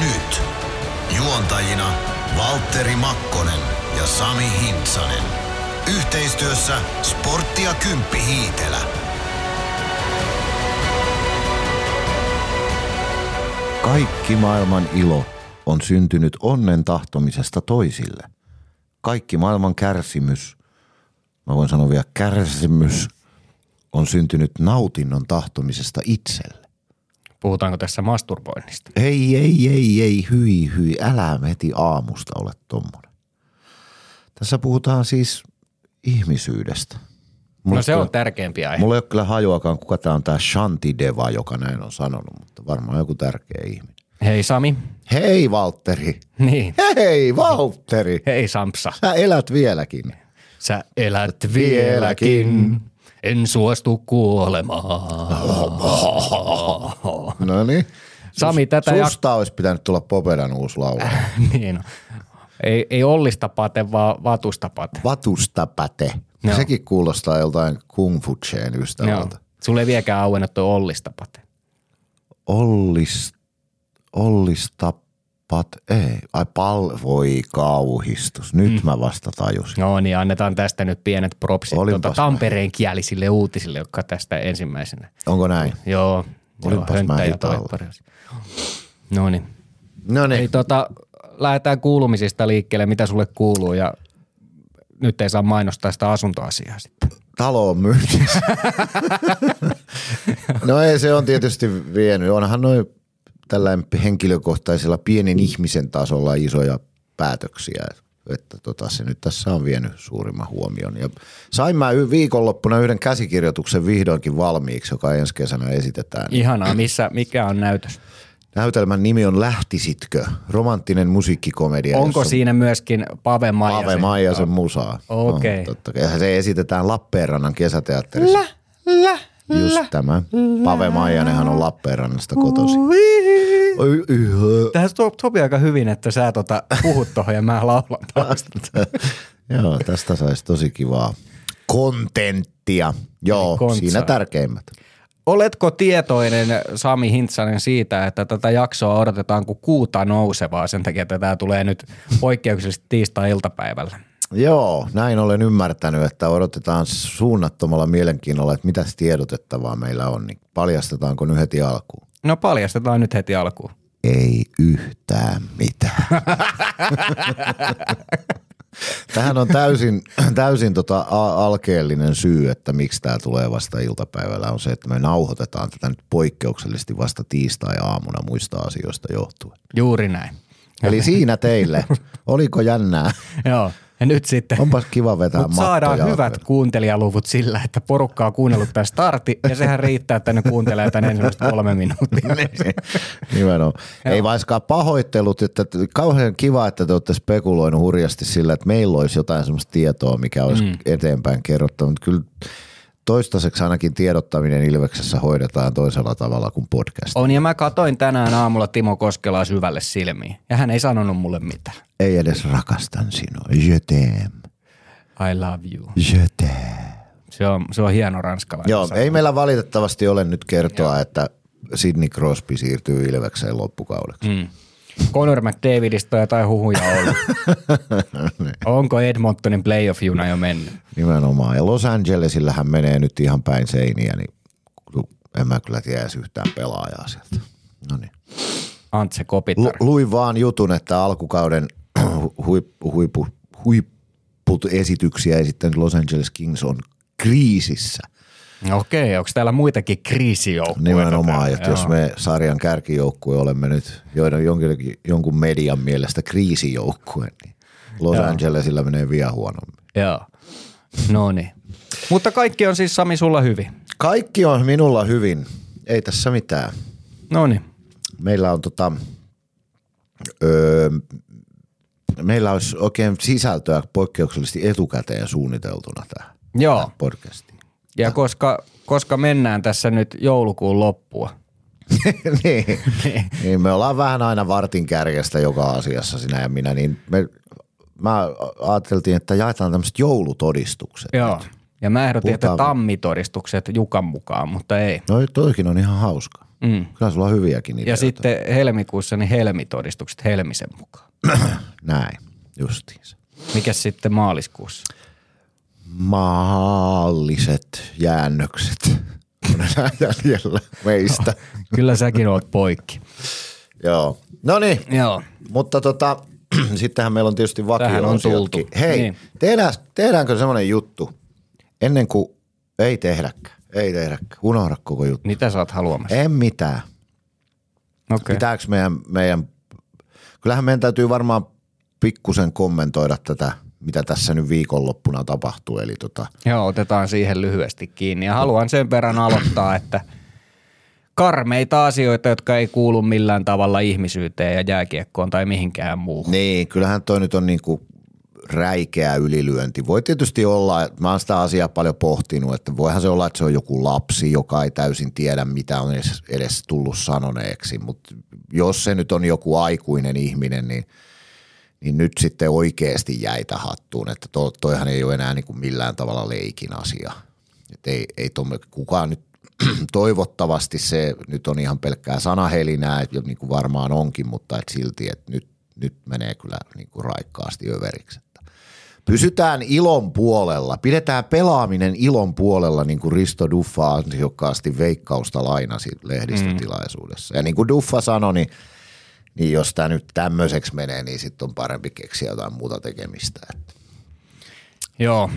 Nyt. Juontajina Valtteri Makkonen ja Sami Hintsanen. Yhteistyössä Sporttia Kymppi Hiitelä. Kaikki maailman ilo on syntynyt onnen tahtomisesta toisille. Kaikki maailman kärsimys, mä voin sanoa vielä kärsimys, on syntynyt nautinnon tahtomisesta itselle. Puhutaanko tässä masturboinnista? Ei, ei, ei, ei, hyi, hyi, älä heti aamusta ole tommonen. Tässä puhutaan siis ihmisyydestä. Mulla No se kyllä- on tärkeämpi aihe. Mulla ei ole kyllä hajuakaan, kuka tämä on tämä Shanti Deva, joka näin on sanonut, mutta varmaan joku tärkeä ihminen. Hei Sami. Hei Valtteri! Niin. Hei Valtteri! Hei Sampsa. Sä elät vieläkin. Sä elät vieläkin. En suostu kuolemaan. No niin. Sami, tätä jak- Susta olisi pitänyt tulla Popedan uusi laulu. niin. Ei, ei Ollista pate, vaan Vatusta pate. Vatustapäte. Joo. Sekin kuulostaa joltain kung fu Joo. ystävältä. Sulle ei vieläkään auennut tuo Ollista pate. Ollis, ollistapat, ei. Ai pal, voi kauhistus. Nyt mm. mä vasta tajusin. No niin, annetaan tästä nyt pienet propsit tuota mä. Tampereen kielisille uutisille, jotka tästä ensimmäisenä. Onko näin? Joo, joo Olinpas hönttä mä. No niin. No Ei niin. tota, lähdetään kuulumisista liikkeelle, mitä sulle kuuluu ja nyt ei saa mainostaa sitä asuntoasiaa sitten. Talo on myynnissä. no ei, se on tietysti vienyt. Onhan noin tällä henkilökohtaisella pienen ihmisen tasolla isoja päätöksiä. Että tota, se nyt tässä on vienyt suurimman huomion. Ja sain mä viikonloppuna yhden käsikirjoituksen vihdoinkin valmiiksi, joka ensi kesänä esitetään. Ihanaa, missä, mikä on näytös? Näytelmän nimi on Lähtisitkö? Romanttinen musiikkikomedia. Onko jossa siinä myöskin Pave Maijasen? Pave Maijasen musaa. Okei. No, totta kai. Ja se esitetään Lappeenrannan kesäteatterissa. Lä, lä, Just tämä. Pave Maijanenhan on Lappeenrannasta kotosi. Tähän so- sopii aika hyvin, että sä tota puhut tuohon ja mä laulan taas. Joo, tästä saisi tosi kivaa kontenttia. Joo, kontsaa. siinä tärkeimmät. Oletko tietoinen, Sami Hintsanen, siitä, että tätä jaksoa odotetaan kuin kuuta nousevaa sen takia, että tämä tulee nyt poikkeuksellisesti tiistai-iltapäivällä? Joo, näin olen ymmärtänyt, että odotetaan suunnattomalla mielenkiinnolla, että mitäs tiedotettavaa meillä on. Niin paljastetaanko nyt heti alkuun? No paljastetaan nyt heti alkuun. Ei yhtään mitään. Tähän on täysin, täysin tota alkeellinen syy, että miksi tämä tulee vasta iltapäivällä, on se, että me nauhoitetaan tätä nyt poikkeuksellisesti vasta tiistai-aamuna muista asioista johtuen. Juuri näin. Eli siinä teille. Oliko jännää? Joo. Ja nyt sitten Onpas kiva vetää Mut saadaan jalkoihin. hyvät kuuntelijaluvut sillä, että porukka on kuunnellut tämän starti ja sehän riittää, että ne kuuntelee tämän ensimmäistä kolme minuuttia. Nimenomaan. Ei vaiskaan pahoittelut, että kauhean kiva, että te olette spekuloinut hurjasti sillä, että meillä olisi jotain sellaista tietoa, mikä olisi mm. eteenpäin kerrottava. Mutta kyllä toistaiseksi ainakin tiedottaminen Ilveksessä hoidetaan toisella tavalla kuin podcast. On ja mä katoin tänään aamulla Timo Koskelaa syvälle silmiin ja hän ei sanonut mulle mitään. Ei edes rakastan sinua. Je t'aime. I love you. Je t'aime. Se on, se on hieno ranskalainen. Joo, sana. ei meillä valitettavasti ole nyt kertoa, että Sidney Crosby siirtyy Ilvekseen loppukaudeksi. Mm. Conor McDavidista on jotain huhuja ollut. Onko Edmontonin playoff-juna jo mennyt? Nimenomaan. Ja Los Angelesillähän menee nyt ihan päin seiniä, niin en mä kyllä tiedä edes yhtään pelaajaa sieltä. No niin. Antse Kopitar. Lu- luin vaan jutun, että alkukauden huippu, huippu, huipput esityksiä esittänyt Los Angeles Kings on kriisissä. Okei, onko täällä muitakin kriisijoukkueita? Nimenomaan, että jos me sarjan kärkijoukkue olemme nyt joiden, jonkin, jonkun median mielestä kriisijoukkue, niin Los Joo. Angelesilla menee vielä huonommin. Joo. No niin. Mutta kaikki on siis Sami sulla hyvin. Kaikki on minulla hyvin, ei tässä mitään. No niin. Meillä on tota, öö, meillä olisi oikein sisältöä poikkeuksellisesti etukäteen suunniteltuna tähän Joo. podcastiin. Ja koska, koska mennään tässä nyt joulukuun loppua, niin, niin, me ollaan vähän aina vartin kärjestä joka asiassa sinä ja minä, niin me, mä ajateltiin, että jaetaan tämmöiset joulutodistukset. Joo. nyt. Ja mä ehdotin, että Puhutaan- tammitodistukset Jukan mukaan, mutta ei. No toikin on ihan hauska. Mm. Kyllä sulla on hyviäkin ideoita. Ja sitten helmikuussa niin helmitodistukset Helmisen mukaan. Näin, justiinsa. Mikäs sitten maaliskuussa? Maalliset jäännökset on enää jäljellä meistä. Kyllä säkin oot poikki. Joo. No niin, Joo. mutta tota, sittenhän meillä on tietysti Tähän on tultu. vakio Hei, Niin. tehdään, tehdäänkö semmoinen juttu ennen kuin ei tehdäkään, ei tehdäkään, unohda koko juttu. Mitä sä oot haluamassa? En mitään. Okay. Pitääkö meidän, meidän, kyllähän meidän täytyy varmaan pikkusen kommentoida tätä, mitä tässä nyt viikonloppuna tapahtuu. Eli tota, Joo, otetaan siihen lyhyesti kiinni. Ja haluan sen verran aloittaa, että karmeita asioita, jotka ei kuulu millään tavalla ihmisyyteen ja jääkiekkoon tai mihinkään muuhun. niin, kyllähän toi nyt on niinku räikeä ylilyönti. Voi tietysti olla, mä oon sitä asiaa paljon pohtinut, että voihan se olla, että se on joku lapsi, joka ei täysin tiedä, mitä on edes, edes tullut sanoneeksi, mutta jos se nyt on joku aikuinen ihminen, niin, niin nyt sitten oikeasti jäitä hattuun, että to, toihan ei ole enää niin kuin millään tavalla leikin asia. Et ei, ei tomme, kukaan nyt toivottavasti se nyt on ihan pelkkää sanahelinää, ja niin kuin varmaan onkin, mutta et silti, että nyt, nyt menee kyllä niin kuin raikkaasti överiksi. Että Pysytään ilon puolella, pidetään pelaaminen ilon puolella, niin kuin Risto Duffa ansiokkaasti veikkausta lainasi lehdistötilaisuudessa. Ja niin kuin Duffa sanoi, niin, niin jos tämä nyt tämmöiseksi menee, niin sitten on parempi keksiä jotain muuta tekemistä. Että Joo.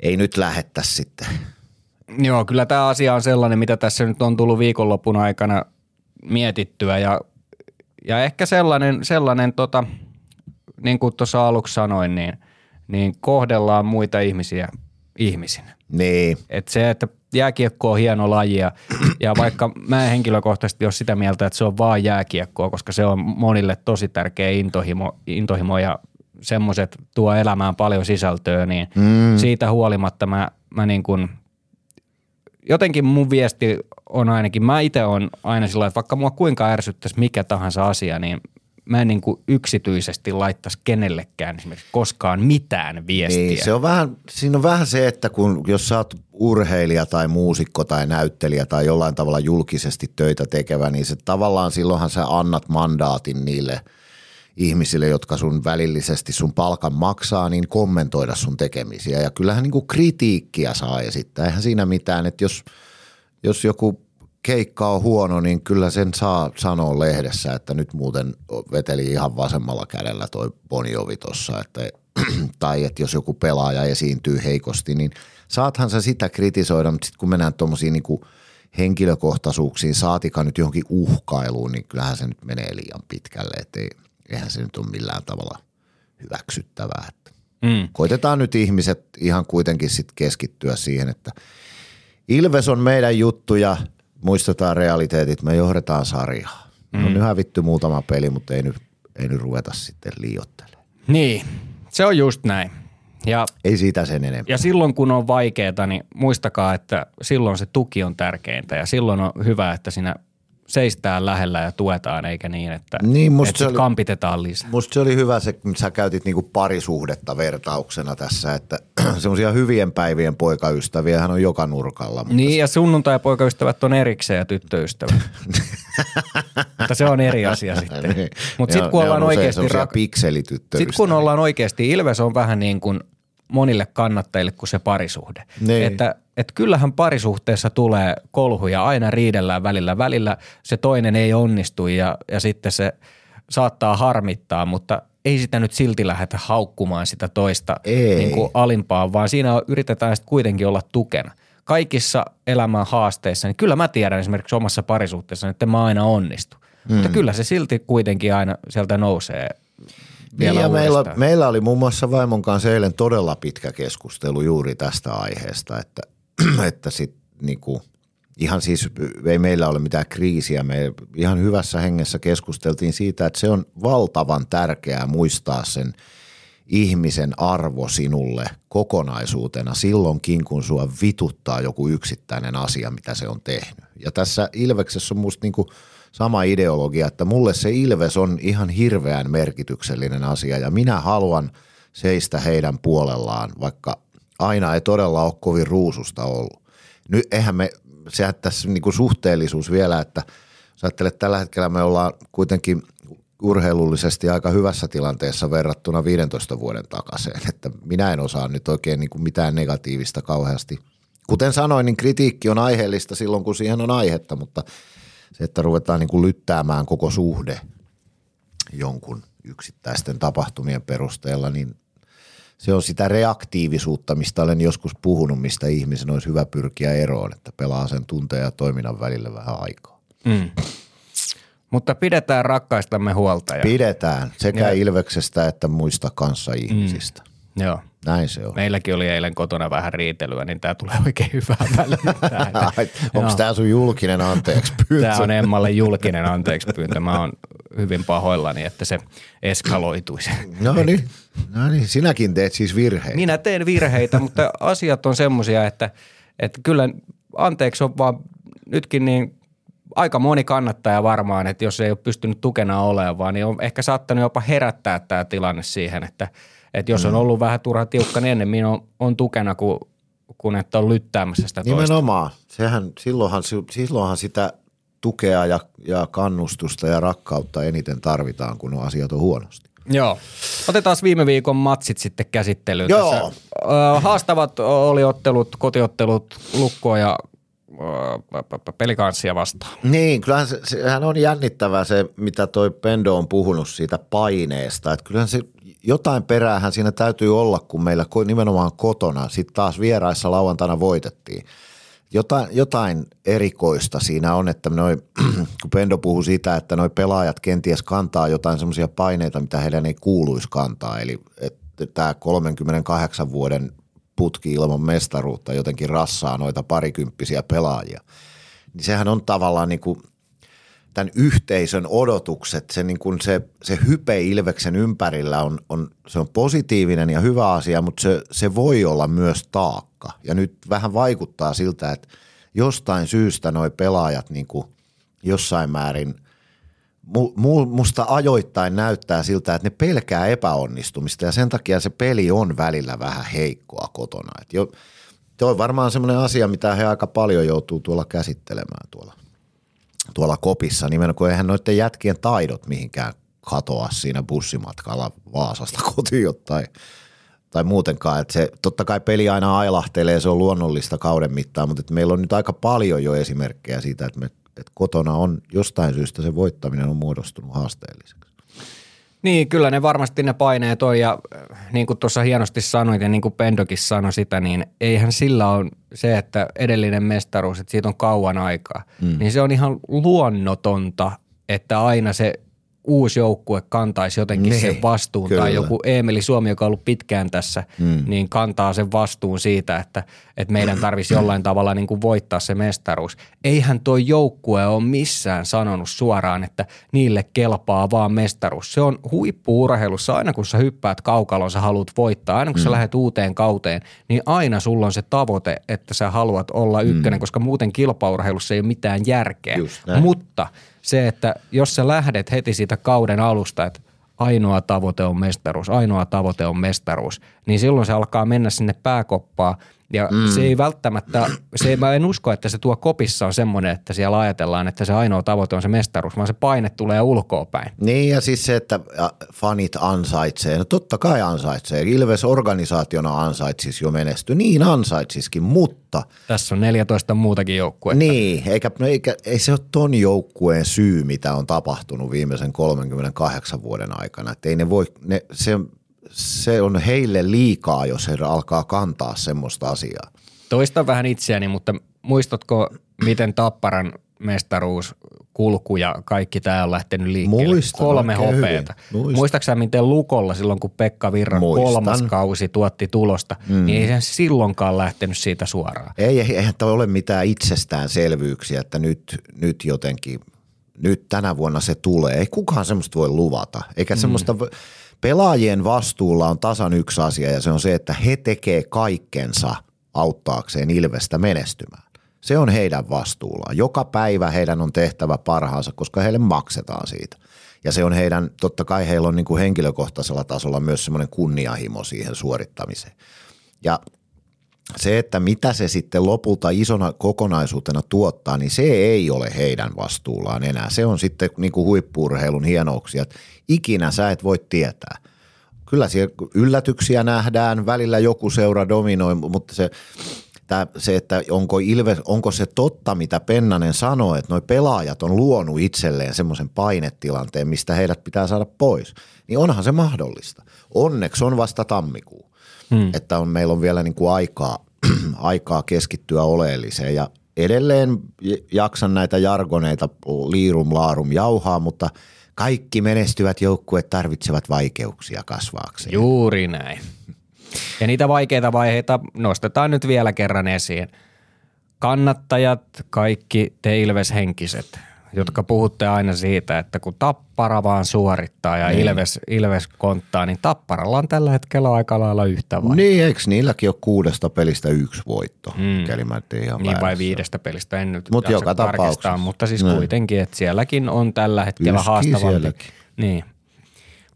ei nyt lähetä sitten. Joo, kyllä tämä asia on sellainen, mitä tässä nyt on tullut viikonlopun aikana mietittyä ja, ja ehkä sellainen, sellainen tota, niin kuin tuossa aluksi sanoin, niin, niin kohdellaan muita ihmisiä ihmisinä. Niin, Et se, että jääkiekko on hieno laji ja, ja vaikka mä en henkilökohtaisesti ole sitä mieltä, että se on vaan jääkiekkoa, koska se on monille tosi tärkeä intohimo, intohimo ja semmoiset tuo elämään paljon sisältöä, niin mm. siitä huolimatta mä, mä niin kuin, jotenkin mun viesti on ainakin, mä itse on aina sillä että vaikka mua kuinka ärsyttäisi mikä tahansa asia, niin mä en niin kuin yksityisesti laittaisi kenellekään esimerkiksi koskaan mitään viestiä. Niin, se on vähän, siinä on vähän se, että kun, jos sä oot urheilija tai muusikko tai näyttelijä tai jollain tavalla julkisesti töitä tekevä, niin se tavallaan silloinhan sä annat mandaatin niille ihmisille, jotka sun välillisesti sun palkan maksaa, niin kommentoida sun tekemisiä. Ja kyllähän niin kuin kritiikkiä saa esittää. Eihän siinä mitään, että jos, jos joku keikka on huono, niin kyllä sen saa sanoa lehdessä, että nyt muuten veteli ihan vasemmalla kädellä toi Boniovi tossa, että tai että jos joku pelaaja esiintyy heikosti, niin saathan sä sitä kritisoida, mutta sitten kun mennään tuommoisiin niin henkilökohtaisuuksiin, saatika nyt johonkin uhkailuun, niin kyllähän se nyt menee liian pitkälle, että ei, eihän se nyt ole millään tavalla hyväksyttävää. Että Mm. Koitetaan nyt ihmiset ihan kuitenkin sitten keskittyä siihen, että Ilves on meidän juttu ja muistetaan realiteetit, me johdetaan sarjaa. Mm. On hävitty muutama peli, mutta ei nyt, ei nyt ruveta sitten liiottelemaan. Niin, se on just näin. Ja, Ei siitä sen enempää. ja silloin kun on vaikeaa, niin muistakaa, että silloin se tuki on tärkeintä ja silloin on hyvä, että siinä seistään lähellä ja tuetaan, eikä niin, että, Niin, musta että se sit oli- kampitetaan lisää. Musta se oli hyvä se, kun sä käytit niinku parisuhdetta vertauksena tässä, että semmoisia hyvien päivien poikaystäviä hän on joka nurkalla. Mutta Niin, ja sunnuntai-poikaystävät on erikseen ja tyttöystävät. Mutta se on eri asia sitten. Niin. Mutta sitten kun ollaan oikeasti rak- pikselityttöystäviä. Sitten kun ollaan oikeasti, Ilves on vähän niin kuin monille kannattajille kuin se parisuhde. Niin. Että, että kyllähän parisuhteessa tulee kolhuja, aina riidellään välillä. Välillä se toinen ei onnistu ja, ja sitten se saattaa harmittaa, mutta ei sitä nyt silti lähdetä haukkumaan sitä toista Ei. niin kuin alimpaan, vaan siinä yritetään sitten kuitenkin olla tukena. Kaikissa elämän haasteissa, niin kyllä mä tiedän esimerkiksi omassa parisuhteessa, että mä aina onnistu. Mm. Mutta kyllä se silti kuitenkin aina sieltä nousee vielä Niin ja meillä, meillä oli muun muassa vaimon kanssa eilen todella pitkä keskustelu juuri tästä aiheesta, että, että sit niinku, ihan siis ei meillä ole mitään kriisiä, me ihan hyvässä hengessä keskusteltiin siitä, että se on valtavan tärkeää muistaa sen ihmisen arvo sinulle kokonaisuutena silloinkin, kun sua vituttaa joku yksittäinen asia, mitä se on tehnyt. Ja tässä Ilveksessä on musta niinku sama ideologia, että mulle se Ilves on ihan hirveän merkityksellinen asia ja minä haluan seistä heidän puolellaan, vaikka aina ei todella ole kovin ruususta ollut. Nyt eihän me, sehän tässä niinku suhteellisuus vielä, että Sä ajattelet, että tällä hetkellä me ollaan kuitenkin urheilullisesti aika hyvässä tilanteessa verrattuna 15 vuoden takaisin, että minä en osaa nyt oikein niin kuin mitään negatiivista kauheasti. Kuten sanoin, niin kritiikki on aiheellista silloin, kun siihen on aihetta, mutta se, että ruvetaan niin kuin lyttäämään koko suhde jonkun yksittäisten tapahtumien perusteella, niin se on sitä reaktiivisuutta, mistä olen joskus puhunut, mistä ihmisen olisi hyvä pyrkiä eroon, että pelaa sen tunteen ja toiminnan välillä vähän aikaa. Mm. Mutta pidetään rakkaistamme huolta. Ja... Pidetään sekä ja... Ilveksestä että muista kanssa ihmisistä. Mm. Joo. Näin se on. Meilläkin oli eilen kotona vähän riitelyä, niin tämä tulee oikein hyvää välillä. Onko tämä sun julkinen anteeksi pyyntö? Tämä on Emmalle julkinen anteeksi pyyntö. Mä oon hyvin pahoillani, että se eskaloituisi. No niin, no niin, sinäkin teet siis virheitä. Minä teen virheitä, mutta asiat on semmoisia, että, että kyllä anteeksi on vaan nytkin niin aika moni kannattaja varmaan, että jos ei ole pystynyt tukena olemaan, niin on ehkä saattanut jopa herättää tämä tilanne siihen, että, että jos on mm. ollut vähän turha tiukka, niin ennemmin on, on tukena kuin, kun että on lyttäämässä sitä toista. Nimenomaan. Sehän, silloinhan, silloinhan sitä tukea ja, ja kannustusta ja rakkautta eniten tarvitaan, kun on asiat on huonosti. Joo. Otetaan viime viikon matsit sitten käsittelyyn. Joo. Tässä, haastavat oli ottelut, kotiottelut, lukkoa ja pelikanssia vastaan. Niin, kyllähän se, sehän on jännittävää se, mitä toi Pendo on puhunut siitä paineesta. Että kyllähän se jotain peräähän siinä täytyy olla, kun meillä nimenomaan kotona, sitten taas vieraissa lauantaina voitettiin. Jotain, jotain erikoista siinä on, että noi, kun Pendo puhuu siitä, että noi pelaajat kenties kantaa jotain semmoisia paineita, mitä heidän ei kuuluisi kantaa. Eli että tämä 38 vuoden putki ilman mestaruutta jotenkin rassaa noita parikymppisiä pelaajia. Niin sehän on tavallaan niin kuin tämän yhteisön odotukset, se, niin kuin se, se hype Ilveksen ympärillä on, on, se on positiivinen ja hyvä asia, mutta se, se voi olla myös taakka. Ja nyt vähän vaikuttaa siltä, että jostain syystä noi pelaajat niin kuin jossain määrin – musta ajoittain näyttää siltä, että ne pelkää epäonnistumista ja sen takia se peli on välillä vähän heikkoa kotona. Et jo, Tuo on varmaan semmoinen asia, mitä he aika paljon joutuu tuolla käsittelemään tuolla, tuolla kopissa. Nimenomaan kun eihän noiden jätkien taidot mihinkään katoa siinä bussimatkalla Vaasasta kotiin tai, tai muutenkaan. Että se, totta kai peli aina ailahtelee, se on luonnollista kauden mittaan, mutta meillä on nyt aika paljon jo esimerkkejä siitä, että me että kotona on jostain syystä se voittaminen on muodostunut haasteelliseksi. Niin, kyllä ne varmasti ne paineet on ja äh, niin kuin tuossa hienosti sanoit ja niin kuin Pendokin sanoi sitä, niin eihän sillä on se, että edellinen mestaruus, että siitä on kauan aikaa, mm. niin se on ihan luonnotonta, että aina se uusi joukkue kantaisi jotenkin niin, sen vastuun kyllä. tai joku Eemeli Suomi, joka on ollut pitkään tässä, mm. niin kantaa sen vastuun siitä, että, että meidän tarvisi jollain tavalla niin kuin voittaa se mestaruus. Eihän tuo joukkue ole missään sanonut suoraan, että niille kelpaa vaan mestaruus. Se on huippuurheilussa, aina kun sä hyppäät kaukalon, sä haluat voittaa, aina kun mm. sä lähdet uuteen kauteen, niin aina sulla on se tavoite, että sä haluat olla ykkönen, mm. koska muuten kilpaurheilussa ei ole mitään järkeä. Mutta – se, että jos sä lähdet heti siitä kauden alusta, että ainoa tavoite on mestaruus, ainoa tavoite on mestaruus, niin silloin se alkaa mennä sinne pääkoppaan ja mm. se ei välttämättä, se ei, mä en usko, että se tuo kopissa on semmoinen, että siellä ajatellaan, että se ainoa tavoite on se mestaruus, vaan se paine tulee ulkoa päin. Niin ja siis se, että fanit ansaitsee, no totta kai ansaitsee. Ilves organisaationa ansaitsisi jo menesty, niin ansaitsisikin, mutta. Tässä on 14 muutakin joukkuetta. Niin, eikä, no eikä, ei se ole ton joukkueen syy, mitä on tapahtunut viimeisen 38 vuoden aikana. Että ei ne voi, ne, se, se on heille liikaa, jos he alkaa kantaa semmoista asiaa. Toista vähän itseäni, mutta muistatko, miten Tapparan mestaruus, kulku ja kaikki tämä on lähtenyt liikkeelle. Muistan, Kolme hopeeta. Muistaaksä miten Lukolla silloin, kun Pekka Virran Muistan. kolmas kausi tuotti tulosta, mm. niin ei se silloinkaan lähtenyt siitä suoraan. Ei, eihän tämä ole mitään itsestäänselvyyksiä, että nyt, nyt jotenkin, nyt tänä vuonna se tulee. Ei kukaan semmoista voi luvata, eikä mm. semmoista – Pelaajien vastuulla on tasan yksi asia ja se on se, että he tekee kaikkensa auttaakseen Ilvestä menestymään. Se on heidän vastuullaan. Joka päivä heidän on tehtävä parhaansa, koska heille maksetaan siitä. Ja se on heidän, totta kai heillä on niin kuin henkilökohtaisella tasolla myös semmoinen kunnianhimo siihen suorittamiseen. Ja se, että mitä se sitten lopulta isona kokonaisuutena tuottaa, niin se ei ole heidän vastuullaan enää. Se on sitten niin kuin huippuurheilun hienouksia, että ikinä sä et voi tietää. Kyllä siellä yllätyksiä nähdään, välillä joku seura dominoi, mutta se, se että onko, Ilves, onko se totta, mitä Pennanen sanoi, että noi pelaajat on luonut itselleen semmoisen painetilanteen, mistä heidät pitää saada pois, niin onhan se mahdollista. Onneksi on vasta tammikuu hmm. että on, meillä on vielä niin kuin aikaa, aikaa keskittyä oleelliseen ja edelleen jaksan näitä jargoneita liirum laarum jauhaa, mutta kaikki menestyvät joukkueet tarvitsevat vaikeuksia kasvaakseen. Juuri näin. Ja niitä vaikeita vaiheita nostetaan nyt vielä kerran esiin. Kannattajat, kaikki te Ilves-henkiset – jotka puhutte aina siitä, että kun Tappara vaan suorittaa ja niin. Ilves, Ilves konttaa, niin Tapparalla on tällä hetkellä aika lailla yhtä vai? Niin, eikö niilläkin ole kuudesta pelistä yksi voitto? Mm. mä ihan niin vai viidestä pelistä, en nyt Mut joka tapauksessa. Mutta siis niin. kuitenkin, että sielläkin on tällä hetkellä Yski haastavampi. Sielläkin. Niin.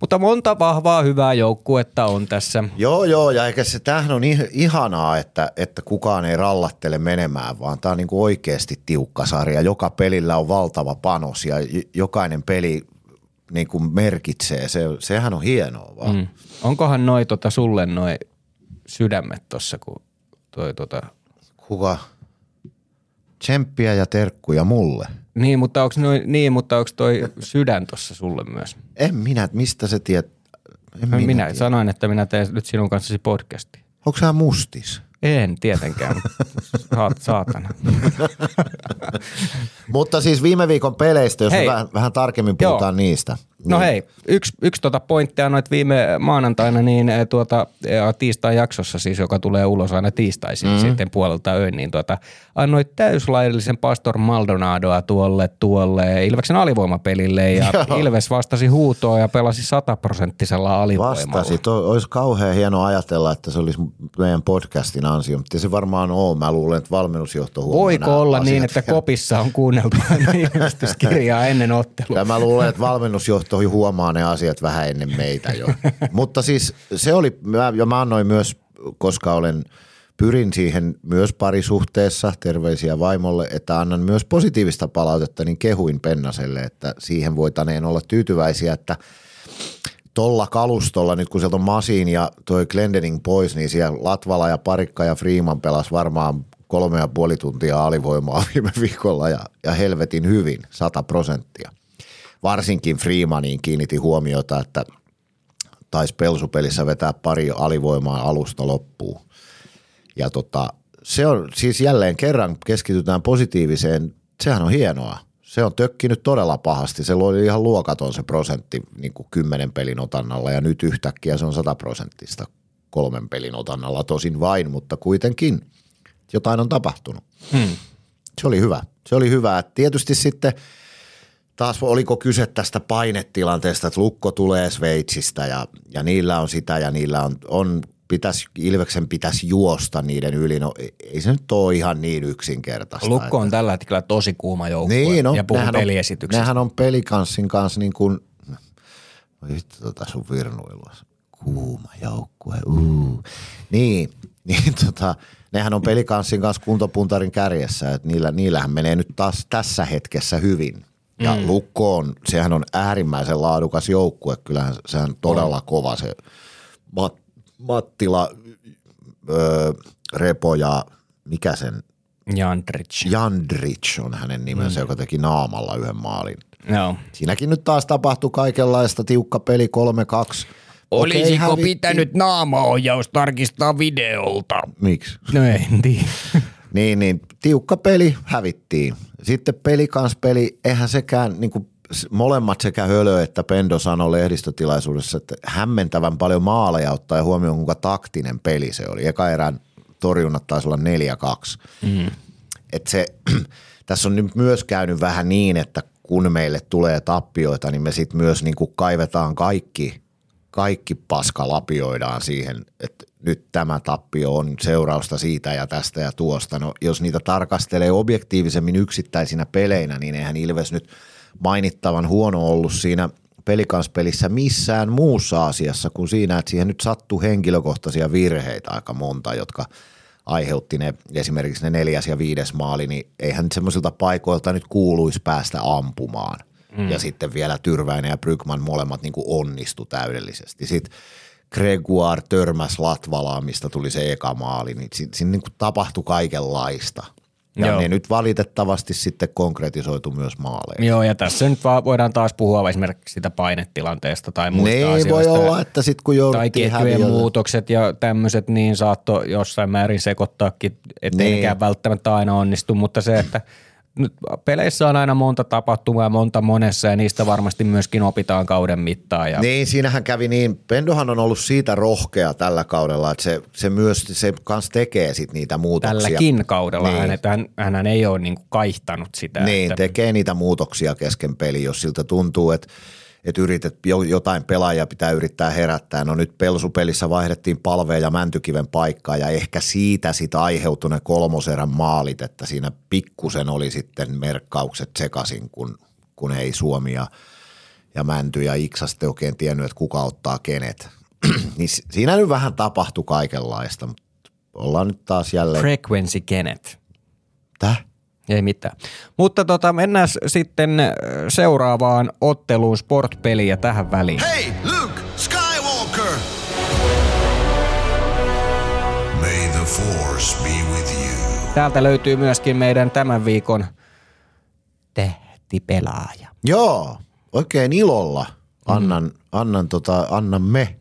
Mutta monta vahvaa hyvää joukkuetta on tässä. Joo, joo, ja eikä se tähän on ihanaa, että, että kukaan ei rallattele menemään, vaan tämä on niin kuin oikeasti tiukka sarja. Joka pelillä on valtava panos ja jokainen peli niin kuin merkitsee. Se, sehän on hienoa vaan. Mm. Onkohan noi tota sulle noi sydämet tuossa, kun toi tota... Kuka? Tsemppiä ja terkkuja mulle. Niin, mutta onko niin, mutta onko toi sydän tuossa sulle myös? En minä, mistä se tiedät? En minä, minä tiedä. sanoin, että minä teen nyt sinun kanssasi podcasti. Onko sä mustis? En tietenkään, Saat, saatana. Mutta siis viime viikon peleistä, jos Hei. vähän, vähän tarkemmin puhutaan Joo. niistä. No niin. hei, yksi, yksi tuota pointtia noit viime maanantaina, niin eh, tuota, tiistain jaksossa siis, joka tulee ulos aina tiistaisin mm-hmm. sitten puolelta öin, niin tuota, annoit täyslaillisen Pastor Maldonadoa tuolle, tuolle Ilveksen alivoimapelille ja Joo. Ilves vastasi huutoon ja pelasi sataprosenttisella alivoimalla. Vastasi, to, olisi kauhean hieno ajatella, että se olisi meidän podcastin ansio, mutta se varmaan on. Mä luulen, että valmennusjohto huomaa Voiko olla niin, asiat. niin, että kopissa on kuunneltu ilmestyskirjaa ennen ottelua? Ja mä luulen, että valmennusjohto toi huomaa ne asiat vähän ennen meitä jo. Mutta siis se oli, ja mä annoin myös, koska olen pyrin siihen myös parisuhteessa, terveisiä vaimolle, että annan myös positiivista palautetta, niin kehuin Pennaselle, että siihen voitaneen olla tyytyväisiä, että tolla kalustolla, nyt kun sieltä on Masin ja toi Glendening pois, niin siellä Latvala ja Parikka ja Freeman pelas varmaan kolme ja puoli tuntia alivoimaa viime viikolla ja, ja helvetin hyvin, sata prosenttia varsinkin Freemaniin kiinnitin huomiota, että taisi Pelsupelissä vetää pari alivoimaa alusta loppuun. Ja tota, se on siis jälleen kerran keskitytään positiiviseen, sehän on hienoa. Se on tökkinyt todella pahasti. Se oli ihan luokaton se prosentti niin kuin kymmenen pelin otannalla ja nyt yhtäkkiä se on sata prosenttista kolmen pelin otannalla tosin vain, mutta kuitenkin jotain on tapahtunut. Hmm. Se oli hyvä. Se oli hyvä. Tietysti sitten – taas oliko kyse tästä painetilanteesta, että lukko tulee Sveitsistä ja, ja niillä on sitä ja niillä on, on pitäisi, Ilveksen pitäisi juosta niiden yli. No ei se nyt ole ihan niin yksinkertaista. Lukko on että... tällä hetkellä tosi kuuma joukkue niin, no, ja puhuu peliesityksestä. Nehän on pelikanssin kanssa niin kuin, vittu tota sun virnuilua. Kuuma joukkue, uu. Niin, niin tota, nehän on pelikanssin kanssa kuntopuntarin kärjessä, että niillä, niillähän menee nyt taas tässä hetkessä hyvin. Ja mm. Lukko on, sehän on äärimmäisen laadukas joukkue, kyllähän sehän on todella kova se Mat, Mattila, öö, Repo ja mikä sen? Jandrich. Jandrich on hänen nimensä, mm. joka teki naamalla yhden maalin. Joo. Siinäkin nyt taas tapahtui kaikenlaista, tiukka peli 3-2. Olisiko Okei, pitänyt naamaohjaus tarkistaa videolta? Miksi? No en tiedä. niin, niin, tiukka peli hävittiin. Sitten peli, eihän sekään niin kuin molemmat sekä Hölö että Pendo sanoi lehdistötilaisuudessa, että hämmentävän paljon maaleja ottaa ja huomioon, kuinka taktinen peli se oli. Eka erään torjunnat taisi olla 4-2. Mm. Et se, tässä on nyt myös käynyt vähän niin, että kun meille tulee tappioita, niin me sitten myös niin kuin kaivetaan kaikki, kaikki paska lapioidaan siihen, että nyt tämä tappio on seurausta siitä ja tästä ja tuosta. No, jos niitä tarkastelee objektiivisemmin yksittäisinä peleinä, niin eihän Ilves nyt mainittavan huono ollut siinä pelikanspelissä missään muussa asiassa kuin siinä, että siihen nyt sattuu henkilökohtaisia virheitä aika monta, jotka aiheutti ne esimerkiksi ne neljäs ja viides maali, niin eihän semmoisilta paikoilta nyt kuuluisi päästä ampumaan. Mm. Ja sitten vielä Tyrväinen ja Brygman molemmat niin kuin onnistu täydellisesti. Sitten Gregoire törmäs Latvalaan, mistä tuli se eka maali, niin siinä, siinä niin kuin tapahtui kaikenlaista. Ja Joo. ne nyt valitettavasti sitten konkretisoitu myös maaleihin. Joo, ja tässä nyt vaan voidaan taas puhua esimerkiksi sitä painetilanteesta tai muista ne asioista. voi olla, että sitten kun jouduttiin Tai ketjujen muutokset ja tämmöiset, niin saatto jossain määrin sekoittaakin, ettei nekään välttämättä aina onnistu, mutta se, että – nyt peleissä on aina monta tapahtumaa, monta monessa ja niistä varmasti myöskin opitaan kauden mittaan. Ja... Niin, siinähän kävi niin. Pendohan on ollut siitä rohkea tällä kaudella, että se, se myös se kans tekee sit niitä muutoksia. Tälläkin kaudella niin. hän, hän, hän ei ole niinku kaihtanut sitä. Niin, että... tekee niitä muutoksia kesken peli, jos siltä tuntuu, että että yritet, jotain pelaajia pitää yrittää herättää. No nyt Pelsupelissä vaihdettiin palveen ja Mäntykiven paikkaa ja ehkä siitä sitä aiheutui ne kolmoserän maalit, että siinä pikkusen oli sitten merkkaukset sekaisin, kun, kun ei Suomi ja, ja Mänty ja Iksa sitten oikein tiennyt, että kuka ottaa kenet. niin siinä nyt vähän tapahtui kaikenlaista, mutta ollaan nyt taas jälleen. Frequency kenet. Täh? Ei mitään. Mutta tota, mennään sitten seuraavaan otteluun sportpeliä tähän väliin. Hey, Luke Skywalker! May the force be with you. Täältä löytyy myöskin meidän tämän viikon tähtipelaaja. Joo, oikein ilolla annan, mm. annan tota, annan me,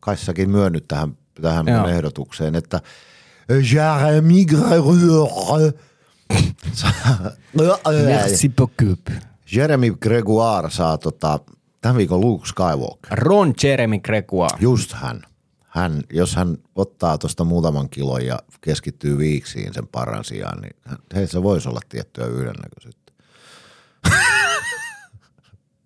Kaissakin myönnyt tähän, tähän ehdotukseen, että Jeremy Gregoire – Merci beaucoup. Jeremy Gregoire saa tota, tämän viikon Luke Skywalker. Ron Jeremy Gregoire. Just hän. hän jos hän ottaa tuosta muutaman kilon ja keskittyy viiksiin sen paran sijaan, niin heissä voisi olla tiettyä yhdennäköisyyttä.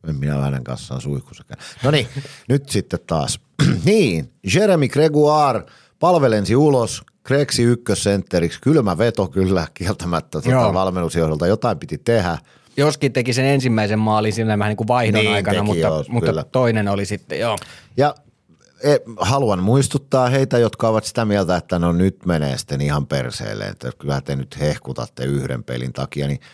en minä hänen kanssaan suihkussakaan. No niin, nyt sitten taas. niin, Jeremy Gregoire palvelensi ulos Kreksi ykkössentteriksi, kylmä veto kyllä kieltämättä tuota valmennusjohdolta, jotain piti tehdä. Joskin teki sen ensimmäisen maalin siinä vähän niin kuin vaihdon niin, aikana, mutta, joo, mutta toinen oli sitten, joo. Ja e, haluan muistuttaa heitä, jotka ovat sitä mieltä, että no nyt menee sitten ihan perseelle, että kyllä te nyt hehkutatte yhden pelin takia, niin –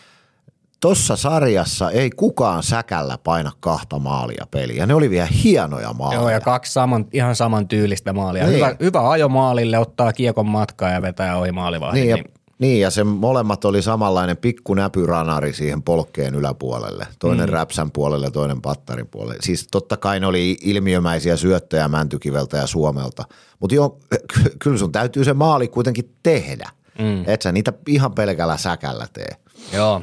Tossa sarjassa ei kukaan säkällä paina kahta maalia peliä. Ne oli vielä hienoja maaleja. Joo, ja kaksi saman, ihan saman tyylistä maalia. Niin. Hyvä, hyvä ajo maalille, ottaa kiekon matkaa ja vetää ohi maalivahdin. Niin, ja, niin. niin, ja se molemmat oli samanlainen pikku näpyranari siihen polkkeen yläpuolelle. Toinen mm. räpsän puolelle, toinen pattarin puolelle. Siis totta kai ne oli ilmiömäisiä syöttöjä Mäntykiveltä ja Suomelta. Mutta joo, kyllä sun täytyy se maali kuitenkin tehdä. Mm. Et sä niitä ihan pelkällä säkällä tee. Joo.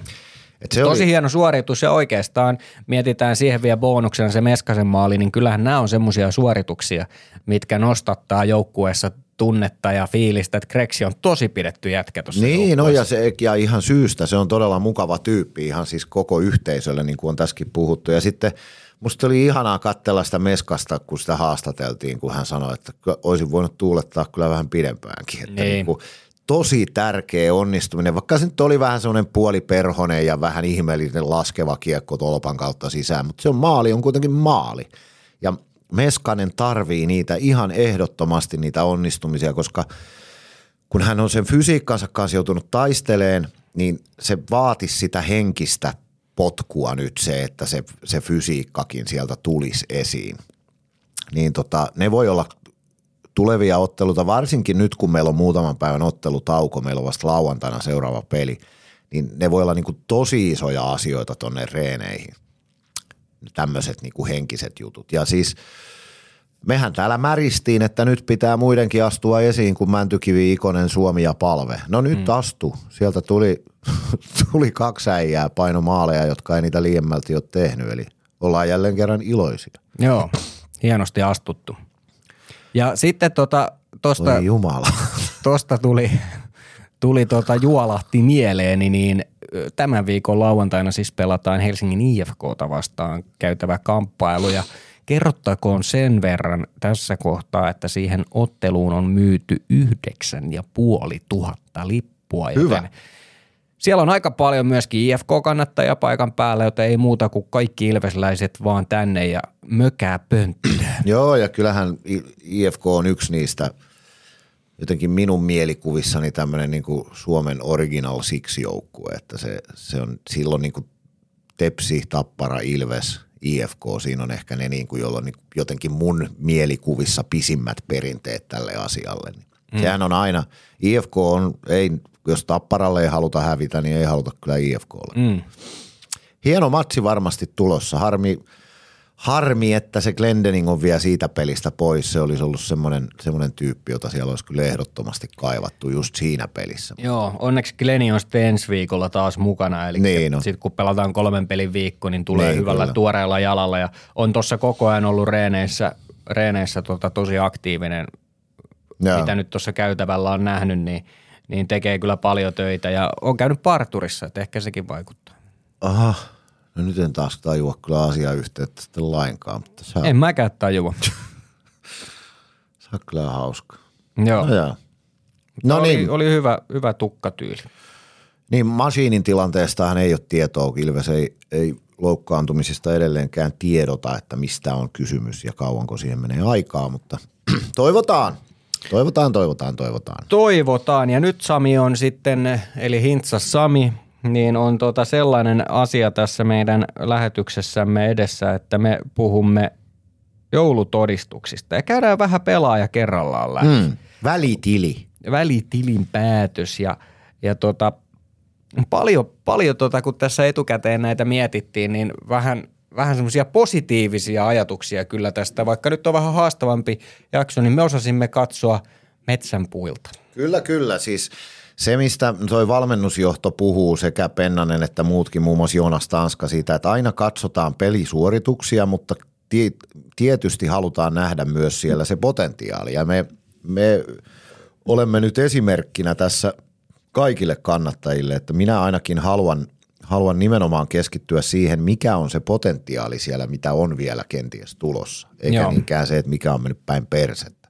Et se Tosi oli... hieno suoritus ja oikeastaan mietitään siihen vielä bonuksena se Meskasen maali, niin kyllähän nämä on semmoisia suorituksia, mitkä nostattaa joukkueessa tunnetta ja fiilistä, että Kreksi on tosi pidetty jätkä tuossa Niin, no ja, se, ja ihan syystä, se on todella mukava tyyppi ihan siis koko yhteisölle, niin kuin on tässäkin puhuttu. Ja sitten musta oli ihanaa katsella sitä Meskasta, kun sitä haastateltiin, kun hän sanoi, että olisin voinut tuulettaa kyllä vähän pidempäänkin. Että niin. Niin kuin, tosi tärkeä onnistuminen, vaikka se nyt oli vähän semmoinen puoliperhonen ja vähän ihmeellinen laskeva kiekko tolpan kautta sisään, mutta se on maali, on kuitenkin maali. Ja Meskanen tarvii niitä ihan ehdottomasti niitä onnistumisia, koska kun hän on sen fysiikkansa kanssa joutunut taisteleen, niin se vaatisi sitä henkistä potkua nyt se, että se, se fysiikkakin sieltä tulisi esiin. Niin tota, ne voi olla tulevia otteluita, varsinkin nyt kun meillä on muutaman päivän ottelutauko, meillä on vasta lauantaina seuraava peli, niin ne voi olla niin kuin tosi isoja asioita tonne reeneihin. Tämmöiset niin kuin henkiset jutut. Ja siis mehän täällä märistiin, että nyt pitää muidenkin astua esiin kuin Mäntykivi, Ikonen, Suomi ja Palve. No nyt mm. astu. Sieltä tuli, tuli kaksi äijää paino maaleja, jotka ei niitä liiemmälti ole tehnyt. Eli ollaan jälleen kerran iloisia. Joo, hienosti astuttu. Ja sitten tota, tosta, Oi Jumala. tosta tuli, tuli tota juolahti mieleeni, niin tämän viikon lauantaina siis pelataan Helsingin IFKta vastaan käytävä kamppailu ja kerrottakoon sen verran tässä kohtaa, että siihen otteluun on myyty yhdeksän ja puoli tuhatta lippua. Hyvä. Siellä on aika paljon myöskin IFK-kannattajia paikan päällä, joten ei muuta kuin kaikki ilvesläiset vaan tänne ja mökää pönttöön. Joo, ja kyllähän IFK on yksi niistä jotenkin minun mielikuvissani tämmöinen niin kuin Suomen Original Six-joukkue, että se, se on silloin niin kuin Tepsi, Tappara, Ilves, IFK, siinä on ehkä ne, niin kuin, joilla on niin jotenkin mun mielikuvissa pisimmät perinteet tälle asialle. Mm. Sehän on aina, IFK on, ei, jos Tapparalle ei haluta hävitä, niin ei haluta kyllä IFKlle. Mm. Hieno matsi varmasti tulossa. Harmi, Harmi, että se Glendening on vielä siitä pelistä pois. Se olisi ollut semmoinen, semmoinen tyyppi, jota siellä olisi kyllä ehdottomasti kaivattu just siinä pelissä. Joo, onneksi Glenni on sitten ensi viikolla taas mukana. Eli niin sitten kun pelataan kolmen pelin viikko, niin tulee niin, hyvällä kyllä. tuoreella jalalla. Ja on tuossa koko ajan ollut reeneissä, reeneissä tota, tosi aktiivinen, Joo. mitä nyt tuossa käytävällä on nähnyt, niin, niin tekee kyllä paljon töitä. Ja on käynyt parturissa, että ehkä sekin vaikuttaa. Aha, No nyt en taas tajua kyllä asiayhteyttä sitten lainkaan. Mutta sä... En mäkään tajua. sä kyllä hauska. Joo. No, joo. no oli, niin. oli hyvä, hyvä tukkatyyli. Niin, masiinin tilanteestahan ei ole tietoa. Ilves ei, ei loukkaantumisista edelleenkään tiedota, että mistä on kysymys ja kauanko siihen menee aikaa, mutta toivotaan. Toivotaan, toivotaan, toivotaan. Toivotaan. Ja nyt Sami on sitten, eli Hintsa Sami, niin on tota sellainen asia tässä meidän lähetyksessämme edessä, että me puhumme joulutodistuksista ja käydään vähän pelaaja kerrallaan läpi. Mm, välitili. Välitilin päätös ja, ja tota, paljon, paljon tota, kun tässä etukäteen näitä mietittiin, niin vähän, vähän semmoisia positiivisia ajatuksia kyllä tästä. Vaikka nyt on vähän haastavampi jakso, niin me osasimme katsoa metsän puilta. Kyllä, kyllä. Siis – se, mistä toi valmennusjohto puhuu sekä Pennanen että muutkin, muun muassa Jonas Tanska siitä, että aina katsotaan pelisuorituksia, mutta tietysti halutaan nähdä myös siellä se potentiaali. Ja me, me olemme nyt esimerkkinä tässä kaikille kannattajille, että minä ainakin haluan, haluan nimenomaan keskittyä siihen, mikä on se potentiaali siellä, mitä on vielä kenties tulossa. Eikä Joo. niinkään se, että mikä on mennyt päin persettä.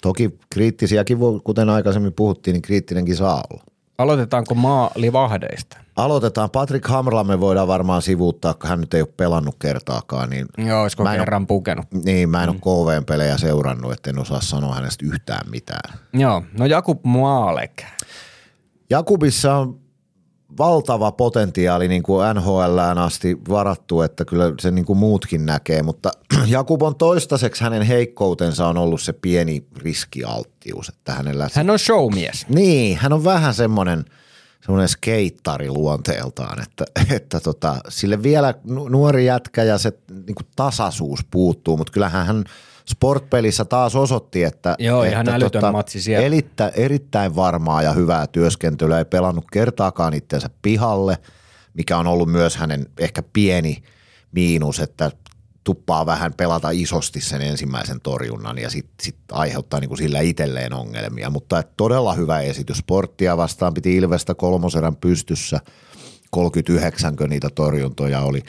Toki kriittisiäkin, voi, kuten aikaisemmin puhuttiin, niin kriittinenkin saa olla. Aloitetaanko maalivahdeista? Aloitetaan. Patrick Hamralla me voidaan varmaan sivuuttaa, kun hän nyt ei ole pelannut kertaakaan. Niin Joo, olisiko mä kerran ole, pukenut? Niin, mä en mm. ole KVn-pelejä seurannut, että en osaa sanoa hänestä yhtään mitään. Joo, no Jakub Maalek. Jakubissa on valtava potentiaali niin kuin NHLään asti varattu, että kyllä se niin kuin muutkin näkee, mutta Jakub on toistaiseksi hänen heikkoutensa on ollut se pieni riskialttius. Että hänellä hän on showmies. Niin, hän on vähän semmoinen, semmoinen skeittari luonteeltaan, että, että tota, sille vielä nuori jätkä ja se niin kuin tasaisuus puuttuu, mutta kyllähän hän – Sportpelissä taas osoitti, että, Joo, että ihan älytön tota, matsi siellä. Elittä, erittäin varmaa ja hyvää työskentelyä, ei pelannut kertaakaan itseensä pihalle, mikä on ollut myös hänen ehkä pieni miinus, että tuppaa vähän pelata isosti sen ensimmäisen torjunnan ja sitten sit aiheuttaa niinku sillä itselleen ongelmia. Mutta et todella hyvä esitys. Sporttia vastaan piti Ilvestä kolmoserän pystyssä, 39 niitä torjuntoja oli.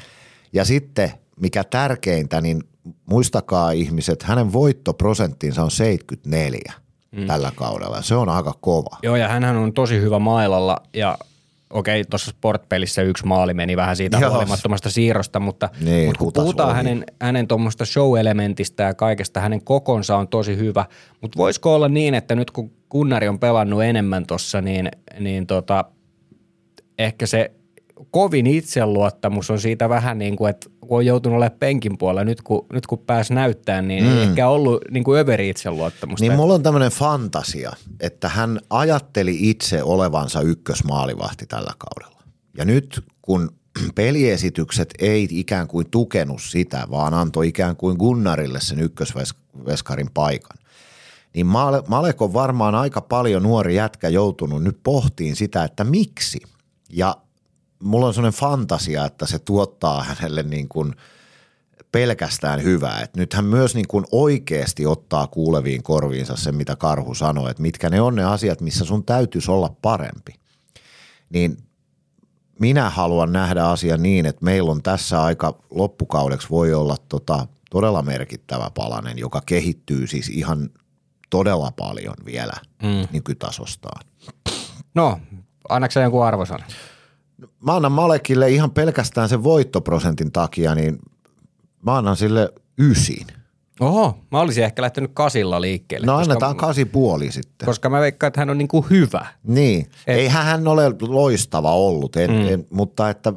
Ja sitten mikä tärkeintä, niin muistakaa ihmiset, hänen voittoprosenttinsa on 74 mm. tällä kaudella. Se on aika kova. Joo, ja hän on tosi hyvä mailalla ja okei, tuossa sportpelissä yksi maali meni vähän siitä Jos. huolimattomasta siirrosta, mutta, niin, mutta kun puhutaan ohi. hänen, hänen tuommoista show-elementistä ja kaikesta, hänen kokonsa on tosi hyvä, mutta voisiko olla niin, että nyt kun Kunnari on pelannut enemmän tuossa, niin, niin tota, ehkä se kovin itseluottamus on siitä vähän niin kuin, että kun on joutunut olemaan penkin puolella, nyt kun, nyt kun pääs näyttää, niin mm. ehkä ollut niin kuin överi itseluottamusta. Niin mulla on tämmöinen fantasia, että hän ajatteli itse olevansa ykkösmaalivahti tällä kaudella. Ja nyt kun peliesitykset ei ikään kuin tukenut sitä, vaan antoi ikään kuin Gunnarille sen ykkösveskarin paikan, niin Malek on varmaan aika paljon nuori jätkä joutunut nyt pohtiin sitä, että miksi. Ja mulla on sellainen fantasia, että se tuottaa hänelle niin kuin pelkästään hyvää. Et nyt hän myös niin kuin oikeasti ottaa kuuleviin korviinsa sen, mitä Karhu sanoi, että mitkä ne on ne asiat, missä sun täytyisi olla parempi. Niin minä haluan nähdä asian niin, että meillä on tässä aika loppukaudeksi voi olla tota, todella merkittävä palanen, joka kehittyy siis ihan todella paljon vielä mm. nykytasostaan. No, annaks jonkun arvosanan? Mä annan Malekille ihan pelkästään sen voittoprosentin takia, niin mä annan sille ysin. Oho, mä olisin ehkä lähtenyt kasilla liikkeelle. No koska, annetaan kasi puoli sitten. koska mä veikkaan, että hän on niinku hyvä. Niin, Et- eihän hän ole loistava ollut, en, mm. en, mutta että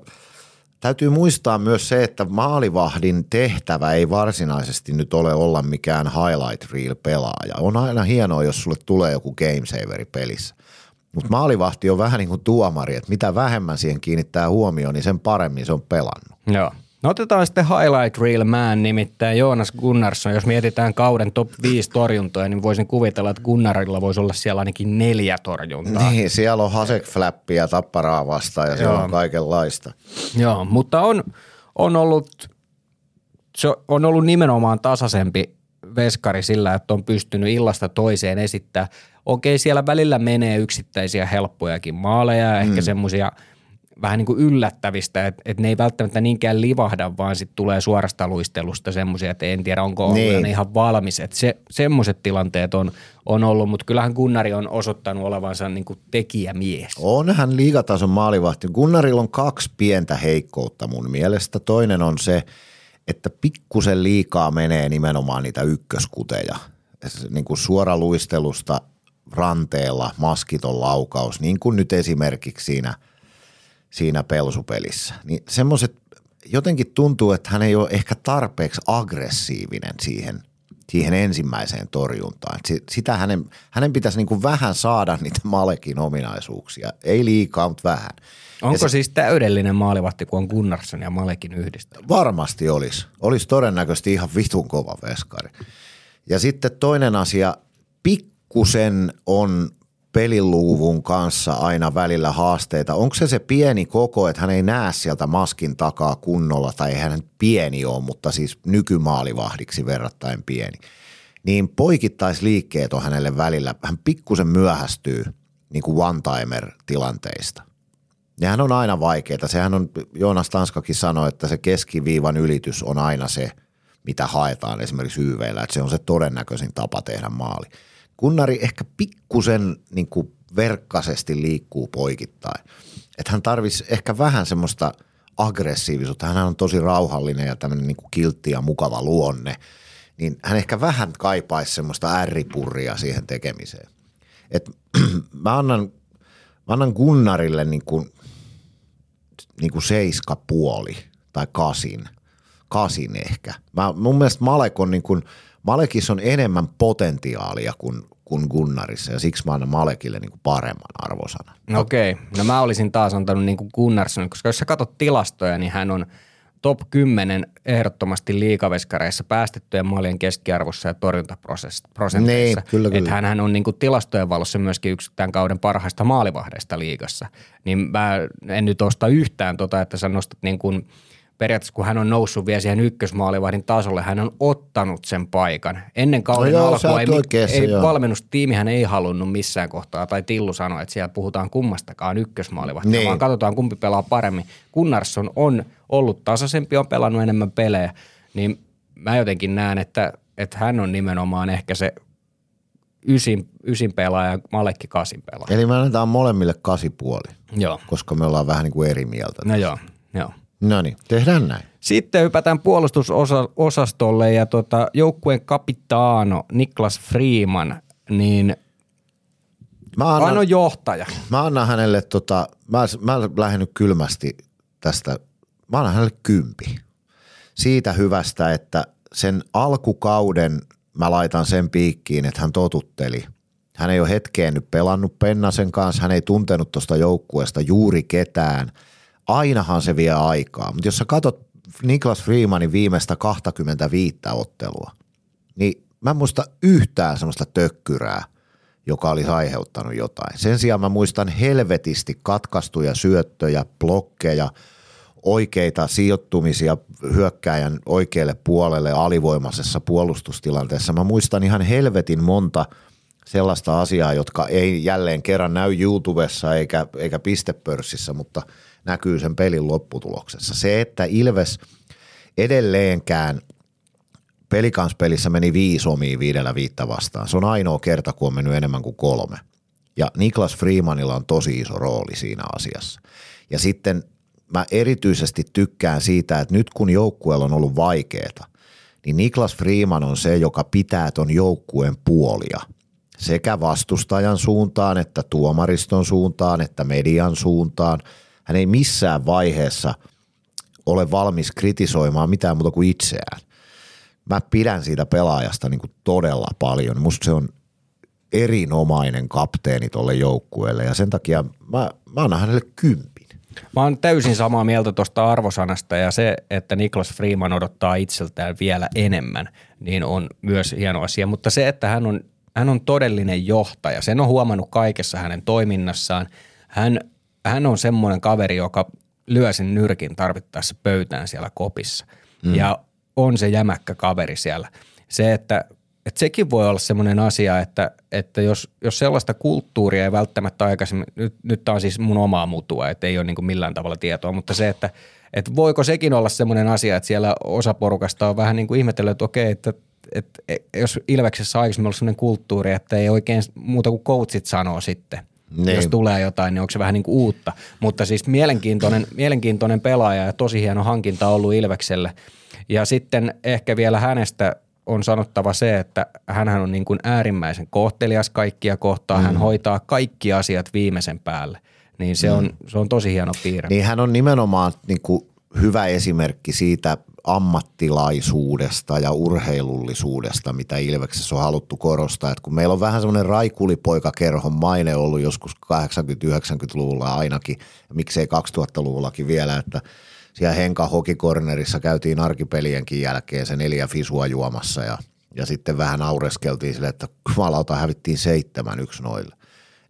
täytyy muistaa myös se, että maalivahdin tehtävä ei varsinaisesti nyt ole olla mikään highlight reel pelaaja. On aina hienoa, jos sulle tulee joku game saveri pelissä. Mutta maalivahti on vähän niin kuin tuomari, että mitä vähemmän siihen kiinnittää huomioon, niin sen paremmin se on pelannut. Joo. No otetaan sitten highlight reel man, nimittäin Joonas Gunnarsson. Jos mietitään kauden top 5 torjuntoja, niin voisin kuvitella, että Gunnarilla voisi olla siellä ainakin neljä torjuntaa. Niin, siellä on hasekfläppiä tapparaa vastaan ja siellä Joo. on kaikenlaista. Joo, mutta on, on, ollut, se on ollut nimenomaan tasaisempi veskari sillä, että on pystynyt illasta toiseen esittää. Okei, siellä välillä menee yksittäisiä helppojakin maaleja ja ehkä semmoisia vähän niin kuin yllättävistä, että, että ne ei välttämättä niinkään livahda, vaan sitten tulee suorasta luistelusta semmoisia, että en tiedä onko ollut Niin. ihan valmis. Että se, semmoiset tilanteet on, on ollut, mutta kyllähän Gunnari on osoittanut olevansa niin kuin tekijämies. On hän liigatason maalivahti. Gunnarilla on kaksi pientä heikkoutta mun mielestä. Toinen on se, että pikkusen liikaa menee nimenomaan niitä ykköskuteja. Niin kuin suoraluistelusta ranteella, maskiton laukaus, niin kuin nyt esimerkiksi siinä, siinä pelsupelissä. Niin semmoiset, jotenkin tuntuu, että hän ei ole ehkä tarpeeksi aggressiivinen siihen, siihen ensimmäiseen torjuntaan. Sitä hänen, hänen pitäisi niin kuin vähän saada niitä Malekin ominaisuuksia. Ei liikaa, mutta vähän. Onko se- siis täydellinen maalivahti, kun on Gunnarsson ja Malekin yhdistelmä? Varmasti olisi. Olisi todennäköisesti ihan vitun kova veskari. Ja sitten toinen asia, pikkusen on peliluuvun kanssa aina välillä haasteita. Onko se se pieni koko, että hän ei näe sieltä maskin takaa kunnolla, tai ei hän pieni ole, mutta siis nykymaalivahdiksi verrattain pieni. Niin poikittaisliikkeet on hänelle välillä, hän pikkusen myöhästyy niin kuin one-timer-tilanteista. Nehän on aina vaikeita. Sehän on, Joonas Tanskakin sanoi, että se keskiviivan ylitys on aina se, mitä haetaan esimerkiksi YVllä, että se on se todennäköisin tapa tehdä maali. Kunnari ehkä pikkusen niin kuin verkkaisesti liikkuu poikittain. Että hän tarvisi ehkä vähän semmoista aggressiivisuutta. Hän on tosi rauhallinen ja tämmöinen niin kuin kiltti ja mukava luonne. Niin hän ehkä vähän kaipaisi semmoista ärripurria siihen tekemiseen. Et, mä annan, mä annan Gunnarille niin kuin, niin kuin seiska puoli tai kasin. Kasin ehkä. Mä, mun mielestä Malek on niin kuin, Malekissa on enemmän potentiaalia kuin, kuin Gunnarissa ja siksi mä annan Malekille niin kuin paremman arvosanan. No Okei, no mä olisin taas antanut niin kuin Gunnarsson, koska jos sä katsot tilastoja, niin hän on top 10 ehdottomasti liikaveskareissa päästettyjen maalien keskiarvossa ja torjuntaprosenteissa. Niin, kyllä, kyllä. Että hän on niin kuin tilastojen valossa myöskin yksi tämän kauden parhaista maalivahdeista liigassa. Niin mä en nyt osta yhtään tota, että sä nostat niin kuin periaatteessa kun hän on noussut vielä siihen ykkösmaalivahdin tasolle, hän on ottanut sen paikan. Ennen kauden No joo, alkua ei, oikeassa, ei joo. valmennustiimihän ei halunnut missään kohtaa, tai Tillu sanoi, että siellä puhutaan kummastakaan ykkösmaalivahtia, Niin. vaan katsotaan kumpi pelaa paremmin. Gunnarsson on ollut tasaisempi, on pelannut enemmän pelejä, niin mä jotenkin näen, että, että hän on nimenomaan ehkä se ysin, ysin pelaaja, Malekki kasin pelaaja. Eli me annetaan molemmille kasi puoli, Joo, koska me ollaan vähän niin kuin eri mieltä. no joo, joo. No niin, tehdään näin. Sitten hypätään puolustusosastolle ja tota, joukkueen kapitaano Niklas Freeman, niin Mä hän annan, on johtaja. mä annan hänelle, tota, mä, mä lähden nyt kylmästi tästä, mä annan hänelle kympi. Siitä hyvästä, että sen alkukauden mä laitan sen piikkiin, että hän totutteli. Hän ei ole hetkeen nyt pelannut Pennasen kanssa, hän ei tuntenut tuosta joukkueesta juuri ketään. Ainahan se vie aikaa, mutta jos sä katsot Niklas Freemanin viimeistä 25 ottelua, niin mä en muista yhtään semmoista tökkyrää, joka olisi aiheuttanut jotain. Sen sijaan mä muistan helvetisti katkaistuja syöttöjä, blokkeja, oikeita sijoittumisia hyökkääjän oikealle puolelle alivoimaisessa puolustustilanteessa. Mä muistan ihan helvetin monta sellaista asiaa, jotka ei jälleen kerran näy YouTubessa eikä, eikä pistepörssissä, mutta näkyy sen pelin lopputuloksessa. Se, että Ilves edelleenkään pelikanspelissä meni viisi omiin viidellä viittä vastaan. Se on ainoa kerta, kun on mennyt enemmän kuin kolme. Ja Niklas Freemanilla on tosi iso rooli siinä asiassa. Ja sitten mä erityisesti tykkään siitä, että nyt kun joukkueella on ollut vaikeeta, niin Niklas Freeman on se, joka pitää ton joukkueen puolia sekä vastustajan suuntaan, että tuomariston suuntaan, että median suuntaan. Hän ei missään vaiheessa ole valmis kritisoimaan mitään muuta kuin itseään. Mä pidän siitä pelaajasta niin kuin todella paljon. Musta se on erinomainen kapteeni tuolle joukkueelle ja sen takia mä, mä annan hänelle kympin. Mä oon täysin samaa mieltä tuosta arvosanasta ja se, että Niklas Freeman odottaa itseltään vielä enemmän, niin on myös hieno asia. Mutta se, että hän on, hän on todellinen johtaja, sen on huomannut kaikessa hänen toiminnassaan. Hän, hän on semmoinen kaveri, joka lyö sen nyrkin tarvittaessa pöytään siellä kopissa. Mm. Ja on se jämäkkä kaveri siellä. Se, että että sekin voi olla semmoinen asia, että, että jos, jos sellaista kulttuuria ei välttämättä aikaisemmin, nyt, nyt tämä on siis mun omaa mutua, että ei ole niin kuin millään tavalla tietoa, mutta se, että, että voiko sekin olla semmoinen asia, että siellä osa porukasta on vähän niin kuin ihmetellyt, että okei, että, että, että jos Ilveksessä aikaisemmin ollut semmoinen kulttuuri, että ei oikein muuta kuin coachit sanoo sitten, niin. jos tulee jotain, niin onko se vähän niin kuin uutta. Mutta siis mielenkiintoinen, mielenkiintoinen pelaaja ja tosi hieno hankinta ollut Ilvekselle. Ja sitten ehkä vielä hänestä on sanottava se, että hän on niin kuin äärimmäisen kohtelias kaikkia kohtaa. Mm. Hän hoitaa kaikki asiat viimeisen päälle. Niin se, mm. on, se on tosi hieno piirre. Niin hän on nimenomaan niin kuin hyvä esimerkki siitä ammattilaisuudesta ja urheilullisuudesta, mitä Ilveksessä on haluttu korostaa. Et kun meillä on vähän semmoinen raikulipoikakerhon maine ollut joskus 80-90-luvulla ainakin, ja miksei 2000-luvullakin vielä, että – siellä Henka Hokikornerissa käytiin arkipelienkin jälkeen se neljä fisua juomassa ja, ja sitten vähän aureskeltiin sille, että jumalauta hävittiin seitsemän yksi noille.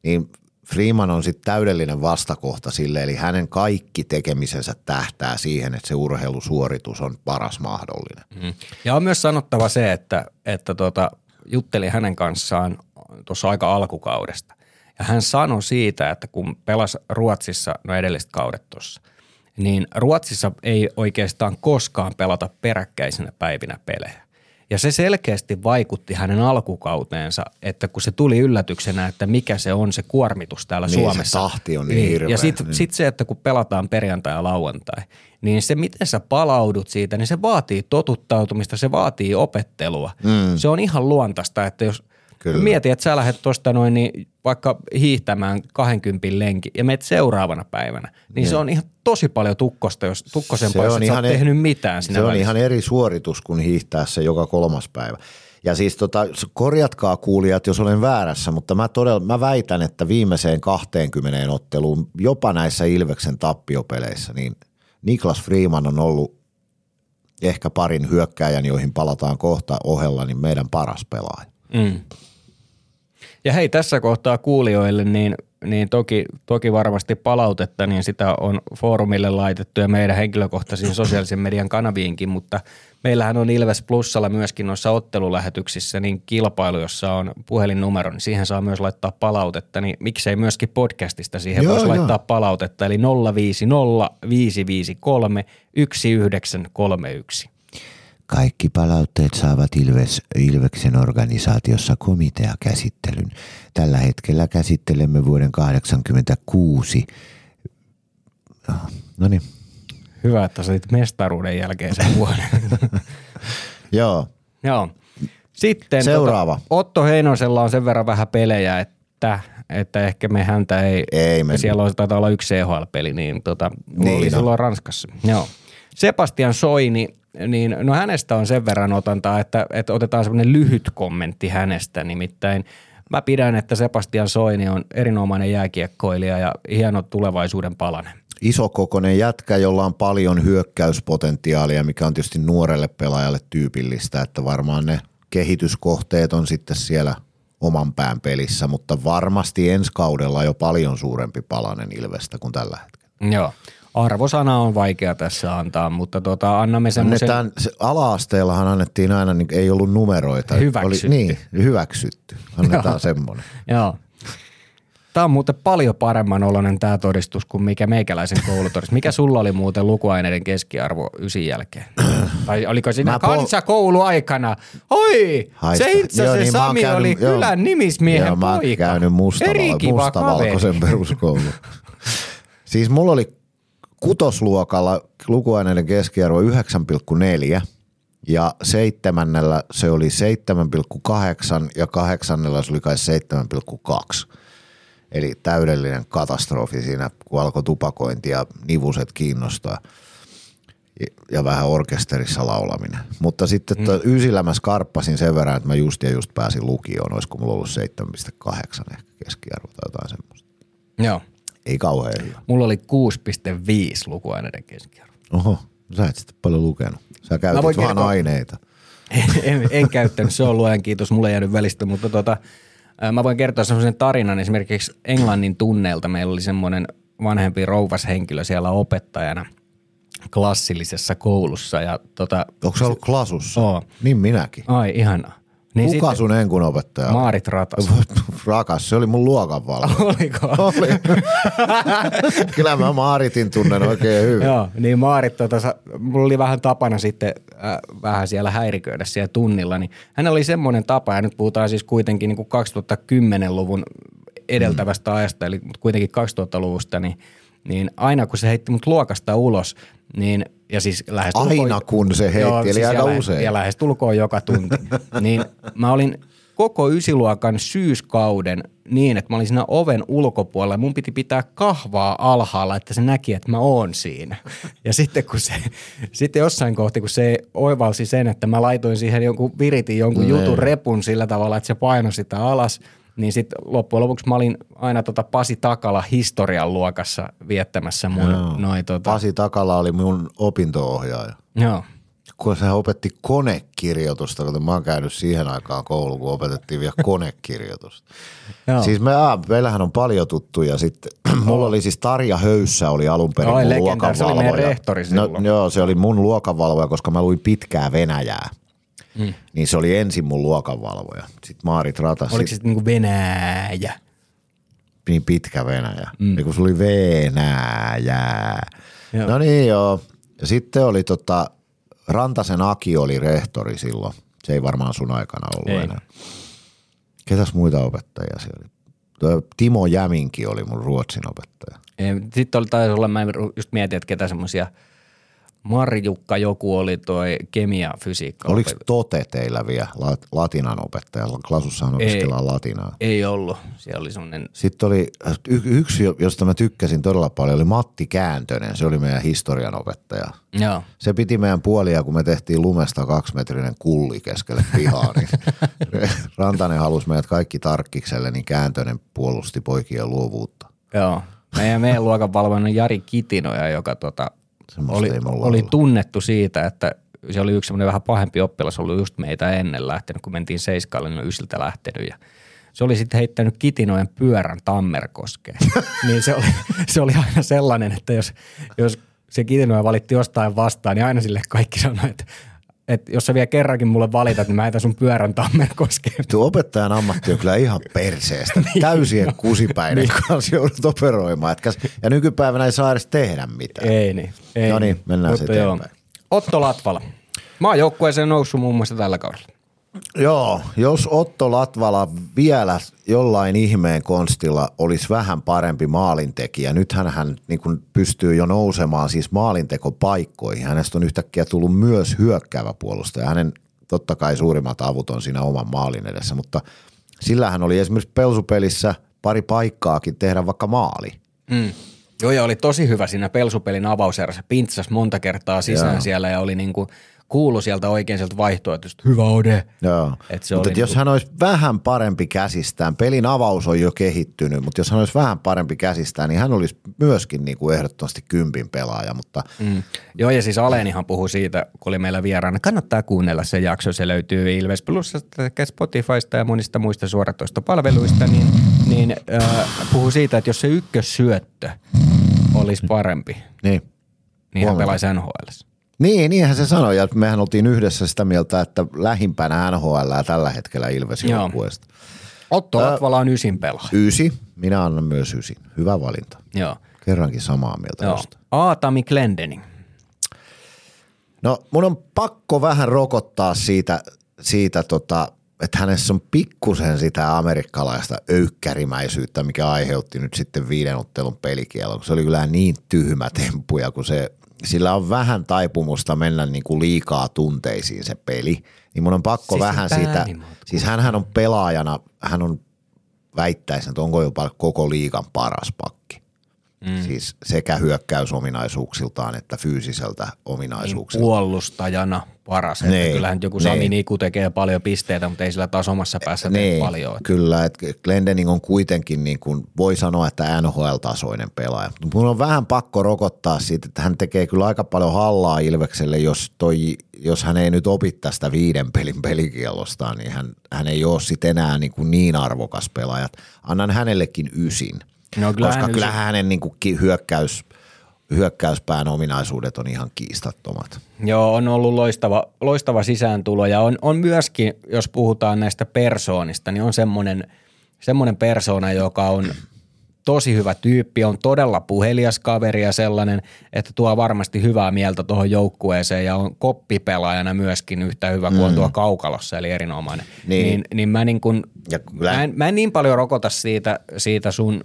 Niin Freeman on sitten täydellinen vastakohta sille, eli hänen kaikki tekemisensä tähtää siihen, että se urheilusuoritus on paras mahdollinen. Mm. Ja on myös sanottava se, että, että tota, juttelin hänen kanssaan tuossa aika alkukaudesta. Ja hän sanoi siitä, että kun pelasi Ruotsissa no edelliset kaudet tuossa – niin Ruotsissa ei oikeastaan koskaan pelata peräkkäisenä päivinä pelejä. Ja se selkeästi vaikutti hänen alkukauteensa, että kun se tuli yllätyksenä, että mikä se on se kuormitus täällä niin, Suomessa. Se tahti on niin, niin hirveä. Ja sitten niin. sit se, että kun pelataan perjantai ja lauantai, niin se miten sä palaudut siitä, niin se vaatii totuttautumista, se vaatii opettelua. Mm. Se on ihan luontaista, että jos – Kyllä. Mieti, että sä lähdet tuosta noin niin vaikka hiihtämään 20 lenki ja meet seuraavana päivänä, niin, niin se on ihan tosi paljon tukkosta, jos tukkosempaa, jos et ihan e- tehnyt mitään sinne Se välissä. on ihan eri suoritus kuin hiihtää se joka kolmas päivä. Ja siis tota, korjatkaa kuulijat, jos olen väärässä, mutta mä, todella, mä väitän, että viimeiseen 20 otteluun, jopa näissä Ilveksen tappiopeleissä, niin Niklas Freeman on ollut ehkä parin hyökkäjän, joihin palataan kohta ohella, niin meidän paras pelaaja. Mm. Ja hei, tässä kohtaa kuulijoille, niin, niin toki, toki varmasti palautetta, niin sitä on foorumille laitettu ja meidän henkilökohtaisiin sosiaalisen median kanaviinkin, mutta meillähän on Ilves Plussalla myöskin noissa ottelulähetyksissä niin kilpailu, jossa on puhelinnumero, niin siihen saa myös laittaa palautetta, niin miksei myöskin podcastista siihen joo, voisi joo. laittaa palautetta, eli 050 553 1931. Kaikki palautteet saavat Ilves, Ilveksen organisaatiossa komiteakäsittelyn. Tällä hetkellä käsittelemme vuoden 1986. No niin. Hyvä, että sä mestaruuden jälkeen sen vuoden. Joo. Joo. Sitten Seuraava. Tota, Otto Heinosella on sen verran vähän pelejä, että, että ehkä me häntä ei, ei me... siellä on, taitaa olla yksi CHL-peli, niin, tota, niin oli no. silloin Ranskassa. Joo. Sebastian Soini niin no hänestä on sen verran otantaa, että, että otetaan semmoinen lyhyt kommentti hänestä. Nimittäin mä pidän, että Sebastian Soini on erinomainen jääkiekkoilija ja hieno tulevaisuuden palanen. Isokokoinen jätkä, jolla on paljon hyökkäyspotentiaalia, mikä on tietysti nuorelle pelaajalle tyypillistä, että varmaan ne kehityskohteet on sitten siellä oman pään pelissä, mutta varmasti ensi kaudella jo paljon suurempi palanen Ilvestä kuin tällä hetkellä. Joo. Arvosana on vaikea tässä antaa, mutta tota, annamme semmoisen... Se, ala-asteellahan annettiin aina, niin ei ollut numeroita. Hyväksytty. Oli, niin, hyväksytty. Annetaan semmoinen. Joo. Tämä on muuten paljon paremman oloinen tämä todistus kuin mikä meikäläisen koulutodistus. Mikä sulla oli muuten lukuaineiden keskiarvo ysin jälkeen? Vai oliko siinä Mä kansakouluaikana? Oi, Haista. se itse asiassa niin, Sami käynyt, oli joo, kylän nimismiehen joo, poika. Mä oon käynyt mustavalkoisen peruskoulun. siis mulla oli kutosluokalla lukuaineiden keskiarvo 9,4 Ja seitsemännellä se oli 7,8 ja kahdeksannella se oli kai 7,2. Eli täydellinen katastrofi siinä, kun alkoi tupakointi ja nivuset kiinnostaa ja vähän orkesterissa laulaminen. Mutta sitten mm. ysillä mä skarppasin sen verran, että mä just ja just pääsin lukioon, olisiko mulla ollut 7,8 ehkä keskiarvo tai jotain semmoista. Joo. Ei kauhean hyvä. Mulla oli 6,5 lukuaineiden keskiarvo. Oho, sä et sitten paljon lukenut. Sä käytit vaan kertoa. aineita. En, en, en käyttänyt, se on luojan kiitos, mulle jäänyt välistä, mutta tota, mä voin kertoa semmoisen tarinan esimerkiksi Englannin tunneilta. Meillä oli semmoinen vanhempi rouvas henkilö siellä opettajana klassillisessa koulussa. Ja tota, Onko se ollut klasussa? Oo. Niin minäkin. Ai, ihanaa. Niin Kuka sun enkun opettaja Maarit Ratas. Rakas, se oli mun luokanvalvoja. Oliko? Oli. Kyllä mä Maaritin tunnen oikein hyvin. Joo, niin Maarit, tota, mulla oli vähän tapana sitten äh, vähän siellä häiriköidä siellä tunnilla, niin hän oli semmoinen tapa, ja nyt puhutaan siis kuitenkin niin kuin 2010-luvun edeltävästä mm. ajasta, eli kuitenkin 2000-luvusta, niin, niin aina kun se heitti mut luokasta ulos, niin ja siis lähes Aina kun se heitti, joo, eli siis aika ja usein. Ja lähes tulkoon joka tunti. niin mä olin koko ysiluokan syyskauden niin, että mä olin siinä oven ulkopuolella. Mun piti pitää kahvaa alhaalla, että se näki, että mä oon siinä. Ja sitten kun se, sitten jossain kohti, kun se oivalsi sen, että mä laitoin siihen jonkun, viritin jonkun ne. jutun repun sillä tavalla, että se painoi sitä alas – niin sitten loppujen lopuksi mä olin aina tota Pasi Takala historian luokassa viettämässä mun Joo. noi tota... Pasi Takala oli mun opinto-ohjaaja. Joo. Kun se opetti konekirjoitusta, kun mä oon käynyt siihen aikaan kouluun, kun opetettiin vielä konekirjoitusta. Joo. Siis me, aa, meillähän on paljon tuttuja sitten. Mulla oli siis Tarja Höyssä oli alun perin Oi, mun luokanvalvoja. Se oli rehtori no, silloin. No, joo, se oli mun luokanvalvoja, koska mä luin pitkää Venäjää. Mm. Niin se oli ensin mun luokanvalvoja. Sitten Maarit Ratas. Oliko se sitten niinku Venäjä? Niin pitkä Venäjä. Mm. kun se oli Venäjä. Joo. No niin joo. Ja sitten oli tota, Rantasen Aki oli rehtori silloin. Se ei varmaan sun aikana ollut ei. enää. Ketäs muita opettajia siellä oli? Timo Jäminki oli mun ruotsin opettaja. Sitten oli taisi olla, mä just mietin, että ketä semmoisia – Marjukka joku oli toi kemia, fysiikka. Oliko Tote teillä vielä latinan opettaja? Klasussahan opiskellaan latinaa. Ei ollut. Siellä oli semmoinen... Sitten oli y- yksi, josta mä tykkäsin todella paljon, oli Matti Kääntönen. Se oli meidän historian opettaja. Joo. Se piti meidän puolia, kun me tehtiin lumesta kaksimetrinen kulli keskelle pihaa. niin Rantanen halusi meidät kaikki tarkkikselle, niin Kääntönen puolusti poikien luovuutta. Joo. Meidän, meidän luokan Jari Kitinoja, joka tota, oli, oli tunnettu siitä, että se oli yksi semmoinen vähän pahempi oppilas ollut just meitä ennen lähtenyt, kun mentiin Seiskalle, niin ysiltä lähtenyt ja se oli sitten heittänyt kitinojen pyörän Tammerkoskeen. niin se oli, se oli aina sellainen, että jos, jos se kitinoja valitti jostain vastaan, niin aina sille kaikki sanoi, että että jos sä vielä kerrankin mulle valitat, niin mä heitän sun pyörän Tammerkoskeen. Tuo opettajan ammatti on kyllä ihan perseestä. niin. Täysien kusipäinen niin. kanssa joudut operoimaan. Ja nykypäivänä ei saa edes tehdä mitään. Ei niin. Ei no niin, mennään Mutta sitten eteenpäin. Otto Latvala. Maajoukkueeseen noussut muun muassa tällä kaudella. Joo, jos Otto Latvala vielä jollain ihmeen konstilla olisi vähän parempi maalintekijä, nythän hän niin kuin pystyy jo nousemaan siis maalintekopaikkoihin. Hänestä on yhtäkkiä tullut myös hyökkäävä puolustaja. Hänen totta kai suurimmat avut on siinä oman maalin edessä, mutta sillä hän oli esimerkiksi pelsupelissä pari paikkaakin tehdä vaikka maali. Mm. Joo, ja oli tosi hyvä siinä pelsupelin avauserässä. Pintsas monta kertaa sisään Joo. siellä ja oli niin kuin – kuulu sieltä oikein sieltä vaihtoehtoista, hyvä ode. Joo, et se mutta jos niin hän olisi vähän parempi käsistään, pelin avaus on jo kehittynyt, mutta jos hän olisi vähän parempi käsistään, niin hän olisi myöskin niin kuin ehdottomasti kympin pelaaja. Mutta... Mm. Joo ja siis Alenihan puhui siitä, kun oli meillä vieraana, kannattaa kuunnella se jakso, se löytyy Ilves Plusasta, Spotifysta ja monista muista suoratoistopalveluista, niin, niin äh, puhui siitä, että jos se ykkössyöttö olisi parempi, niin, niin hän pelaisi NHL. Niin, niinhän se sanoi, ja mehän oltiin yhdessä sitä mieltä, että lähimpänä NHL tällä hetkellä Ilves joukkueesta. Otto Latvala on ysin pelaaja. Ysi, minä annan myös ysin. Hyvä valinta. Joo. Kerrankin samaa mieltä Joo. Aatami Glendening. No mun on pakko vähän rokottaa siitä, siitä tota, että hänessä on pikkusen sitä amerikkalaista öykkärimäisyyttä, mikä aiheutti nyt sitten viiden ottelun pelikielon. Se oli kyllä niin tyhmä temppuja, kun se sillä on vähän taipumusta mennä niin kuin liikaa tunteisiin se peli, niin mun on pakko Siis vähän sitä, päänimatkuu. siis hän on pelaajana, hän on väittäisin, että onko jopa koko liigan paras pakki. Mm. Siis sekä hyökkäysominaisuuksiltaan että fyysiseltä Niin ominaisuuksiltaan. puolustajana paras. Että Niin, kyllähän joku Sami niin. Niku tekee paljon pisteitä, mutta ei sillä taas omassa päässä tee niin, paljon. kyllä, että Glendening on kuitenkin niin kuin, voi sanoa, että NHL-tasoinen pelaaja. Mutta mun on vähän pakko rokottaa siitä, että hän tekee kyllä aika paljon hallaa Ilvekselle, jos, toi, jos hän ei nyt opi tästä viiden pelin pelikielostaan, niin hän, hän ei ole sitten enää niin, kuin niin arvokas pelaaja. Annan hänellekin ysin, No, kyllä koska hän kyllä ysin- hänen niin kuin hyökkäys, hyökkäyspään ominaisuudet on ihan kiistattomat. Joo, on ollut loistava, loistava sisääntulo ja on, on myöskin, jos puhutaan näistä persoonista, niin on semmoinen, semmoinen persoona, joka on tosi hyvä tyyppi, on todella puhelias kaveri ja sellainen, että tuo varmasti hyvää mieltä tuohon joukkueeseen ja on koppipelaajana myöskin yhtä hyvä kuin on tuo kaukalossa, eli erinomainen. Niin. Niin, niin mä, niin kun, Ja kyllä- mä, en, mä en niin paljon rokota siitä, siitä sun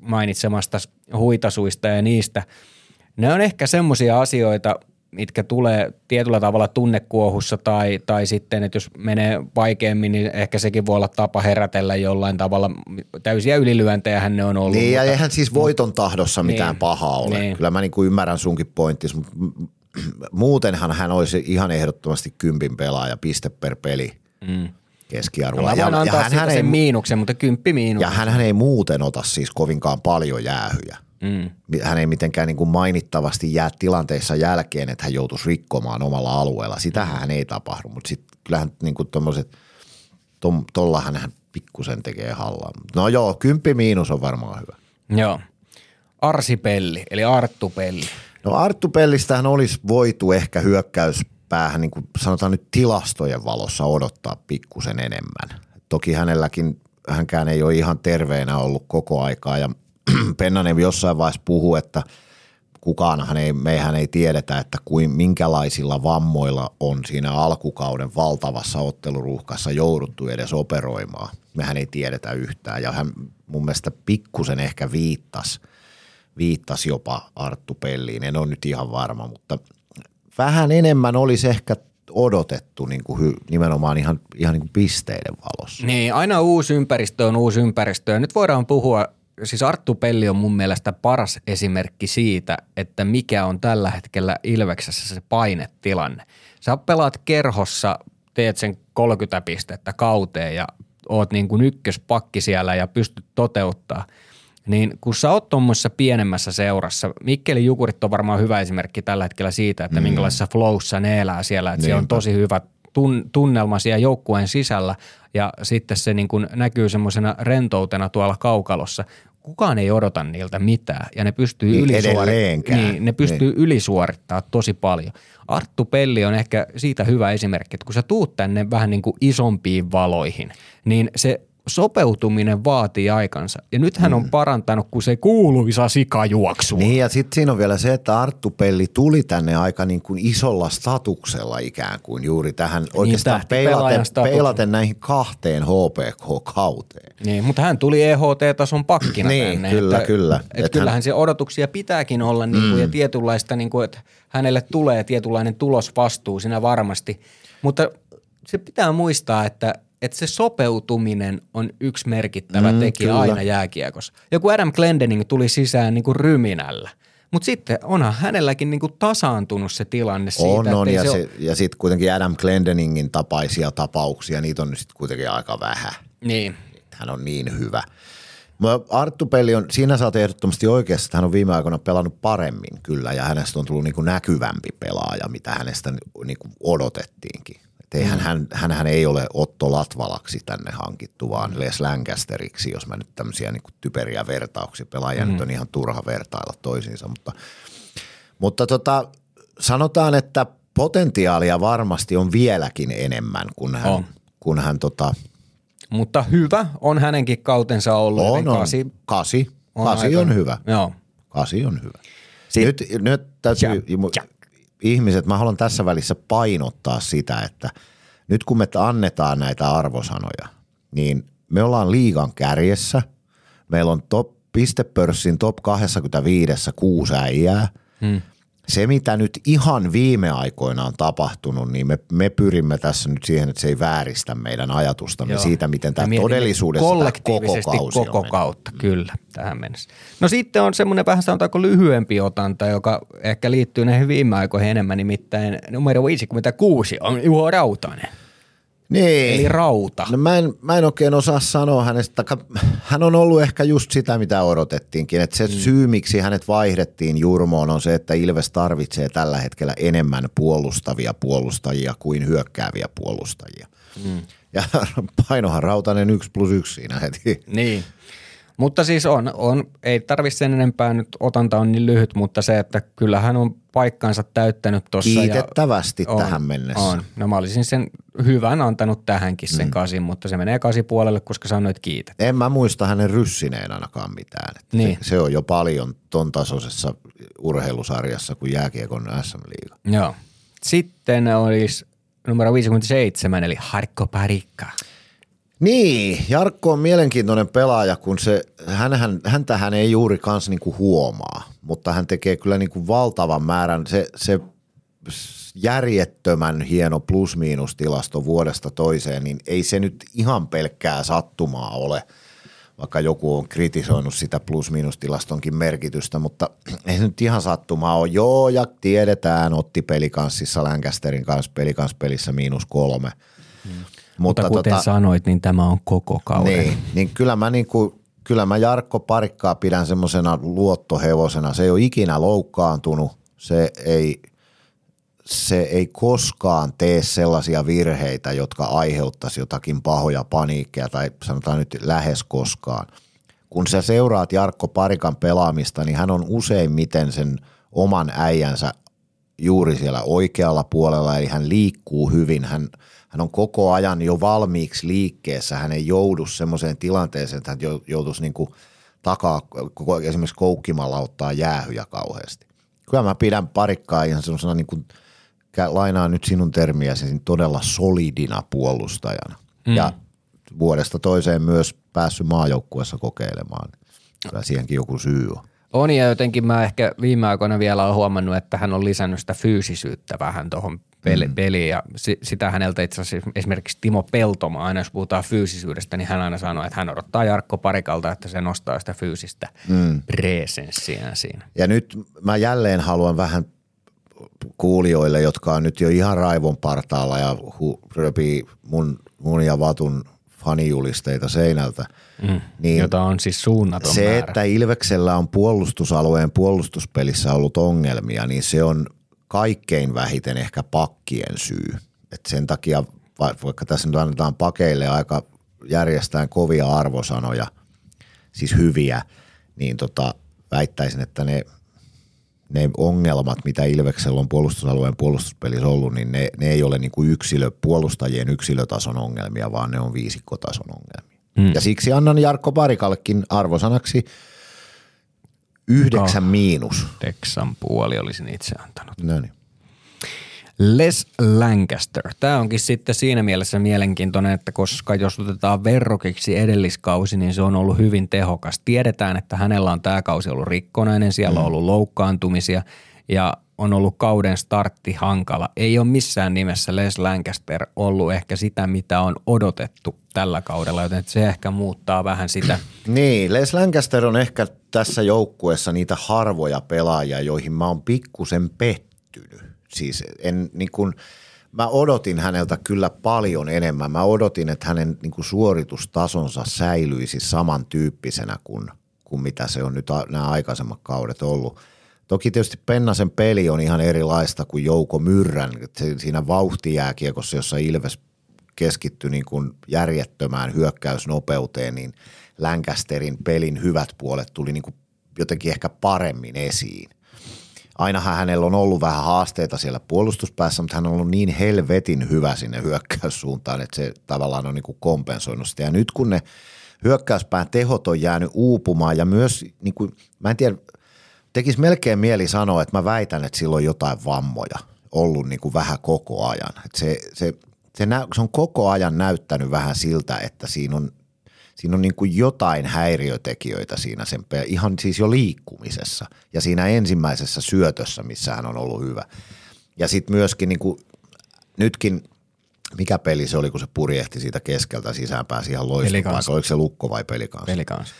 mainitsemasta huitasuista ja niistä. Ne on ehkä semmoisia asioita, mitkä tulee tietyllä tavalla tunnekuohussa tai, tai sitten, että jos menee vaikeammin, niin ehkä sekin voi olla tapa herätellä jollain tavalla. Täysiä ylilyöntejähän ne on ollut. Niin, ja mutta- eihän siis voiton tahdossa mitään Niin. pahaa ole. Niin. Kyllä mä niinku ymmärrän sunkin pointtis, mutta muutenhan hän olisi ihan ehdottomasti kympin pelaaja, piste per peli Mm. Keskiarvolla. No, ja, antaa ja, hän sen ei, miinuksen, mutta kymppi miinus. ja hän ei muuten ota siis kovinkaan paljon jäähyjä. Mm. Hän ei mitenkään niin kuin mainittavasti jää tilanteissa jälkeen, että hän joutuisi rikkomaan omalla alueella. Sitähän hän ei tapahdu, mutta sitten kyllähän niin kuin tommoset, tom, tollahan hän pikkusen tekee hallaa. No joo, kymppi miinus on varmaan hyvä. Joo. Arsi Pelli, eli Arttu Pelli. No Arttu Pellistähän olisi voitu ehkä hyökkäyspäähän, niin kuin sanotaan nyt tilastojen valossa odottaa pikkusen enemmän. Toki hänelläkin, hänkään ei ole ihan terveenä ollut koko aikaa ja Pennanen jossain vaiheessa puhuu, että kukaanhan ei, meihän ei tiedetä, että kuin, minkälaisilla vammoilla on siinä alkukauden valtavassa otteluruuhkassa jouduttu edes operoimaan. Mehän ei tiedetä yhtään ja hän mun mielestä pikkusen ehkä viittasi viittasi jopa Arttu Pelliin, en ole nyt ihan varma, mutta vähän enemmän olisi ehkä odotettu niin kuin nimenomaan ihan, ihan niin kuin pisteiden valossa. Niin, aina uusi ympäristö on uusi ympäristö. Ja nyt voidaan puhua, siis Arttu Pelli on mun mielestä paras esimerkki siitä, että mikä on tällä hetkellä Ilveksessä se painetilanne. Sä pelaat kerhossa, teet sen 30 pistettä kauteen ja oot niin kuin ykköspakki siellä ja pystyt toteuttaa. Niin kun sä oot tuommoisessa pienemmässä seurassa, Mikkeli Jukurit on varmaan hyvä esimerkki tällä hetkellä siitä, että minkälaisessa flowssa ne elää siellä, että siellä on tosi hyvä tun, tunnelma siellä joukkueen sisällä ja sitten se niin kuin näkyy semmoisena rentoutena tuolla kaukalossa. Kukaan ei odota niiltä mitään ja ne pystyy Niin, ylisuorittamaan. edelleenkään. Niin, ne pystyy niin. ylisuorittaa tosi paljon. Arttu Pelli on ehkä siitä hyvä esimerkki, että kun sä tuut tänne vähän niin kuin isompiin valoihin, niin se sopeutuminen vaatii aikansa. Ja nyt hän on parantanut, kun se kuuluisa sikajuoksu. Niin ja sitten siinä on vielä se, että Arttu Pelli tuli tänne aika niin kuin isolla statuksella ikään kuin juuri tähän oikeastaan tähtipelaajan peilaten, peilaten näihin kahteen HPK-kauteen. Niin, mutta hän tuli EHT-tason pakkina Niin, tänne. kyllä, että, kyllä. Että Et kyllähän hän- se odotuksia pitääkin olla niin kuin, ja tietynlaista, niin kuin, että hänelle tulee tietynlainen tulosvastuu siinä varmasti. Mutta se pitää muistaa, että, että se sopeutuminen on yksi merkittävä Mm, tekijä kyllä. aina jääkiekossa. Joku Adam Glendening tuli sisään niin kuin ryminällä. Mutta sitten onhan hänelläkin niin kuin tasaantunut se tilanne siitä, On, on ja, se ja sitten kuitenkin Adam Glendeningin tapaisia tapauksia, niitä on sitten kuitenkin aika vähän. Niin, hän on niin hyvä. Arttu Pelli on, siinä sä oot ehdottomasti oikeassa, että hän on viime aikoina pelannut paremmin kyllä ja hänestä on tullut niin kuin näkyvämpi pelaaja, mitä hänestä niin kuin odotettiinkin. Eihän, hän, hänhän ei ole Otto Latvalaksi tänne hankittu, vaan Les Lancasteriksi, jos mä nyt tämmöisiä niin kuin typeriä vertauksia. Pelaajia mm. nyt on ihan turha vertailla toisiinsa, mutta, mutta tota, sanotaan, että potentiaalia varmasti on vieläkin enemmän, kun hän, On. kun hän tota, mutta hyvä on hänenkin kautensa ollut. on, on. kasi Kasi. on Kasi aika- on hyvä. Joo. Kasi on hyvä. Sit- nyt, nyt täytyy, Ja- ja- ihmiset, mä haluan tässä välissä painottaa sitä, että nyt kun me annetaan näitä arvosanoja, niin me ollaan liigan kärjessä. Meillä on top, pistepörssin top 25 kuusi äijää. Hmm. Se, mitä nyt ihan viime aikoina on tapahtunut, niin me, me pyrimme tässä nyt siihen, että se ei vääristä meidän ajatustamme Joo. siitä, miten Me tämä mietimme todellisuudessa tämä koko kollektiivisesti kausi koko on kautta, kyllä, tähän mennessä. No sitten on semmoinen vähän sanotaanko lyhyempi otanta, joka ehkä liittyy näihin viime aikoihin enemmän, nimittäin numero 56 on Juho Rautanen, Niin. eli Rauta. No mä, en, mä en oikein osaa sanoa hänestä. Hän on ollut ehkä just sitä, mitä odotettiinkin. Että se mm. syy, miksi hänet vaihdettiin Jurmoon, on se, että Ilves tarvitsee tällä hetkellä enemmän puolustavia puolustajia kuin hyökkääviä puolustajia. Mm. Ja painohan Rautanen 1 plus 1 siinä heti. Niin. Mutta siis on, on ei tarvi sen enempää nyt, otanta on niin lyhyt, mutta se, että kyllähän on paikkansa täyttänyt tuossa. Kiitettävästi on, tähän mennessä. On. No mä olisin sen hyvän antanut tähänkin sen mm. kasin, mutta se menee kasi puolelle, koska sanoit kiitet. En mä muista hänen ryssineen ainakaan mitään. Että Niin. se, se on jo paljon ton tasoisessa urheilusarjassa kuin jääkiekon SM-liiga. Joo. Sitten olisi numero 57, eli Harkko Parikka. Niin, Jarkko on mielenkiintoinen pelaaja, kun se, hänhän, häntä hän ei juuri kans niinku huomaa, mutta hän tekee kyllä niinku valtavan määrän, se, se järjettömän hieno plus-miinus tilasto vuodesta toiseen, niin ei se nyt ihan pelkkää sattumaa ole, vaikka joku on kritisoinut sitä plus-miinus-tilastonkin merkitystä, mutta ei se nyt ihan sattumaa ole. Joo, ja tiedetään, otti pelikanssissa Lancasterin kanssa pelikanspelissä miinus kolme. Mutta, mutta kuten tota, sanoit, niin tämä on koko kauden. niin, niin kyllä mä, niinku, kyllä mä Jarkko Parikkaa pidän semmoisena luottohevosena. Se ei ole ikinä loukkaantunut, se ei, se ei koskaan tee sellaisia virheitä, jotka aiheuttaisi jotakin pahoja paniikkeja tai sanotaan nyt lähes koskaan. Kun sä seuraat Jarkko Parikan pelaamista, niin hän on useimmiten sen oman äijänsä juuri siellä oikealla puolella, eli hän liikkuu hyvin, hän, hän on koko ajan jo valmiiksi liikkeessä, hän ei joudu semmoiseen tilanteeseen, että hän jou- joutuisi niin kuin takaa koko, esimerkiksi koukkimalla ottaa jäähyjä kauheasti. Kyllä mä pidän parikkaa ihan semmoisena niin kuin, lainaan nyt sinun termiäsi, niin todella solidina puolustajana. Mm. Ja vuodesta toiseen myös päässyt maajoukkuessa kokeilemaan. Kyllä siihenkin joku syy on. On ja jotenkin mä ehkä viime aikoina vielä olen huomannut, että hän on lisännyt sitä fyysisyyttä vähän tuohon peli- mm. peliin ja si- sitä häneltä itse asiassa esimerkiksi Timo Peltoma, aina jos puhutaan fyysisyydestä, niin hän aina sanoo, että hän odottaa Jarkko Parikalta, että se nostaa sitä fyysistä mm. presenssiä siinä. Ja nyt mä jälleen haluan vähän kuulijoille, jotka on nyt jo ihan raivon partaalla ja hu- röpii mun, mun ja Vatun fanijulisteita seinältä. Mm. Niin Jota on siis suunnaton se, määrä. että Ilveksellä on puolustusalueen puolustuspelissä ollut ongelmia, niin se on kaikkein vähiten ehkä pakkien syy. Et sen takia, va- vaikka tässä nyt annetaan pakeille aika järjestään kovia arvosanoja, siis hyviä, niin tota, väittäisin, että ne, ne ongelmat, mitä Ilveksellä on puolustusalueen puolustuspelissä ollut, niin ne, ne ei ole niin kuin yksilö, puolustajien yksilötason ongelmia, vaan ne on viisikkotason ongelmia. Mm. Ja siksi annan Jarkko Parikallekin arvosanaksi yhdeksän Oh. miinus. Texan puoli olisin itse antanut. No niin. Les Lancaster. Tämä onkin sitten siinä mielessä mielenkiintoinen, että koska jos otetaan verrokiksi edelliskausi, niin se on ollut hyvin tehokas. Tiedetään, että hänellä on tämä kausi ollut rikkonainen, siellä on ollut loukkaantumisia ja on ollut kauden startti hankala. Ei ole missään nimessä Les Lancaster ollut ehkä sitä, mitä on odotettu tällä kaudella, joten se ehkä muuttaa vähän sitä. Niin, Les Lancaster on ehkä tässä joukkueessa niitä harvoja pelaajia, joihin mä oon pikkusen pettynyt. Siis en niin kuin, mä odotin häneltä kyllä paljon enemmän. Mä odotin, että hänen niin kuin suoritustasonsa säilyisi samantyyppisenä kuin, kuin mitä se on nyt a, nämä aikaisemmat kaudet ollut. Toki tietysti Pennasen peli on ihan erilaista kuin Jouko Myrrän. Siinä vauhtijääkiekossa, jossa Ilves keskittyi niin kuin järjettömään hyökkäysnopeuteen, niin Lancasterin pelin hyvät puolet tuli niin kuin jotenkin ehkä paremmin esiin. Ainahan hänellä on ollut vähän haasteita siellä puolustuspäässä, mutta hän on ollut niin helvetin hyvä sinne hyökkäyssuuntaan, että se tavallaan on niin kuin kompensoinut sitä. Ja nyt kun ne hyökkäyspään tehot on jäänyt uupumaan ja myös, niin kuin, mä en tiedä, tekisi melkein mieli sanoa, että mä väitän, että sillä on jotain vammoja ollut niin kuin vähän koko ajan. Että se, se, se, nä, se on koko ajan näyttänyt vähän siltä, että siinä on, siinä on niin kuin jotain häiriötekijöitä siinä sen, ihan siis jo liikkumisessa ja siinä ensimmäisessä syötössä, missä hän on ollut hyvä. Ja sitten myöskin niin kuin, nytkin, mikä peli se oli, kun se purjehti siitä keskeltä sisään, pääsi ihan loistopaikalle. Oliko se lukko vai pelikans? Pelikans.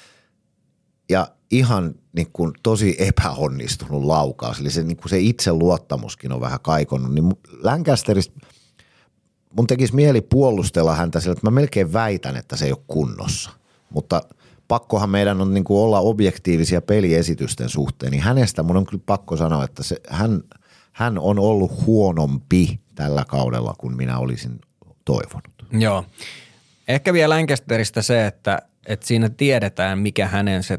Ja ihan niin kuin tosi epäonnistunut laukaus. Eli se, niin kuin se itseluottamuskin on vähän kaikonnut. Niin Lancasterista mun tekisi mieli puolustella häntä sillä, että mä melkein väitän, että se ei ole kunnossa. Mutta pakkohan meidän on niin kuin olla objektiivisia peliesitysten suhteen, niin hänestä mun on kyllä pakko sanoa, että se, hän, hän on ollut huonompi tällä kaudella kuin minä olisin toivonut. Joo. Ehkä vielä Lancasterista se, että, että siinä tiedetään, mikä hänen se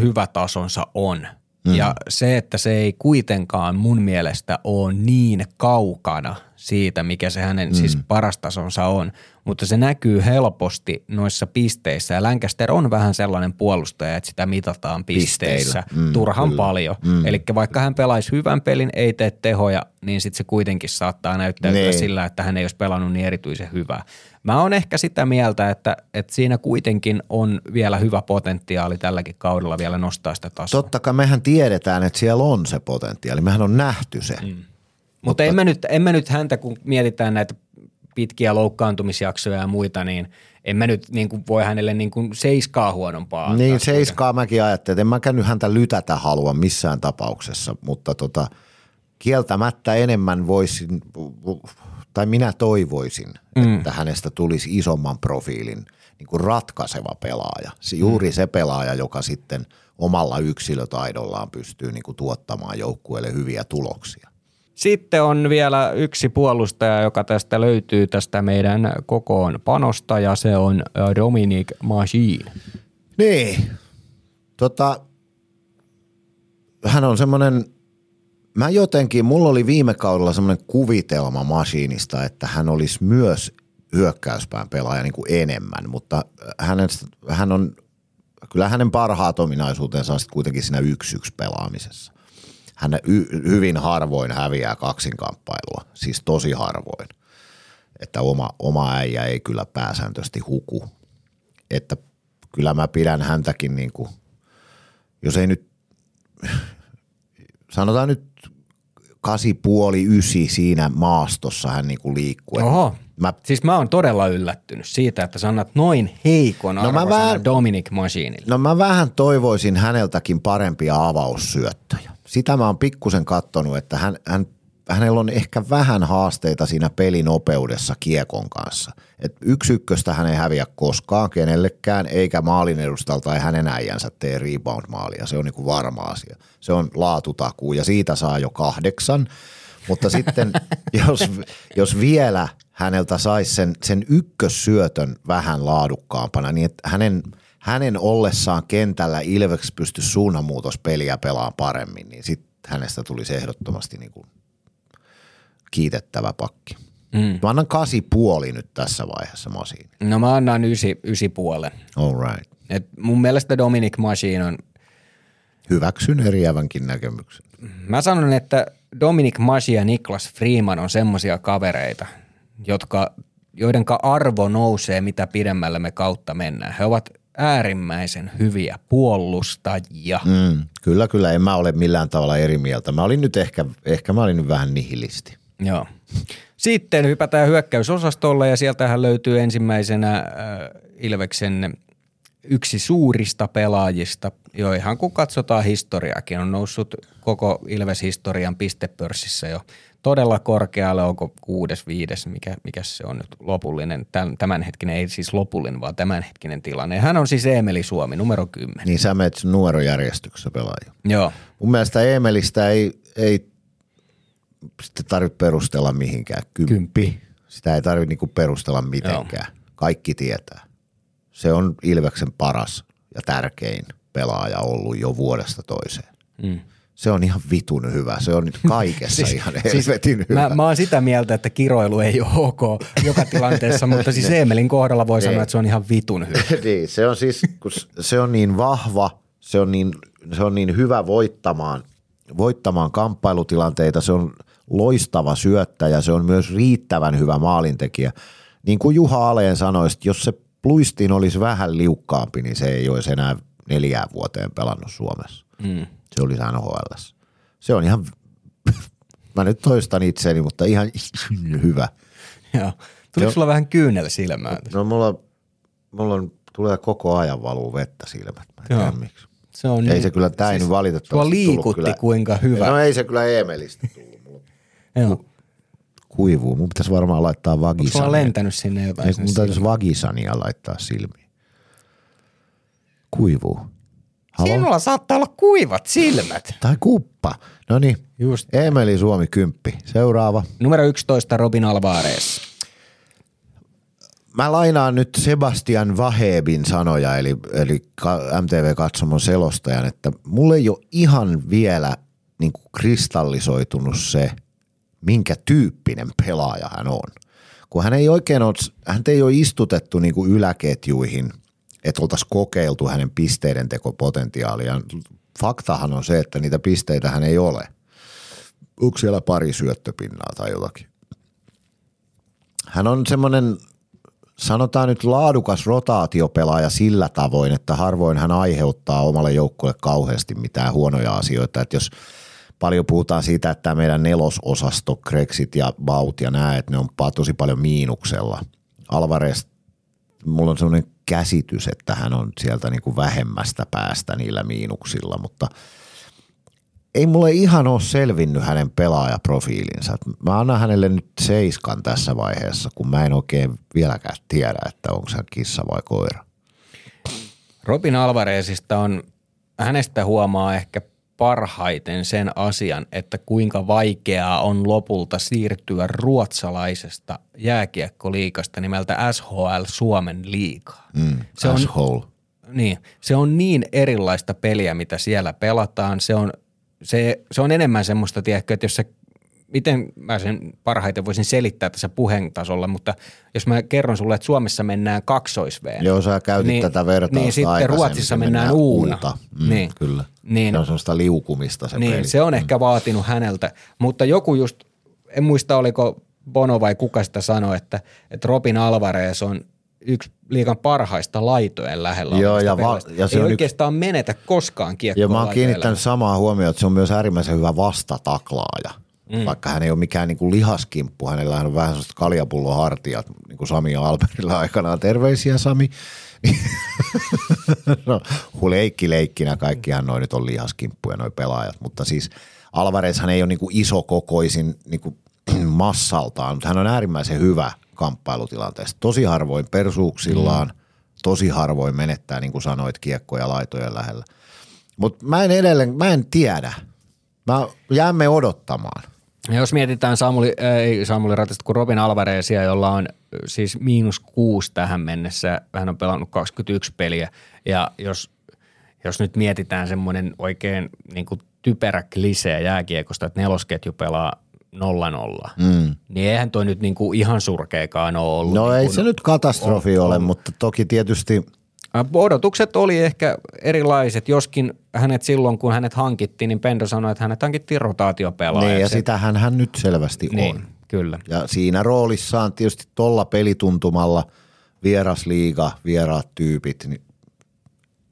hyvä tasonsa on. Mm. Ja se, että se ei kuitenkaan mun mielestä ole niin kaukana siitä, mikä se hänen mm. siis paras tasonsa on, mutta se näkyy helposti noissa pisteissä. Ja Lancaster on vähän sellainen puolustaja, että sitä mitataan pisteissä Pisteillä. Mm, turhan kyllä. paljon. Mm. Eli vaikka hän pelaisi hyvän pelin, ei tee tehoja, niin sitten se kuitenkin saattaa näyttäytyä Niin. sillä, että hän ei olisi pelannut niin erityisen hyvää. Mä oon ehkä sitä mieltä, että, että siinä kuitenkin on vielä hyvä potentiaali tälläkin kaudella vielä nostaa sitä tasoa. Totta kai mehän tiedetään, että siellä on se potentiaali. Mehän on nähty se. Mm. Mutta en mä, nyt, en mä nyt häntä, kun mietitään näitä pitkiä loukkaantumisjaksoja ja muita, niin en mä nyt niin kuin voi hänelle niin kuin seiskaa huonompaa antaa. Niin seiskaa mäkin ajattelin, että en mäkään nyt häntä lytätä halua missään tapauksessa, mutta tota, kieltämättä enemmän voisin, tai minä toivoisin, mm. että hänestä tulisi isomman profiilin niin kuin ratkaiseva pelaaja. Se, juuri se pelaaja, joka sitten omalla yksilötaidollaan pystyy niin kuin tuottamaan joukkueelle hyviä tuloksia. Sitten on vielä yksi puolustaja, joka tästä löytyy tästä meidän kokoon panosta ja se on Dominic Machine. Niin. Tota, hän on semmoinen, mä jotenkin, mulla oli viime kaudella semmoinen kuvitelma Masiinista, että hän olisi myös hyökkäyspään pelaaja niin kuin enemmän, mutta hänen, hän on, kyllä hänen parhaat ominaisuutensa on sitten kuitenkin siinä yksi yksi pelaamisessa. Hän y- hyvin harvoin häviää kaksinkamppailua, siis tosi harvoin. Että oma, oma äijä ei kyllä pääsääntöisesti huku. Että kyllä mä pidän häntäkin niin kuin, jos ei nyt, sanotaan nyt kasi puoli ysi siinä maastossa hän niin kuin liikkuu. Oho. Mä, Siis mä oon todella yllättynyt siitä, että sä annat noin heikon mä arvosana vähän- Dominic Machineille. no mä vähän toivoisin häneltäkin parempia avaussyöttöjä. Sitä mä oon pikkusen kattonut, että hän, hän, hänellä on ehkä vähän haasteita siinä pelinopeudessa kiekon kanssa. Et yksi ykköstä hän ei häviä koskaan kenellekään, eikä maalin edustalta tai hänen äijänsä tee rebound-maalia. Se on niinku varma asia. Se on laatutakuu ja siitä saa jo kahdeksan. Mutta sitten jos, jos vielä häneltä saisi sen, sen ykkössyötön vähän laadukkaampana, niin että hänen, hänen ollessaan kentällä Ilveks pystyisi suunnanmuutospeliä pelaamaan paremmin, niin sitten hänestä tulisi ehdottomasti niin kuin kiitettävä pakki. Mm. Mä annan kasi puoli nyt tässä vaiheessa Masiin. No mä annan ysi, ysi puolen. All right. Et mun mielestä Dominic Machine on, Hyväksyn eriävänkin näkemyksen. mä sanon, että Dominic Machine ja Niklas Freeman on semmosia kavereita, jotka, joidenka arvo nousee mitä pidemmälle me kautta mennään. He ovat äärimmäisen hyviä puolustajia. Mm, kyllä, kyllä. En mä ole millään tavalla eri mieltä. Mä olin nyt ehkä, ehkä mä olin nyt vähän nihilisti. Joo. Sitten hypätään hyökkäysosastolle ja sieltähän löytyy ensimmäisenä äh, Ilveksen yksi suurista pelaajista, jo ihan kun katsotaan historiaakin, on noussut koko Ilves-historian pistepörssissä jo todella korkealle, onko kuudes, viides, mikä, mikä se on nyt lopullinen, tämänhetkinen, ei siis lopullinen, vaan tämänhetkinen tilanne. Hän on siis Eemeli Suomi, numero 10. Niin sä menet numerojärjestyksessä pelaaja. Joo, Mun mielestä Emelistä ei, ei sitten tarvitse perustella mihinkään. Kymppi. Kymppi. Sitä ei tarvitse niinku perustella mitenkään. Kaikki tietää. Se on Ilveksen paras ja tärkein pelaaja ollut jo vuodesta toiseen. Mm. Se on ihan vitun hyvä. Se on nyt kaikessa siis, ihan helvetin hyvä. Mä, mä oon sitä mieltä, että kiroilu ei ole ok joka tilanteessa, mutta siis Eemelin kohdalla voi sanoa, että se on ihan vitun hyvä. niin, se on siis, kun se on niin vahva, se on niin, se on niin hyvä voittamaan, voittamaan kamppailutilanteita, se on loistava syöttäjä, se on myös riittävän hyvä maalintekijä. Niin kuin Juha Aleen sanoi, että jos se Luistin olisi vähän liukkaampi, niin se ei olisi enää neljään vuoteen pelannut Suomessa. Mm. Se olisi NHL. Se on ihan, mä nyt toistan itseäni, mutta ihan hyvä. Joo. Tuliko sulla vähän kyynel silmään? No mulla, mulla on, tulee koko ajan valuu vettä silmät. Mä en Joo. miksi. Se on Ei niin- se kyllä, ei nyt valitettavasti tullut liikutti kyllä. kuinka hyvä. No ei se kyllä Eemelistä tullut. Joo. kuivuu. Mun pitäisi varmaan laittaa Onko vagisania. lentänyt sinne jotain? Ei, mun täytyisi vagisania laittaa silmiin. Kuivuu. Halo? Sinulla saattaa olla kuivat silmät. Tai kuppa. No niin. Emeli Suomi kymppi. Seuraava. Numero 11 Robin Alvarez. Mä lainaan nyt Sebastian Vahebin sanoja, eli, eli ka- MTV-katsomon selostajan, että mulle ei ole ihan vielä niin kuin kristallisoitunut se, minkä tyyppinen pelaaja hän on. Kun hän ei oikein ole, hän ei ole istutettu niin kuin yläketjuihin, että oltaisiin kokeiltu hänen pisteiden tekopotentiaalia. Faktahan on se, että niitä pisteitä hän ei ole. Onko siellä pari syöttöpinnaa tai jotakin? Hän on semmoinen, sanotaan nyt laadukas rotaatiopelaaja sillä tavoin, että harvoin hän aiheuttaa omalle joukkueelle kauheasti mitään huonoja asioita. Että jos paljon puhutaan siitä, että tämä meidän nelososasto, Krexit ja Baut ja nämä, että ne on tosi paljon miinuksella. Alvarez, mulla on semmoinen käsitys, että hän on sieltä niin kuin vähemmästä päästä niillä miinuksilla, mutta ei mulle ihan ole selvinnyt hänen pelaajaprofiilinsa. Mä annan hänelle nyt seiskan tässä vaiheessa, kun mä en oikein vieläkään tiedä, että onko hän kissa vai koira. Robin Alvarezista on, hänestä huomaa ehkä parhaiten sen asian, että kuinka vaikeaa on lopulta siirtyä ruotsalaisesta jääkiekkoliikasta nimeltä SHL Suomen liigaa. Mm, Se on-. Niin, se on niin erilaista peliä, mitä siellä pelataan. Se on, se, se on enemmän semmoista, tiedätkö, että jos se, miten mä sen parhaiten voisin selittää tässä puheen tasolla, mutta jos mä kerron sulle, että Suomessa mennään kaksoisveen. Joo, sä käytit tätä vertausta Niin sitten Ruotsissa mennään mennään uuna. Mm, niin. kyllä. Niin, Se on semmoista liukumista se niin, peli. se on ehkä vaatinut häneltä, mutta joku just, en muista oliko Bono vai kuka sitä sanoi, että, että Robin Alvarez on yksi liigan parhaista laitojen lähellä Joo, ja va- ja se Ei on oikeastaan menetä koskaan kiekkoa Ja mä oon kiinnittänyt samaa huomioon, että se on myös äärimmäisen hyvä vastataklaaja. Mm. Vaikka hän ei ole mikään niin kuin lihaskimppu, hänellä on vähän sellaista kaljapullon hartiat, niin kuin Sami ja Albertilla aikanaan. Terveisiä Sami. no, leikki leikkinä, kaikkihan noin nyt on lihaskimppuja noi pelaajat, mutta siis Alvarezhan ei ole niin kuin isokokoisin niin kuin massaltaan, mutta hän on äärimmäisen hyvä kamppailutilanteessa. Tosi harvoin persuuksillaan, mm. tosi harvoin menettää, niin kuin sanoit, kiekkoja laitojen lähellä. Mutta mä en edelleen, mä en tiedä. Mä jäämme odottamaan. Ja Jos mietitään Samuli, ei Samuli Ratista kuin Robin Alvarezia, jolla on siis miinus kuusi tähän mennessä, hän on pelannut 21 peliä ja jos, jos nyt mietitään semmoinen oikein niin kuin typerä klisee jääkiekosta, että nelosketju pelaa 0-0, mm. niin eihän toi nyt niin kuin ihan surkeakaan ole ollut. No niin ei se nyt katastrofi ole, mutta toki tietysti Odotukset oli ehkä erilaiset, joskin hänet silloin, kun hänet hankittiin, niin Pendo sanoi, että hänet hankittiin rotaatiopelaajaksi. niin, ja sitähän hän nyt selvästi Niin, on. kyllä. Ja siinä roolissaan tietysti tolla pelituntumalla vierasliiga, vieraat tyypit, niin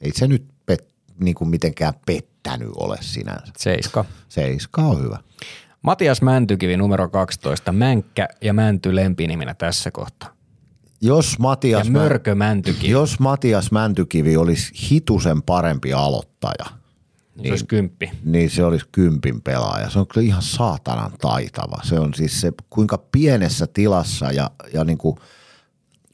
ei se nyt pet, niin kuin mitenkään pettänyt ole sinänsä. Seiska. Seiska on hyvä. Matias Mäntykivi numero 12, Mänkkä ja Mänty lempiniminä tässä kohtaa. Jos Matias, Ja Mörkö Mäntykivi, jos Matias Mäntykivi olisi hitusen parempi aloittaja, niin. se olisi kymppi. niin se olisi kympin pelaaja. Se on kyllä ihan saatanan taitava. Se on siis se, kuinka pienessä tilassa ja, ja niin kuin,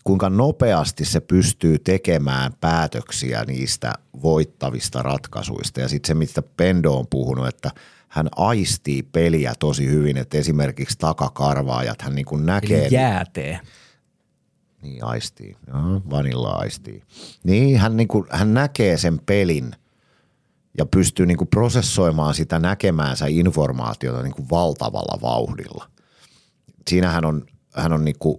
kuinka nopeasti se pystyy tekemään päätöksiä niistä voittavista ratkaisuista. Ja sitten se, mistä Pendo on puhunut, että hän aistii peliä tosi hyvin, että esimerkiksi takakarvaajat hän niin kuin näkee. Eli jäätee. Niin aistii, Joo, vanilla aistii. Niin hän, niin kuin, hän näkee sen pelin ja pystyy niin kuin prosessoimaan sitä näkemäänsä informaatiota niin kuin valtavalla vauhdilla. Siinä hän on, hän on niin kuin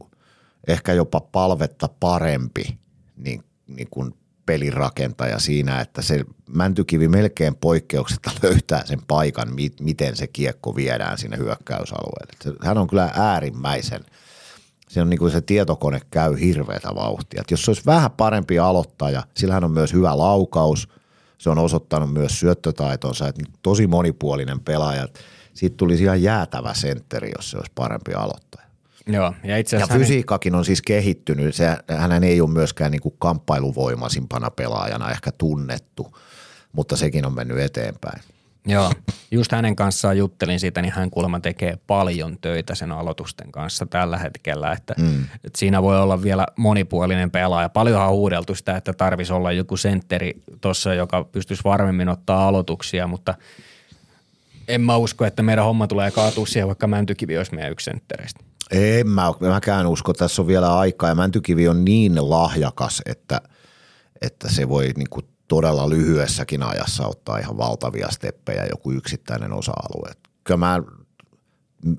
ehkä jopa palvetta parempi niin, niin kuin pelirakentaja siinä, että se Mäntykivi melkein poikkeuksetta löytää sen paikan, mi- miten se kiekko viedään sinne hyökkäysalueelle. Hän on kyllä äärimmäisen se, on niin kuin se tietokone käy hirveätä vauhtia. Et jos se olisi vähän parempi aloittaja, sillä hän on myös hyvä laukaus, se on osoittanut myös syöttötaitonsa, että tosi monipuolinen pelaaja. Siitä tulisi ihan jäätävä sentteri, jos se olisi parempi aloittaja. Joo, ja itse Ja hänen- fysiikkakin on siis kehittynyt. Se, hänen ei ole myöskään niin kuin kamppailuvoimaisimpana pelaajana ehkä tunnettu, mutta sekin on mennyt eteenpäin. Joo, just hänen kanssaan juttelin siitä, niin hän kuulemma tekee paljon töitä sen aloitusten kanssa tällä hetkellä, että, mm. että siinä voi olla vielä monipuolinen pelaaja. Paljonhan on huudeltu sitä, että tarvisi olla joku sentteri tuossa, joka pystyisi varmemmin ottaa aloituksia, mutta en mä usko, että meidän homma tulee kaatua siihen, vaikka Mäntykivi olisi meidän yksi senttereistä. En mä, mäkään usko, tässä on vielä aikaa ja Mäntykivi on niin lahjakas, että, että se voi niin kuin todella lyhyessäkin ajassa ottaa ihan valtavia steppejä joku yksittäinen osa-alue. Kyllä mä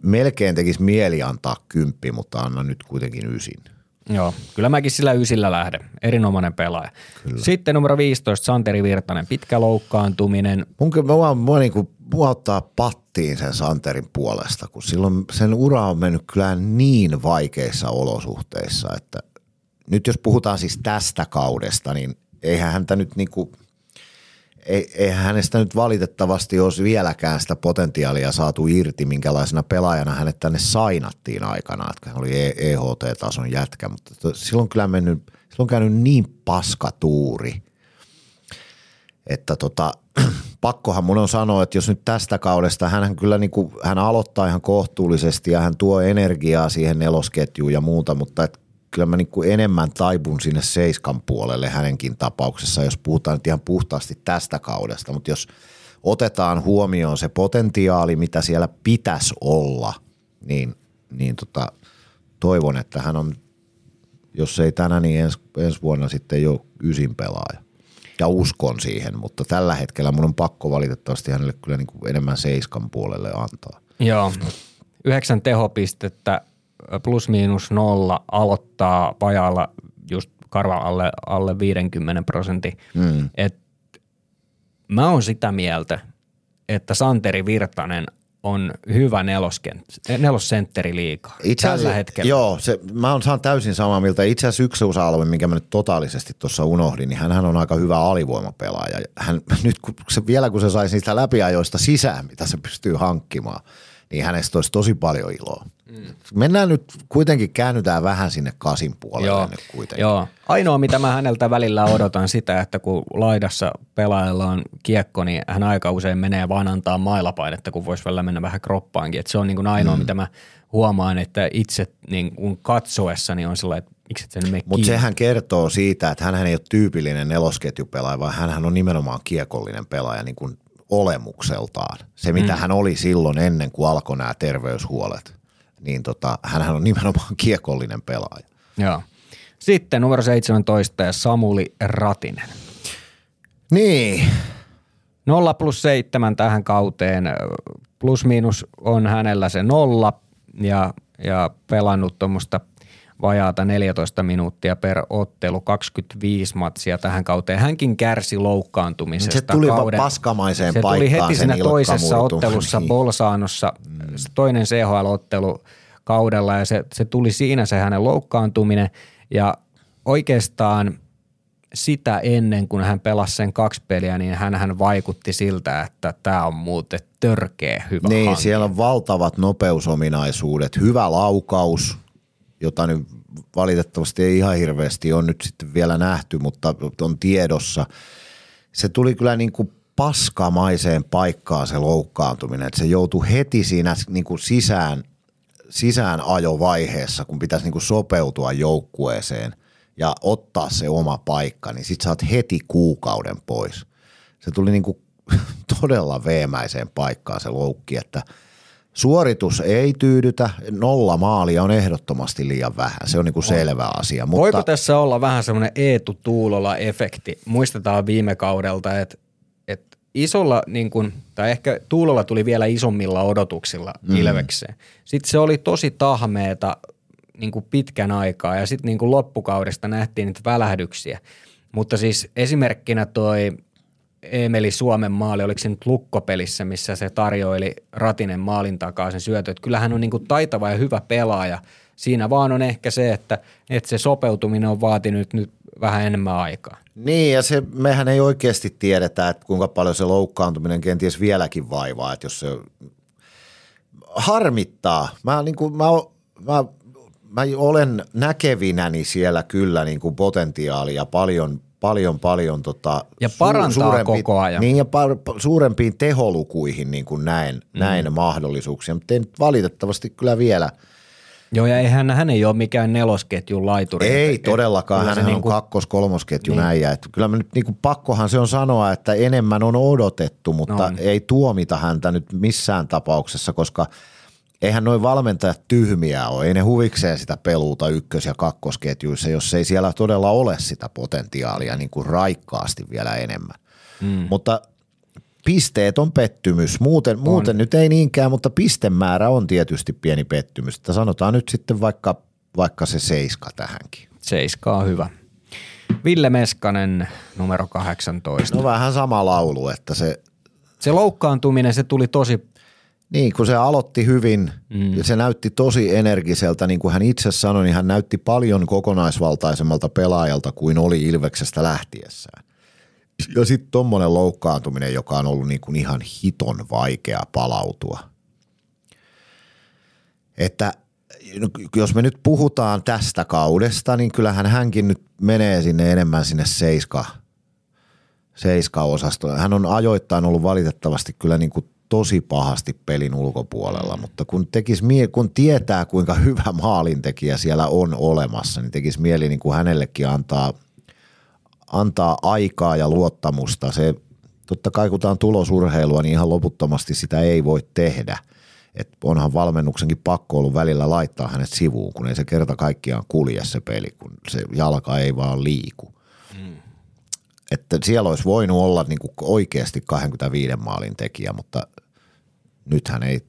melkein tekisi mieli antaa kymppi, mutta anna nyt kuitenkin ysin. Joo, kyllä mäkin sillä ysillä lähden. Erinomainen pelaaja. Kyllä. Sitten numero 15, Santeri Virtanen, pitkä loukkaantuminen. Mun, kyllä- mua, mua, niin kuin, mua ottaa pattiin sen Santerin puolesta, kun silloin sen ura on mennyt kyllä niin vaikeissa olosuhteissa, että nyt jos puhutaan siis tästä kaudesta, niin eihän häntä nyt niin kuin, ei, eihän hänestä nyt valitettavasti olisi vieläkään sitä potentiaalia saatu irti, minkälaisena pelaajana hänet tänne sainattiin aikana, että hän oli E- EHT-tason jätkä, mutta silloin kyllä mennyt, silloin käynyt niin paska tuuri, että tota, pakkohan mun on sanoa, että jos nyt tästä kaudesta, hän kyllä niin kuin, hän aloittaa ihan kohtuullisesti ja hän tuo energiaa siihen nelosketjuun ja muuta, mutta et kyllä mä niin enemmän taipun sinne seiskan puolelle hänenkin tapauksessa, jos puhutaan nyt ihan puhtaasti tästä kaudesta, mutta jos otetaan huomioon se potentiaali, mitä siellä pitäisi olla, niin, niin tota, toivon, että hän on, jos ei tänä, niin ensi, ensi vuonna sitten jo ysin pelaaja. Ja uskon siihen, mutta tällä hetkellä mun on pakko valitettavasti hänelle kyllä niin enemmän seiskan puolelle antaa. Joo, yhdeksän tehopistettä plus miinus nolla aloittaa vajaalla just karva alle, alle 50 prosentin. Mm. Et mä oon sitä mieltä, että Santeri Virtanen on hyvä neloskent- nelossentteri liikaa Itse tällä asiassa- hetkellä. Joo, se, mä oon saan täysin samaa mieltä. Itse asiassa yksi osa-alue, minkä mä nyt totaalisesti tuossa unohdin, niin hän on aika hyvä alivoimapelaaja. Hän, nyt kun se, vielä kun se saisi niistä läpiajoista sisään, mitä se pystyy hankkimaan, niin hänestä olisi tosi paljon iloa. Mm. Mennään nyt, kuitenkin käännytään vähän sinne kasin puolelle Joo, nyt kuitenkin. joo. Ainoa, mitä mä häneltä välillä odotan sitä, että kun laidassa pelaajalla on kiekko, niin hän aika usein menee vaan antaa mailapainetta, kun voisi välillä mennä vähän kroppaankin. Et se on niin kuin ainoa, mm. mitä mä huomaan, että itse niin kuin katsoessani on sellainen, että miksi et sen mene Mutta sehän kertoo siitä, että hän ei ole tyypillinen nelosketjupelaaja, vaan hän on nimenomaan kiekollinen pelaaja niin kuin olemukseltaan. Se, mitä mm. hän oli silloin ennen kuin alkoi nämä terveyshuolet, niin tota, hän on nimenomaan kiekollinen pelaaja. Joo. Sitten numero 17 ja Samuli Ratinen. Niin, 0 plus 7 tähän kauteen. Plus miinus on hänellä se nolla ja, ja pelannut tuommoista vajaata 14 minuuttia per ottelu, 25 matsia tähän kauteen. Hänkin kärsi loukkaantumisesta Se tuli kauden. paskamaiseen Se tuli paikkaan heti sen siinä Ilkka toisessa Murtu. ottelussa Niin. Bolsaanossa, se toinen CHL-ottelu kaudella ja se, se tuli siinä se hänen loukkaantuminen ja oikeastaan sitä ennen, kun hän pelasi sen kaksi peliä, niin hän, hän vaikutti siltä, että tämä on muuten törkeä hyvä Niin, hanke. siellä on valtavat nopeusominaisuudet, hyvä laukaus, jota nyt valitettavasti ei ihan hirveästi ole nyt sitten vielä nähty, mutta on tiedossa. Se tuli kyllä niin kuin paskamaiseen paikkaan se loukkaantuminen, että se joutui heti siinä niin kuin sisään, sisään ajovaiheessa, kun pitäisi niin kuin sopeutua joukkueeseen ja ottaa se oma paikka, niin sit saat heti kuukauden pois. Se tuli niin kuin todella veemäiseen paikkaan se loukki, että suoritus ei tyydytä, nolla maalia on ehdottomasti liian vähän, se on niin kuin selvä asia. Mutta Voiko tässä olla vähän semmoinen Eetu Tuulola-efekti? Muistetaan viime kaudelta, että, että isolla, niin kuin, tai ehkä Tuulola tuli vielä isommilla odotuksilla mm. Ilvekseen. Sitten se oli tosi tahmeeta niin kuin pitkän aikaa ja sitten niin kuin loppukaudesta nähtiin niitä välähdyksiä. Mutta siis esimerkkinä toi Emeli Suomen maali, oliko se nyt lukkopelissä, missä se tarjoili Ratinen maalin takaa sen syötö. Että kyllähän on niin kuin taitava ja hyvä pelaaja. Siinä vaan on ehkä se, että, että se sopeutuminen on vaatinut nyt vähän enemmän aikaa. Niin, ja se, mehän ei oikeasti tiedetä, että kuinka paljon se loukkaantuminen kenties vieläkin vaivaa, että jos se harmittaa. Mä, niin kuin, mä, mä, mä olen näkevinäni siellä kyllä niin kuin potentiaalia paljon, paljon, paljon tota, Ja parantaa koko ajan. Niin, ja par, suurempiin teholukuihin niin kuin näin, mm. näin mahdollisuuksia, mutta ei nyt valitettavasti kyllä vielä – Joo, ja eihän hän ei ole mikään nelosketjun laituri. Ei että, todellakaan, hän niin kuin, on kakkos kolmosketjun niin. äijä. Että kyllä me nyt niin kuin pakkohan se on sanoa, että enemmän on odotettu, mutta no. ei tuomita häntä nyt missään tapauksessa, koska eihän noin valmentajat tyhmiä ole. Ei ne huvikseen sitä peluuta ykkös- ja kakkosketjuissa, jos ei siellä todella ole sitä potentiaalia niin kuin raikkaasti vielä enemmän. Mm. Mutta pisteet on pettymys. Muuten, on. muuten nyt ei niinkään, mutta pistemäärä on tietysti pieni pettymys. Että sanotaan nyt sitten vaikka, vaikka se seiska tähänkin. Seiska on hyvä. Ville Meskanen, numero 18. No vähän sama laulu, että se... Se loukkaantuminen, se tuli tosi... Niin, kun se aloitti hyvin mm. ja se näytti tosi energiseltä, niin kuin hän itse sanoi, niin hän näytti paljon kokonaisvaltaisemmalta pelaajalta kuin oli Ilveksestä lähtiessään. Ja sitten tuommoinen loukkaantuminen, joka on ollut niin kuin ihan hiton vaikea palautua. Että no, jos me nyt puhutaan tästä kaudesta, niin kyllähän hänkin nyt menee sinne enemmän sinne seiska, seiska-osastoon. Hän on ajoittain ollut valitettavasti kyllä niin kuin tosi pahasti pelin ulkopuolella, mutta kun, tekis mie- kun tietää kuinka hyvä maalintekijä siellä on olemassa, niin tekisi mieli niin kuin hänellekin antaa – antaa aikaa ja luottamusta. Se, totta kai kun tämä on tulosurheilua, niin ihan loputtomasti sitä ei voi tehdä. Et onhan valmennuksenkin pakko ollut välillä laittaa hänet sivuun, kun ei se kerta kaikkiaan kulje se peli, kun se jalka ei vaan liiku. Että siellä olisi voinut olla niin kuin oikeasti 25 maalin tekijä, mutta nythän ei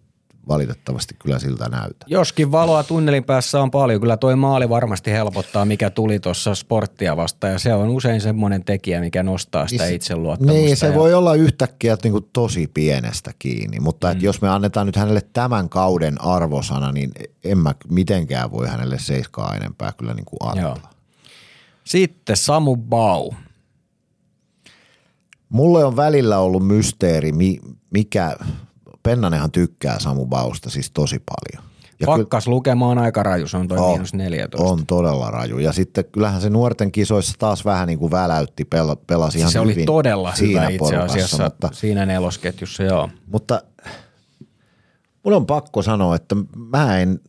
valitettavasti kyllä siltä näytä. Joskin valoa tunnelin päässä on paljon. Kyllä toi maali varmasti helpottaa, mikä tuli tuossa sporttia vasta ja se on usein semmoinen tekijä, mikä nostaa sitä niin itseluottamusta. Niin, se ja... voi olla yhtäkkiä niin kuin tosi pienestä kiinni, mutta mm. jos me annetaan nyt hänelle tämän kauden arvosana, niin en mä mitenkään voi hänelle seiskaa enempää kyllä niin kuin antaa. Joo. Sitten Samu Bau. Mulle on välillä ollut mysteeri, mikä – Pennanenhan tykkää Samu Bausta siis tosi paljon. Ja Pakkas ky- lukema on aika raju, se on toi on, miinus 14. On todella raju. Ja sitten kyllähän se nuorten kisoissa taas vähän niin kuin väläytti, pel- pelasi ihan Se hyvin oli todella siinä hyvä itse asiassa mutta, siinä nelosketjussa, joo. Mutta mun on pakko sanoa, että mä en,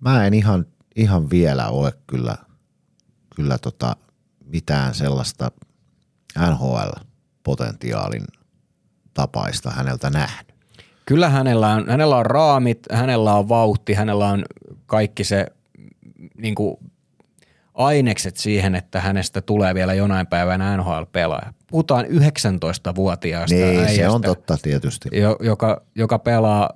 mä en ihan, ihan vielä ole kyllä, kyllä tota mitään sellaista NHL-potentiaalin – tapaista häneltä nähnyt. Kyllä hänellä on, hänellä on raamit, hänellä on vauhti, hänellä on kaikki se niin kuin ainekset siihen, että hänestä tulee vielä jonain päivänä NHL-pelaaja. Puhutaan 19-vuotiaasta niin, äijästä, se on totta tietysti. Joka, joka pelaa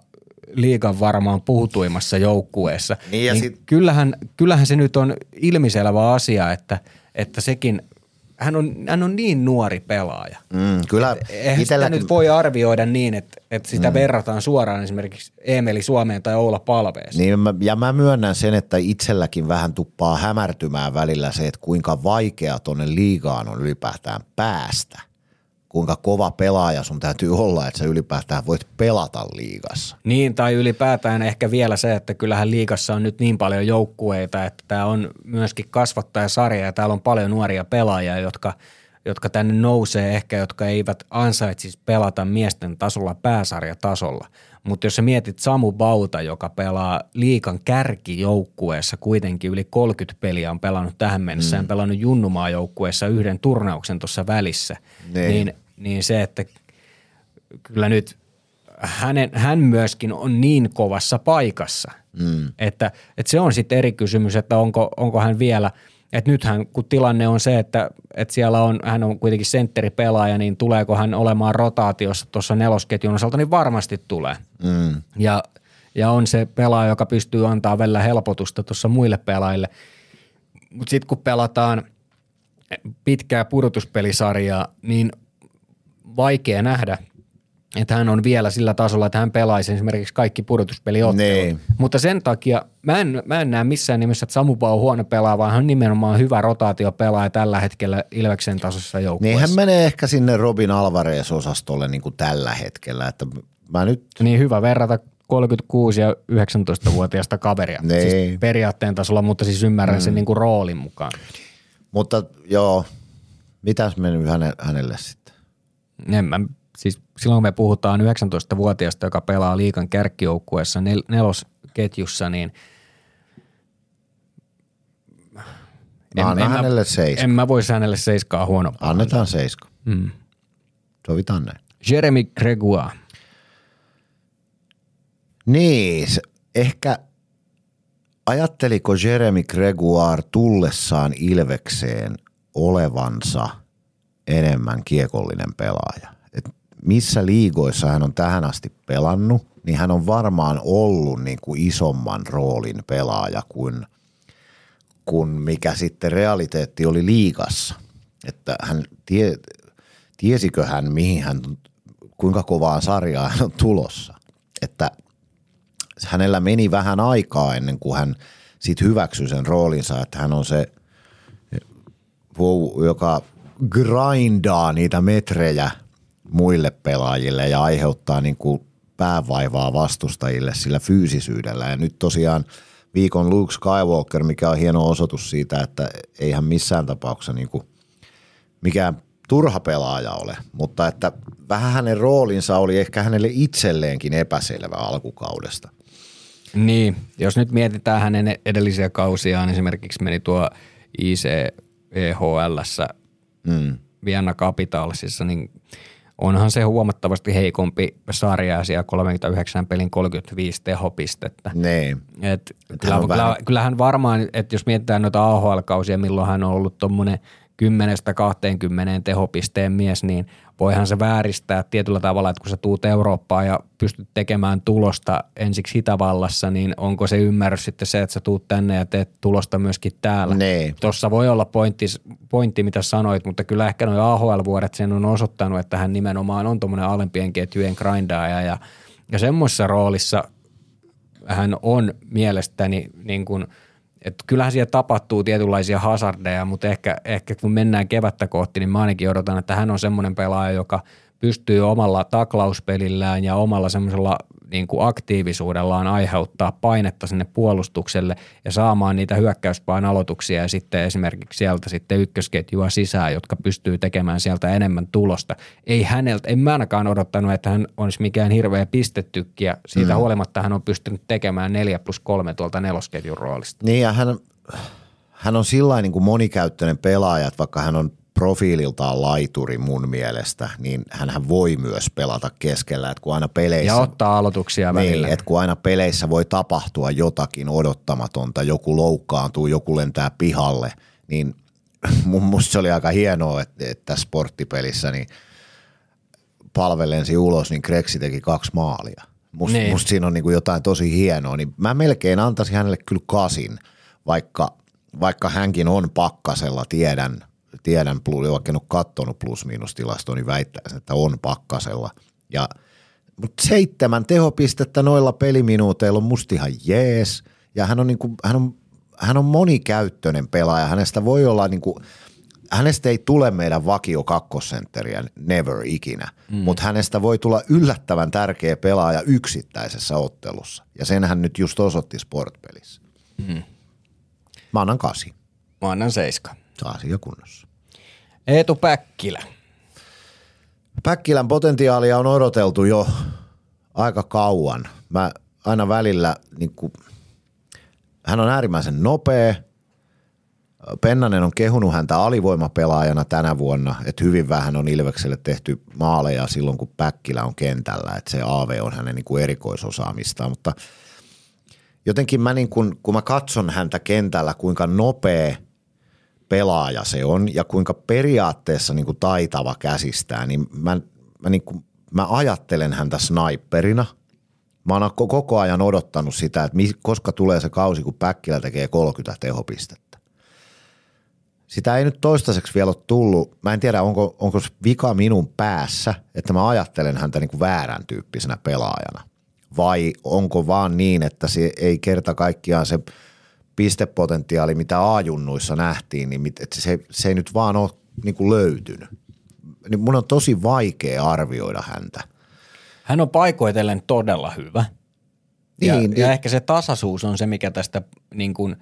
liigan varmaan puhutuimmassa joukkueessa. Niin, niin sit... kyllähän, kyllähän se nyt on ilmiselvä asia, että, että sekin – hän on, hän on niin nuori pelaaja. Mm, kyllä. Eihän itellä... sitä nyt voi arvioida niin, että, että sitä mm. verrataan suoraan esimerkiksi Emeli Suomeen tai Oula Palveeseen. Niin, ja mä myönnän sen, että itselläkin vähän tuppaa hämärtymään välillä se, että kuinka vaikea tuonne liigaan on ylipäätään päästä – kuinka kova pelaaja sun täytyy olla, että sä ylipäätään voit pelata liigassa. Niin, tai ylipäätään ehkä vielä se, että kyllähän liigassa on nyt niin paljon joukkueita, että tämä on myöskin kasvattajasarja ja täällä on paljon nuoria pelaajia, jotka, jotka tänne nousee ehkä, jotka eivät ansaitsisi pelata miesten tasolla pääsarjatasolla. Mutta jos sä mietit Samu Bauta, joka pelaa liikan kärkijoukkueessa kuitenkin yli 30 peliä on pelannut tähän mennessä, mm. on pelannut junnumaa joukkueessa yhden turnauksen tuossa välissä, niin, niin niin se, että kyllä nyt hänen, hän myöskin on niin kovassa paikassa, mm. että, että se on sitten eri kysymys, että onko, onko hän vielä – että nythän kun tilanne on se, että, että siellä on, hän on kuitenkin sentteripelaaja, niin tuleeko hän olemaan rotaatiossa tuossa nelosketjun osalta, niin varmasti tulee. Mm. Ja, ja on se pelaaja, joka pystyy antaa välillä helpotusta tuossa muille pelaajille. Mutta sitten kun pelataan pitkää pudotuspelisarjaa, niin vaikea nähdä, että hän on vielä sillä tasolla, että hän pelaisi esimerkiksi kaikki pudotuspeliottelut. Niin. Mutta sen takia mä en, mä en näe missään nimessä, että Samu Pau on huono pelaa, vaan hän on nimenomaan hyvä rotaatiopelaaja tällä hetkellä Ilveksen tasossa Niin joukkueessa. hän menee ehkä sinne Robin Alvarez-osastolle niin kuin tällä hetkellä, että mä nyt Niin hyvä verrata 36 ja 19-vuotiaista kaveria. Niin. Siis periaatteen tasolla, mutta siis ymmärrän sen niin kuin roolin mukaan. Mutta joo, mitäs mennyt häne, hänelle sitten? En mä, siis silloin kun me puhutaan 19-vuotiaasta, joka pelaa liikan kärkkijoukkueessa nel, nelosketjussa, niin Mä annan mä- hänelle seiska. en mä voisi hänelle seiskaa huonompaa. Annetaan seiska. Mm. Sovitaan näin. Jeremy Gregoire. Niin, ehkä ajatteliko Jeremy Gregoire tullessaan Ilvekseen olevansa enemmän kiekollinen pelaaja? Et missä liigoissa hän on tähän asti pelannut, niin hän on varmaan ollut niin kuin isomman roolin pelaaja kuin, kuin mikä sitten realiteetti oli liigassa. Että hän tie, tiesikö hän, mihin hän, kuinka kovaan sarjaan hän on tulossa. Että hänellä meni vähän aikaa ennen kuin hän sit hyväksyi sen roolinsa, että hän on se, joka grindaa niitä metrejä muille pelaajille ja aiheuttaa niin kuin päävaivaa vastustajille sillä fyysisyydellä. Ja nyt tosiaan viikon Luke Skywalker, mikä on hieno osoitus siitä, että ei hän missään tapauksessa niin kuin mikään turha pelaaja ole, mutta että vähän hänen roolinsa oli ehkä hänelle itselleenkin epäselvä alkukaudesta. Niin, jos nyt mietitään hänen edellisiä kausiaan, esimerkiksi meni tuo ICEHLssä Mm. Vienna Capitalsissa, niin onhan se huomattavasti heikompi sarja ja siellä 39 pelin 35 tehopistettä. Niin. Et kyllä, on vähän- kyllä, kyllähän varmaan, että jos mietitään noita AHL-kausia, milloin hän on ollut tuommoinen 10-20 tehopisteen mies, niin voihan se vääristää tietyllä tavalla, että kun sä tuut Eurooppaan ja pystyt tekemään tulosta ensiksi Itävallassa, niin onko se ymmärrys sitten se, että sä tuut tänne ja teet tulosta myöskin täällä. Niin. Tuossa voi olla pointti, pointti, mitä sanoit, mutta kyllä ehkä nuo AHL-vuodet sen on osoittanut, että hän nimenomaan on tuommoinen alempien ketjujen grindaaja ja, ja semmoisessa roolissa hän on mielestäni niin kuin, että kyllähän siellä tapahtuu tietynlaisia hazardeja, mutta ehkä, ehkä kun mennään kevättä kohti, niin mä ainakin odotan, että hän on semmoinen pelaaja, joka pystyy omalla taklauspelillään ja omalla semmoisella niin kuin aktiivisuudellaan aiheuttaa painetta sinne puolustukselle ja saamaan niitä hyökkäyspään aloituksia ja sitten esimerkiksi sieltä sitten ykkösketjua sisään, jotka pystyy tekemään sieltä enemmän tulosta. Ei häneltä, en mä ainakaan odottanut, että hän olisi mikään hirveä pistetykkiä. Siitä mm. huolimatta hän on pystynyt tekemään 4 plus 3 tuolta nelosketjun roolista. Niin ja hän, hän on sillä niin kuin monikäyttöinen pelaaja, että vaikka hän on profiililtaan laituri mun mielestä, niin hän voi myös pelata keskellä, että kun aina peleissä... Ja ottaa aloituksia Niin, välillä. että kun aina peleissä voi tapahtua jotakin odottamatonta, joku loukkaantuu, joku lentää pihalle, niin mun musta se oli aika hienoa, että, että sporttipelissä niin palvelensi ulos, niin Kreksi teki kaksi maalia. Musta, Niin. musta siinä on niin kuin jotain tosi hienoa, niin mä melkein antaisin hänelle kyllä kasin, vaikka, vaikka hänkin on pakkasella, tiedän, tiedän plus, vaikka en ole kattonut plus-miinus-tilastoa, niin väittäisin, että on pakkasella. Ja, mutta seitsemän tehopistettä noilla peliminuuteilla on musta ihan jees, ja hän on, niin kuin, hän on, hän on monikäyttöinen pelaaja, hänestä voi olla niin kuin, hänestä ei tule meidän vakio kakkosentteriä never ikinä, mm. mutta hänestä voi tulla yllättävän tärkeä pelaaja yksittäisessä ottelussa. Ja sen hän nyt just osoitti sportpelissä. Mm. Mä annan kasi. Mä annan seiska. Asia kunnossa. Eetu Päkkilä. Päkkilän potentiaalia on odoteltu jo aika kauan. Mä aina välillä, niin kuin, hän on äärimmäisen nopea. Pennanen on kehunut häntä alivoimapelaajana tänä vuonna, että hyvin vähän on Ilvekselle tehty maaleja silloin, kun Päkkilä on kentällä, että se AV on hänen niin kuin erikoisosaamistaan, mutta jotenkin mä niin kuin, kun mä katson häntä kentällä, kuinka nopea pelaaja se on ja kuinka periaatteessa niin kuin taitava käsistää, niin mä, mä, niin kuin, mä ajattelen häntä sniperina. Mä oon ko- koko ajan odottanut sitä, että koska tulee se kausi, kun Päkkilä tekee 30 tehopistettä. sitä ei nyt toistaiseksi vielä ole tullut. Mä en tiedä, onko, onko vika minun päässä, että mä ajattelen häntä niin kuin väärän tyyppisenä pelaajana. Vai onko vaan niin, että se ei kerta kaikkiaan se pistepotentiaali, mitä ajunnuissa nähtiin, niin mit- että se, se ei nyt vaan ole niin kuin löytynyt. Niin mun on tosi vaikea arvioida häntä. Hän on paikoitellen todella hyvä. Ja, Niin, ja niin. ehkä se tasaisuus on se, mikä tästä niin kuin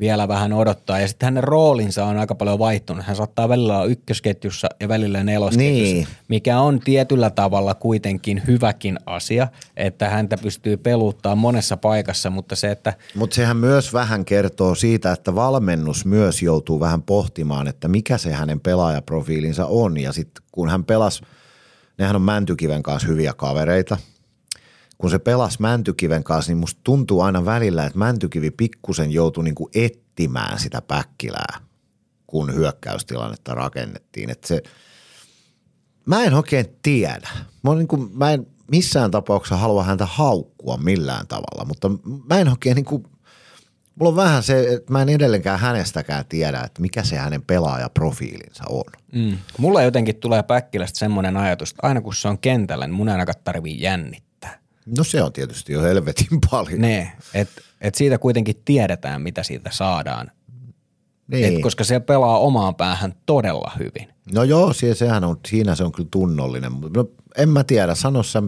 vielä vähän odottaa. Ja sitten hänen roolinsa on aika paljon vaihtunut. Hän saattaa välillä olla ykkösketjussa ja välillä nelosketjussa, Niin. mikä on tietyllä tavalla kuitenkin hyväkin asia, että häntä pystyy peluttaa monessa paikassa, mutta se, että Mutta sehän myös vähän kertoo siitä, että valmennus myös joutuu vähän pohtimaan, että mikä se hänen pelaajaprofiilinsa on. Ja sitten kun hän pelasi, nehän on Mäntykiven kanssa hyviä kavereita. Kun se pelasi Mäntykiven kanssa, niin musta tuntuu aina välillä, että Mäntykivi pikkusen joutui niinku etsimään sitä päkkilää, kun hyökkäystilannetta rakennettiin. Että se, mä en oikein tiedä. Mä, oon niinku, mä en missään tapauksessa halua häntä haukkua millään tavalla, mutta mä en oikein niinku, mulla on vähän se, että mä en edelleenkään hänestäkään tiedä, että mikä se hänen pelaajaprofiilinsa on. mm, mulla jotenkin tulee Päkkilästä semmoinen ajatus, että aina kun se on kentällä, niin mun ainakaan tarvii jännittää. No se on tietysti jo helvetin paljon. Ne, että et siitä kuitenkin tiedetään, mitä siitä saadaan. niin. Et koska se pelaa omaan päähän todella hyvin. No joo, se, sehän on, siinä se on kyllä tunnollinen. No, en mä tiedä, sano sä,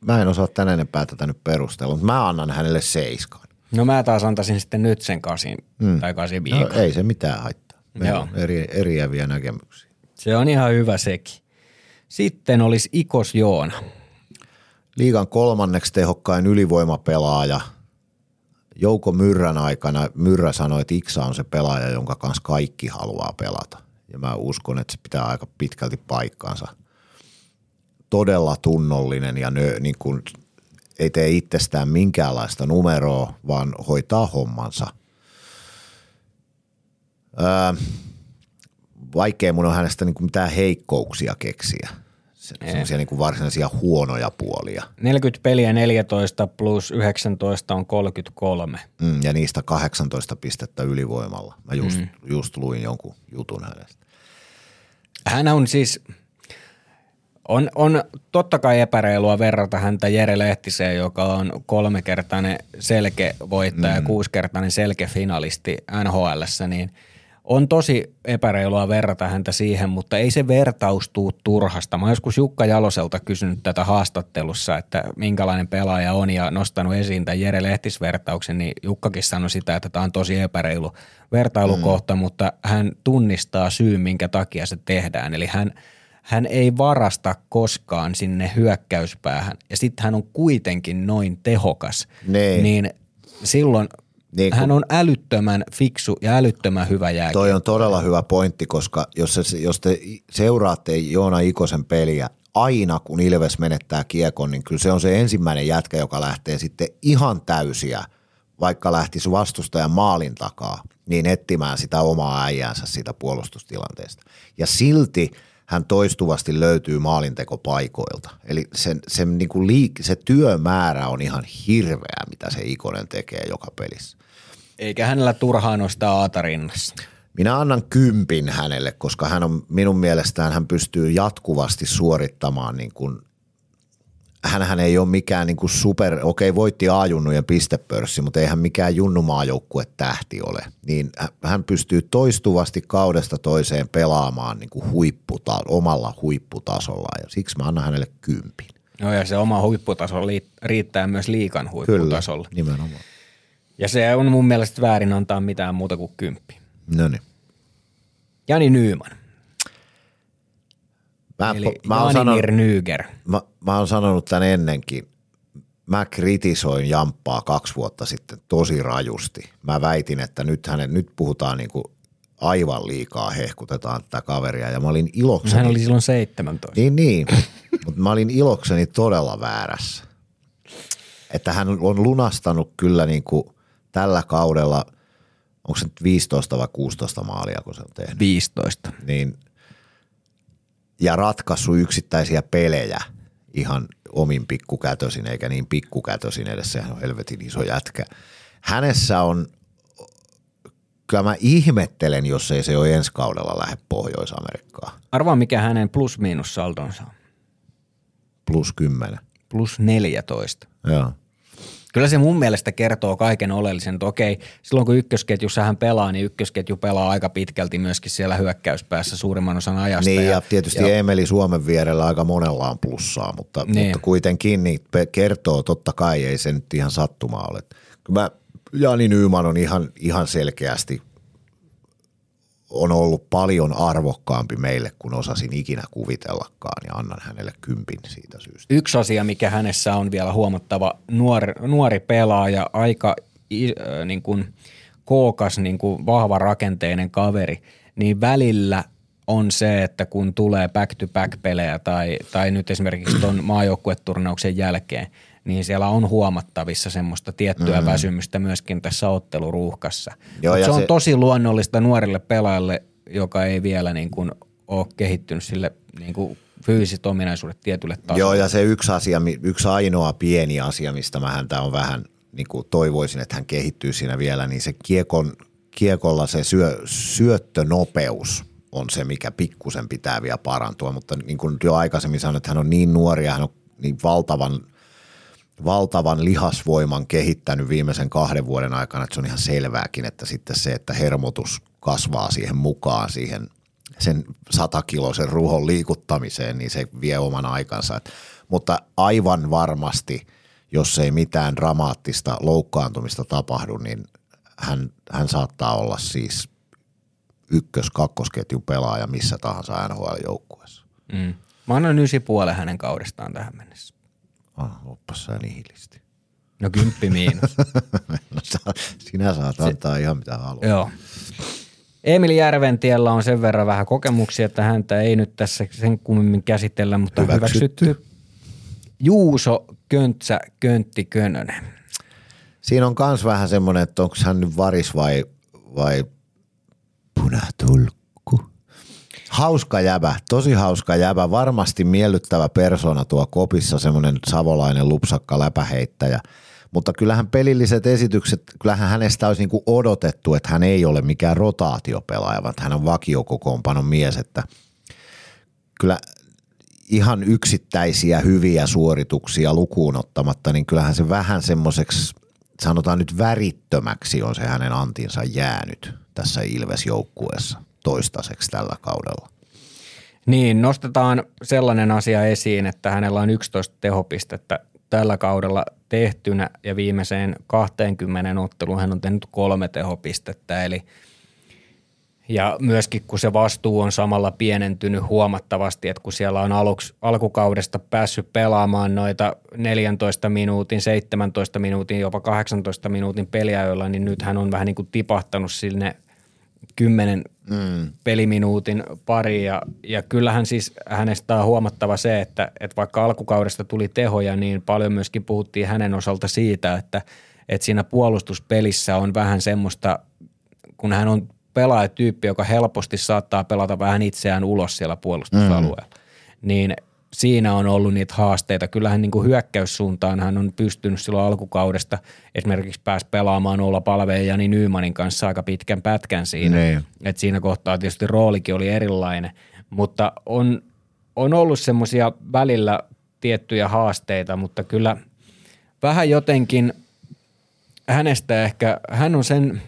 mä en osaa tänä enempää tätä nyt perustella, mutta mä annan hänelle seiskan. No mä taas antaisin sitten nyt sen kasin mm. tai kasin No, viikon. ei se mitään haittaa. Meillä Joo. on eri, eriäviä näkemyksiä. Se on ihan hyvä sekin. Sitten olisi Ikos Joona. Liigan kolmanneksi tehokkain ylivoimapelaaja. Jouko Myrrän aikana Myrrä sanoi, että Iksa on se pelaaja, jonka kanssa kaikki haluaa pelata. Ja mä uskon, että se pitää aika pitkälti paikkaansa. Todella tunnollinen ja nö, niin kuin, ei tee itsestään minkäänlaista numeroa, vaan hoitaa hommansa. Öö, vaikea mun on hänestä niin kuin mitään heikkouksia keksiä. Se, semmoisia niin kuin varsinaisia huonoja puolia. 40 peliä 14 plus 19 on 33. Mm, ja niistä 18 pistettä ylivoimalla. Mä just, mm. just luin jonkun jutun hänestä. Hän on siis, on, on totta kai epäreilua verrata häntä Jere Lehtiseen, joka on kolmekertainen selkevoittaja ja kuusikertainen selkefinalisti NHLssä, niin on tosi epäreilua verrata häntä siihen, mutta ei se vertaus tuu turhasta. Mä joskus Jukka Jaloselta kysynyt tätä haastattelussa, että minkälainen pelaaja on ja nostanut esiin tämän Jere Lehtis-vertauksen, niin Jukkakin sanoi sitä, että tämä on tosi epäreilu vertailukohta, mm. mutta hän tunnistaa syyn, minkä takia se tehdään. Eli hän, hän ei varasta koskaan sinne hyökkäyspäähän ja sitten hän on kuitenkin noin tehokas, Niin. niin silloin Niin kun- hän on älyttömän fiksu ja älyttömän hyvä jääkiekko. Toi on todella hyvä pointti, koska jos, se, jos te seuraatte Joona Ikosen peliä, aina kun Ilves menettää kiekon, niin kyllä se on se ensimmäinen jätkä, joka lähtee sitten ihan täysiä, vaikka lähtisi vastustajan maalin takaa, niin etsimään sitä omaa äijäänsä siitä puolustustilanteesta. Ja silti hän toistuvasti löytyy maalintekopaikoilta. Eli sen, sen niin kuin liik- se työmäärä on ihan hirveä, mitä se Ikonen tekee joka pelissä. Eikä hänellä turhaan ole sitä aata rinnassa. Minä annan kympin hänelle, koska hän on minun mielestään hän pystyy jatkuvasti suorittamaan niin kuin, hänhän ei ole mikään niin kuin super, okei voitti A-junnujen pistepörssi, mutta eihän mikään junnumaajoukkue tähti ole. Niin hä- hän pystyy toistuvasti kaudesta toiseen pelaamaan niin kuin huipputa, omalla huipputasolla ja siksi mä annan hänelle kympin. No ja se oma huipputaso riittää myös liikan Kyllä, huipputasolla. nimenomaan. Ja se on mun mielestä väärin antaa mitään muuta kuin kymppi. No niin. Jani Nyyman, Mä, eli mä, oon sanonut, Janimir Nyger. mä, mä oon sanonut tämän ennenkin. Mä kritisoin Jamppaa kaksi vuotta sitten tosi rajusti. Mä väitin, että nyt, hänen, nyt puhutaan niinku aivan liikaa hehkutetaan tätä kaveria ja mä olin ilokseni. Hän oli silloin 17. Niin, niin. mutta mä olin ilokseni todella väärässä. Että hän on lunastanut kyllä niinku tällä kaudella, onko se nyt 15 vai 16 maalia, kun se on tehnyt 15. niin, ja ratkaissut yksittäisiä pelejä ihan omin pikkukätösin, eikä niin pikkukätösin edes, sehän on helvetin iso jätkä. Hänessä on kyllä mä ihmettelen, jos ei se ole ensi kaudella lähde Pohjois-Amerikkaan. Arvaa mikä hänen plus-miinus saldonsa on. Plus 10. Plus 14. Joo. Kyllä se mun mielestä kertoo kaiken oleellisen, että okei, silloin kun ykkösketjussa hän pelaa, niin ykkösketju pelaa aika pitkälti myöskin siellä hyökkäyspäässä suurimman osan ajasta. Niin ja, tietysti ja, Emeli Suomen vierellä aika monella on plussaa, mutta, Niin. mutta kuitenkin niin kertoo totta kai, ei se nyt ihan sattumaa ole. Kyllä mä, Jani Nyyman on ihan, ihan selkeästi on ollut paljon arvokkaampi meille, kun osasin ikinä kuvitellakaan ja annan hänelle kympin siitä syystä. Yksi asia, mikä hänessä on vielä huomattava, nuori, nuori pelaaja, aika äh, niin kuin kookas, niin kuin vahva rakenteinen kaveri, niin välillä on se, että kun tulee back-to-back-pelejä tai, tai nyt esimerkiksi tuon maajoukkueturnauksen jälkeen, niin siellä on huomattavissa semmoista tiettyä mm. väsymystä myöskin tässä otteluruuhkassa. Joo, ja se on se- tosi luonnollista nuorille pelaajalle, joka ei vielä niin kuin ole kehittynyt sille niin kuin fyysiset ominaisuudet tietylle tasolle. Joo, ja se yksi asia, yksi ainoa pieni asia, mistä mä häntä on vähän niin kuin toivoisin, että hän kehittyy siinä vielä, niin se kiekon, kiekolla se syö, syöttönopeus on se, mikä pikkusen pitää vielä parantua, mutta niin kuin jo aikaisemmin sanoin, että hän on niin nuori ja hän on niin valtavan, valtavan lihasvoiman kehittänyt viimeisen kahden vuoden aikana, että se on ihan selvääkin, että sitten se, että hermotus kasvaa siihen mukaan, siihen sen satakiloisen ruhon liikuttamiseen, niin se vie oman aikansa. Et, mutta aivan varmasti, jos ei mitään dramaattista loukkaantumista tapahdu, niin hän, hän saattaa olla siis ykkös kakkosketjun pelaaja missä tahansa NHL-joukkueessa. Mm. Mä annan ysi puolen hänen kaudestaan tähän mennessä. Ah, oppas sä nihilisti. No kymppi miinus. No, sinä saat antaa ihan mitä haluat. Joo. Emil Järventiellä on sen verran vähän kokemuksia, että häntä ei nyt tässä sen kummemmin käsitellä, mutta hyväksytty. Hyväksytty. Juuso Köntsä Köntti Könönen. Siinä on kans vähän semmoinen, että onko hän nyt varis vai, vai punatulkku. Hauska jäbä, tosi hauska jäbä, varmasti miellyttävä persona tuo kopissa, semmoinen savolainen lupsakka läpäheittäjä. Mutta kyllähän pelilliset esitykset, kyllähän hänestä olisi niinku odotettu, että hän ei ole mikään rotaatiopelaaja, vaan hän on vakiokokoonpanon mies, että kyllä ihan yksittäisiä hyviä suorituksia lukuun ottamatta, niin kyllähän se vähän semmoiseksi, sanotaan nyt värittömäksi on se hänen antinsa jäänyt tässä Ilves-joukkueessa toistaiseksi tällä kaudella. Niin, nostetaan sellainen asia esiin, että hänellä on 11 tehopistettä tällä kaudella tehtynä ja viimeiseen 20 otteluun hän on tehnyt kolme tehopistettä, eli ja myöskin kun se vastuu on samalla pienentynyt huomattavasti, että kun siellä on aluksi, alkukaudesta päässyt pelaamaan noita 14 minuutin, 17 minuutin, jopa 18 minuutin peliajoilla, niin nyt hän on vähän niin kuin tipahtanut sinne 10 mm. peliminuutin pari ja, ja kyllähän siis hänestä on huomattava se, että, että vaikka alkukaudesta tuli tehoja, niin paljon myöskin puhuttiin hänen osalta siitä, että, että siinä puolustuspelissä on vähän semmoista, kun hän on pelaajatyyppi, joka helposti saattaa pelata vähän itseään ulos siellä puolustusalueella, mm. niin siinä on ollut niitä haasteita. Kyllähän niin kuin hyökkäyssuuntaan hän on pystynyt silloin alkukaudesta esimerkiksi pääsi pelaamaan olla palveen Jani Nymanin kanssa aika pitkän pätkän siinä. Niin. Et siinä kohtaa tietysti roolikin oli erilainen, mutta on, on ollut semmoisia välillä tiettyjä haasteita, mutta kyllä vähän jotenkin hänestä ehkä, hän on sen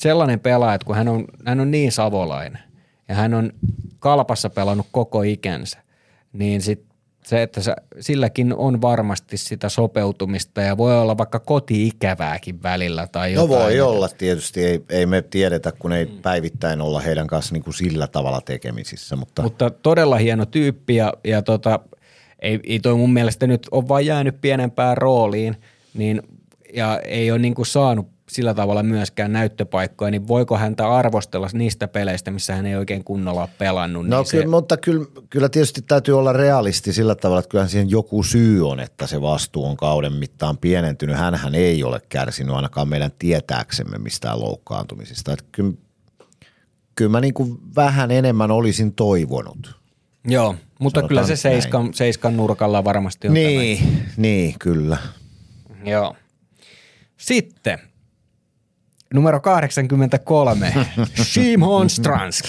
sellainen pelaaja, että kun hän on, hän on niin savolainen ja hän on kalpassa pelannut koko ikänsä, niin sit se, että sä, silläkin on varmasti sitä sopeutumista ja voi olla vaikka koti-ikävääkin välillä tai No jotain. voi olla tietysti, ei, ei me tiedetä, kun ei päivittäin olla heidän kanssa niin kuin sillä tavalla tekemisissä, mutta, Mutta todella hieno tyyppi ja, ja tota, ei, ei toi mun mielestä nyt ole vain jäänyt pienempään rooliin, niin, ja ei ole niin kuin saanut sillä tavalla myöskään näyttöpaikkoja, niin voiko häntä arvostella niistä peleistä, missä hän ei oikein kunnolla ole pelannut? No niin kyllä, mutta kyllä, kyllä tietysti täytyy olla realisti sillä tavalla, että kyllähän siihen joku syy on, että se vastuu on kauden mittaan pienentynyt. Hänhän ei ole kärsinyt ainakaan meidän tietääksemme mistään loukkaantumisista. Että kyllä, kyllä mä niin kuin vähän enemmän olisin toivonut. Joo, mutta Sanotaan kyllä se näin. seiskan, seiskan nurkalla varmasti on Niin, niin, kyllä. Joo. Sitten Numero 83, Shimon Stranski.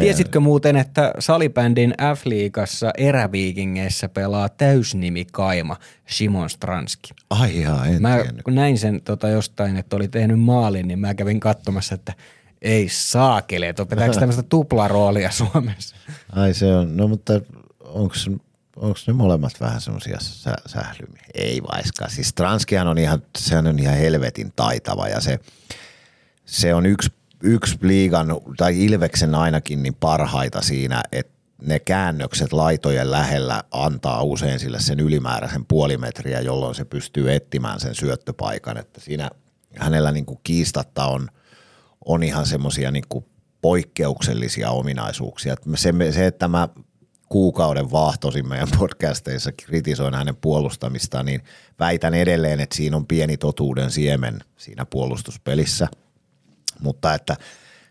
Tiesitkö muuten, että salibändin F-liigassa eräviikingeissä pelaa täysnimi Kaima Shimon Stranski? Ai jaa, en Mä tiennyt. kun näin sen tota, jostain, että oli tehnyt maalin, niin mä kävin katsomassa, että ei saakeli, että opetaanko tämmöistä tuplaroolia Suomessa. Ai se on, no mutta onko onko ne molemmat vähän semmoisia sä, sählymiä? Ei vaiskaan. Siis Transkihan on ihan, sehän on ihan helvetin taitava ja se, se on yksi, yksi liigan, tai Ilveksen ainakin, niin parhaita siinä, että ne käännökset laitojen lähellä antaa usein sille sen ylimääräisen puoli metriä, jolloin se pystyy etsimään sen syöttöpaikan. Että siinä hänellä niin kuin kiistatta on, on ihan semmoisia niin poikkeuksellisia ominaisuuksia. Se, se, että mä kuukauden vaahtoisin meidän podcasteissa, kritisoin hänen puolustamistaan, niin väitän edelleen, että siinä on pieni totuuden siemen siinä puolustuspelissä. Mutta että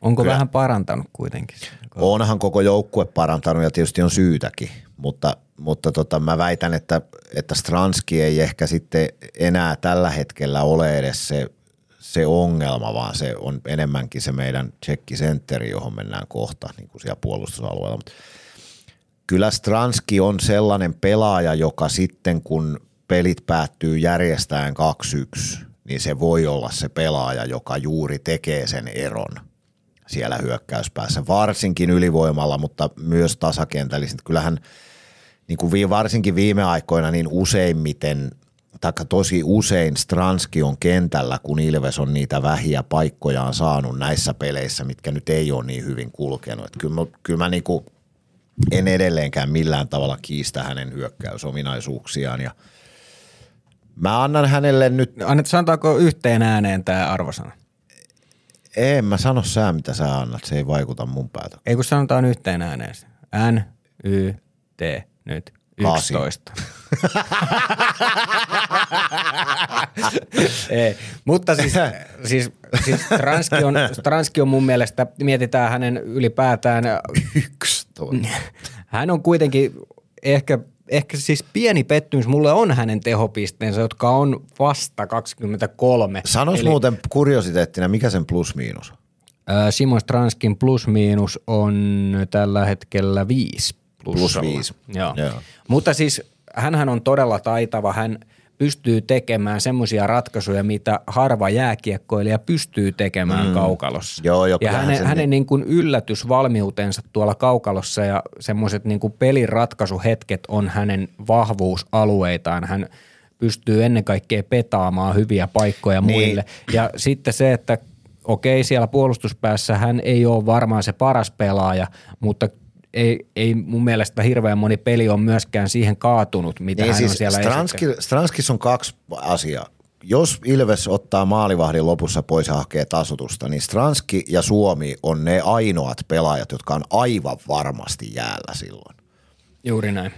Onko Kyllä. vähän parantanut kuitenkin? onhan koko joukkue parantanut ja tietysti on syytäkin, mutta, mutta tota, mä väitän, että, että Stranski ei ehkä sitten enää tällä hetkellä ole edes se, se ongelma, vaan se on enemmänkin se meidän tsekkisentteri, johon mennään kohta niin kuin siellä puolustusalueella. Mutta kyllä Stranski on sellainen pelaaja, joka sitten kun pelit päättyy järjestään 2-1, niin se voi olla se pelaaja, joka juuri tekee sen eron siellä hyökkäyspäässä, varsinkin ylivoimalla, mutta myös tasakentällisesti. Kyllähän niin kuin varsinkin viime aikoina niin useimmiten, taikka tosi usein Stranski on kentällä, kun Ilves on niitä vähiä paikkojaan saanut näissä peleissä, mitkä nyt ei ole niin hyvin kulkenut. Et kyllä mä, kyllä mä niin kuin en edelleenkään millään tavalla kiistä hänen hyökkäysominaisuuksiaan ja mä annan hänelle nyt, Annet, sanotaanko yhteen ääneen tämä arvosana? en mä sano sä mitä sä annat, se ei vaikuta mun päätökseen. Ei kun sanotaan yhteen ääneen. N, Y, T, nyt. Kasi. 11. Ei, mutta siis, siis, siis Transki, on, Transki on mun mielestä, mietitään hänen ylipäätään, 11. hän on kuitenkin ehkä, ehkä siis pieni pettymys. Mulle on hänen tehopisteensä, jotka on vasta 23. Sanois Eli, muuten kuriositeettina, mikä sen plus miinus on? ää, Simon Stranskin plus miinus on tällä hetkellä 5 Plus viisi. Joo. Joo. Mutta siis hänhän on todella taitava. Hän pystyy tekemään semmoisia ratkaisuja, mitä harva jääkiekkoilija pystyy tekemään mm. kaukalossa. Joo, joo, ja hänen, se hänen niin kuin yllätysvalmiutensa tuolla kaukalossa ja semmoiset niin kuin pelin ratkaisuhetket on hänen vahvuusalueitaan. Hän pystyy ennen kaikkea petaamaan hyviä paikkoja Niin. muille. Ja sitten se, että okei siellä puolustuspäässä hän ei ole varmaan se paras pelaaja, mutta ei, ei mun mielestä hirveän moni peli on myöskään siihen kaatunut, mitä Niin hän on siis siellä Stranski. Stranskissa on kaksi asiaa. Jos Ilves ottaa maalivahdin lopussa pois ja hakee tasotusta, niin Stranski ja Suomi on ne ainoat pelaajat, jotka on aivan varmasti jäällä silloin. Juuri näin.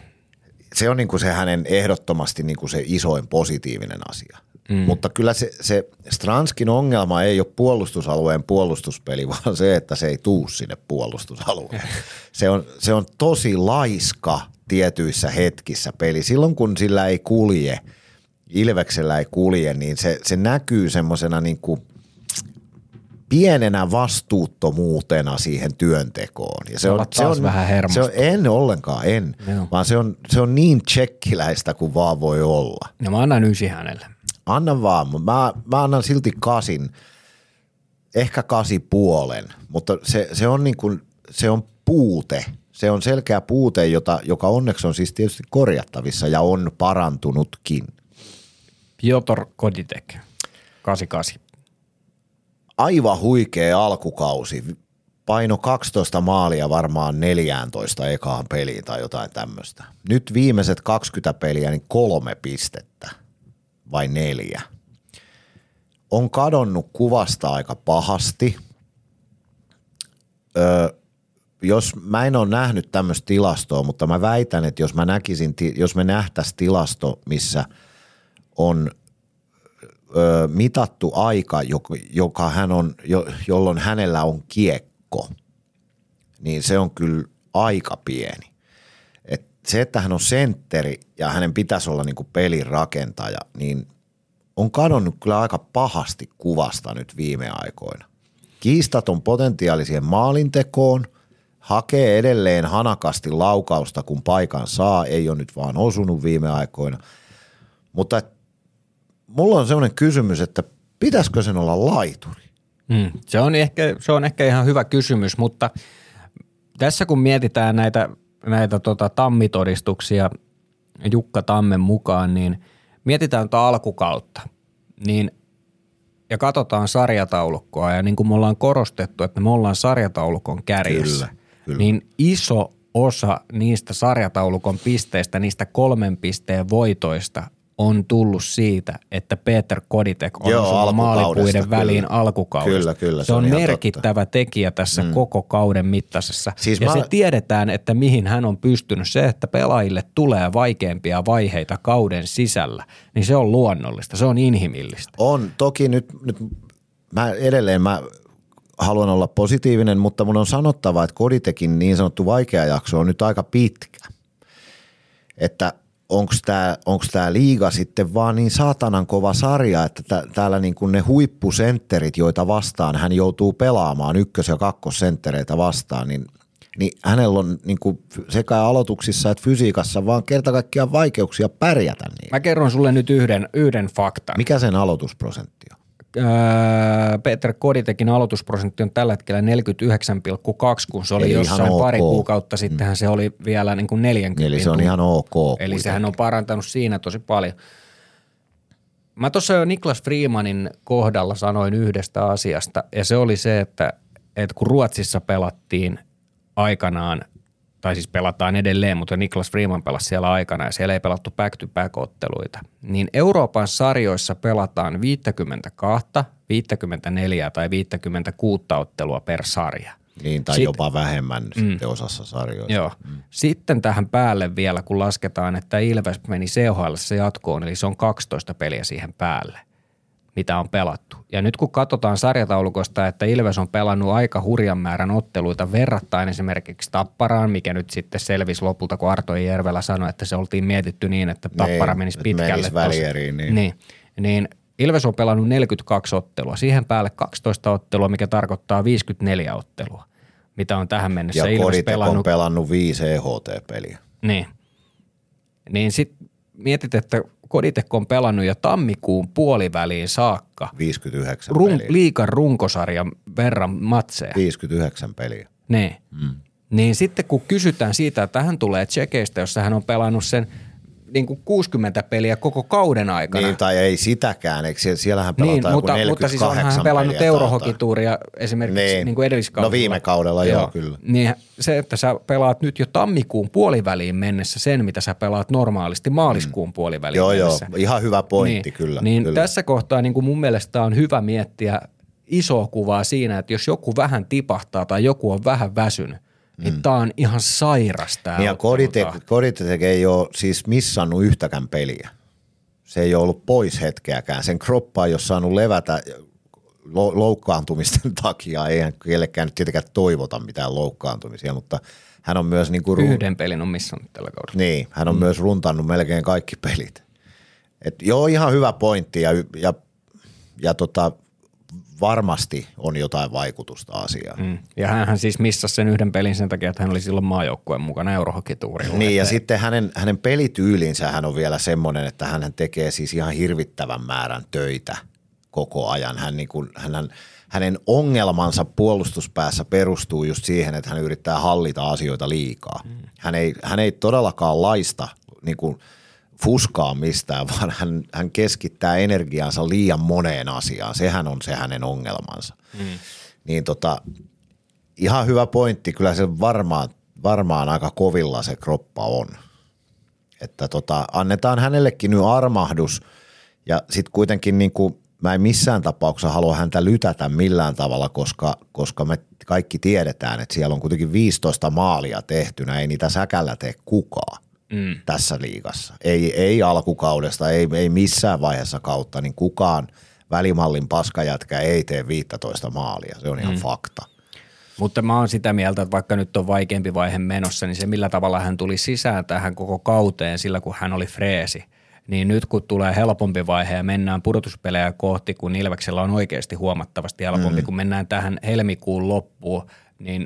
se on niin kuin se hänen ehdottomasti niin kuin se isoin positiivinen asia. Mm. Mutta kyllä se, se Stranskin ongelma ei ole puolustusalueen puolustuspeli, vaan se, että se ei tuu sinne puolustusalueen. Se on, se on tosi laiska tietyissä hetkissä peli. Silloin kun sillä ei kulje, Ilveksellä ei kulje, niin se, se näkyy semmoisena niin kuin pienenä vastuuttomuutena siihen työntekoon. Ja se Sä alat taas vähän se on, en ollenkaan, en, Joo. vaan se on, se on niin tsekkiläistä kuin vaan voi olla. Ja mä annan ysi hänelle. Anna vaan, mä, mä annan silti kasin, ehkä kasi puolen, mutta se, se on niin kuin, se on puute. Se on selkeä puute, jota, joka onneksi on siis tietysti korjattavissa ja on parantunutkin. Piotr Koditek, 88. Aivan huikea alkukausi. Paino 12 maalia varmaan 14 ekaan peliin tai jotain tämmöistä. Nyt viimeiset 20 peliä, niin kolme pistettä vai neljä. On kadonnut kuvasta aika pahasti. Öö, jos mä en ole nähnyt tämmöistä tilastoa, mutta mä väitän, että jos mä näkisin, jos me nähtäisiin tilasto, missä on ö, mitattu aika, joka, joka hän on, jo, jolloin hänellä on kiekko, niin se on kyllä aika pieni. Se, että hän on sentteri ja hänen pitäisi olla niinku pelin rakentaja, niin on kadonnut kyllä aika pahasti kuvasta nyt viime aikoina. Kiistaton potentiaaliseen maalintekoon, hakee edelleen hanakasti laukausta, kun paikan saa, ei ole nyt vaan osunut viime aikoina. Mutta et, mulla on sellainen kysymys, että pitäisikö sen olla laituri? Mm, se, on ehkä, se on ehkä ihan hyvä kysymys, mutta tässä kun mietitään näitä, näitä tota, tammitodistuksia Jukka Tammen mukaan, niin mietitään tuota alkukautta, niin ja katsotaan sarjataulukkoa ja niin kuin me ollaan korostettu, että me ollaan sarjataulukon kärjessä, Kyllä, kyllä. niin iso osa niistä sarjataulukon pisteistä, niistä kolmen pisteen voitoista on tullut siitä, että Peter Koditek on Joo, osunut maalipuiden kyllä. väliin alkukaudesta. Kyllä, kyllä, se, se on, on merkittävä tekijä tässä mm. koko kauden mittaisessa. Siis ja mä- se tiedetään, että mihin hän on pystynyt. Se, että pelaajille tulee vaikeampia vaiheita kauden sisällä, niin se on luonnollista, se on inhimillistä. On, toki nyt, nyt mä edelleen mä haluan olla positiivinen, mutta mun on sanottava, että Koditekin niin sanottu vaikea jakso on nyt aika pitkä. Että onko tämä onks tää liiga sitten vaan niin saatanan kova sarja, että tä, täällä niin kuin ne huippusentterit, joita vastaan hän joutuu pelaamaan, ykkös- ja kakkosenttereitä vastaan, niin, niin hänellä on niin kuin sekä aloituksissa että fysiikassa vaan kerta kaikkiaan vaikeuksia pärjätä niin. Mä kerron sulle nyt yhden, yhden faktan. Mikä sen aloitusprosentti on? Öö, Peter Koditekin aloitusprosentti on tällä hetkellä 49,2, kun se oli Eli jossain ok. pari kuukautta sittenhän se oli vielä niin kuin 40. Eli se on ihan ok. Eli kuitenkin. sehän on parantanut siinä tosi paljon. Mä tuossa jo Niklas Freemanin kohdalla sanoin yhdestä asiasta, ja se oli se, että, että kun Ruotsissa pelattiin aikanaan, tai siis pelataan edelleen, mutta Niklas Freeman pelasi siellä aikana ja siellä ei pelattu back-to-back-otteluita, niin Euroopan sarjoissa pelataan 52, 54 tai 56 ottelua per sarja. Niin, tai Sit- jopa vähemmän mm. sitten osassa sarjoista. Joo. Mm. Sitten tähän päälle vielä, kun lasketaan, että Ilves meni CHL jatkoon, eli se on 12 peliä siihen päälle, mitä on pelattu. Ja nyt kun katsotaan sarjataulukosta, että Ilves on pelannut aika hurjan määrän otteluita verrattain esimerkiksi Tapparaan, mikä nyt sitten selvisi lopulta, kun Arto Järvelä sanoi, että se oltiin mietitty niin, että Tappara Niin, menisi pitkälle. menisi niin. niin. niin Ilves on pelannut 42 ottelua, siihen päälle 12 ottelua, mikä tarkoittaa 54 ottelua, mitä on tähän mennessä Ja Ilves pelannut. on pelannut viisi EHT-peliä. Niin. Niin sit mietit, että Koditek on pelannut jo tammikuun puoliväliin saakka 59 run, peliä. liikan runkosarjan verran matseja. 59 peliä. Niin. Mm. Niin sitten kun kysytään siitä, että hän tulee Tsekeistä, jossa hän on pelannut sen niin kuin 60 peliä koko kauden aikana. Niin, tai ei sitäkään. Eikö siellä, siellähän pelataan niin, joku mutta, 48 mutta siis onhan hän pelannut eurohokituuria esimerkiksi niin. Niin. kuin edelliskaudella. No viime kaudella, joo, kyllä. Niin se, että sä pelaat nyt jo tammikuun puoliväliin mennessä sen, mitä sä pelaat normaalisti maaliskuun puoliväliin Joo, joo. mennessä. Ihan hyvä pointti, niin, kyllä. Niin kyllä. tässä kohtaa niin kuin mun mielestä on hyvä miettiä isoa kuvaa siinä, että jos joku vähän tipahtaa tai joku on vähän väsynyt, niin tää on ihan sairas tää Niin ja Koditek, ei ole siis missannut yhtäkään peliä. Se ei ole ollut pois hetkeäkään. Sen kroppa ei ole saanut levätä lo- loukkaantumisten takia. Eihän kellekään nyt tietenkään toivota mitään loukkaantumisia, mutta hän on myös niin kuin ru- Yhden pelin on missannut tällä kaudella. Niin, hän on mm. myös runtannut melkein kaikki pelit. Et joo, ihan hyvä pointti ja, ja, ja tota, varmasti on jotain vaikutusta asiaan. Mm. Ja hän siis missasi sen yhden pelin sen takia, että hän oli silloin maajoukkueen mukana eurohokituurilla. Niin ja sitten hänen, hänen pelityylinsä hän on vielä semmoinen, että hän tekee siis ihan hirvittävän määrän töitä koko ajan. Hän niin kuin, hän, hänen ongelmansa puolustuspäässä perustuu just siihen, että hän yrittää hallita asioita liikaa. Mm. Hän, ei, hän ei todellakaan laista niin kuin fuskaa mistään, vaan hän, hän keskittää energiaansa liian moneen asiaan. Sehän on se hänen ongelmansa. Mm. Niin tota, ihan hyvä pointti. Kyllä se varmaan, varmaan aika kovilla se kroppa on. Että tota, annetaan hänellekin nyt armahdus ja sitten kuitenkin niin kuin, mä en missään tapauksessa halua häntä lytätä millään tavalla, koska, koska me kaikki tiedetään, että siellä on kuitenkin 15 maalia tehtynä, ei niitä säkällä tee kukaan mm. tässä liigassa. Ei, ei alkukaudesta, ei, ei missään vaiheessa kautta, niin kukaan välimallin paskajätkä ei tee 15 maalia, se on ihan mm. fakta. Mutta mä oon sitä mieltä, että vaikka nyt on vaikeampi vaihe menossa, niin se millä tavalla hän tuli sisään tähän koko kauteen sillä, kun hän oli freesi, niin nyt kun tulee helpompi vaihe ja mennään pudotuspelejä kohti, kun Ilveksellä on oikeasti huomattavasti helpompi, mm. kun mennään tähän helmikuun loppuun, niin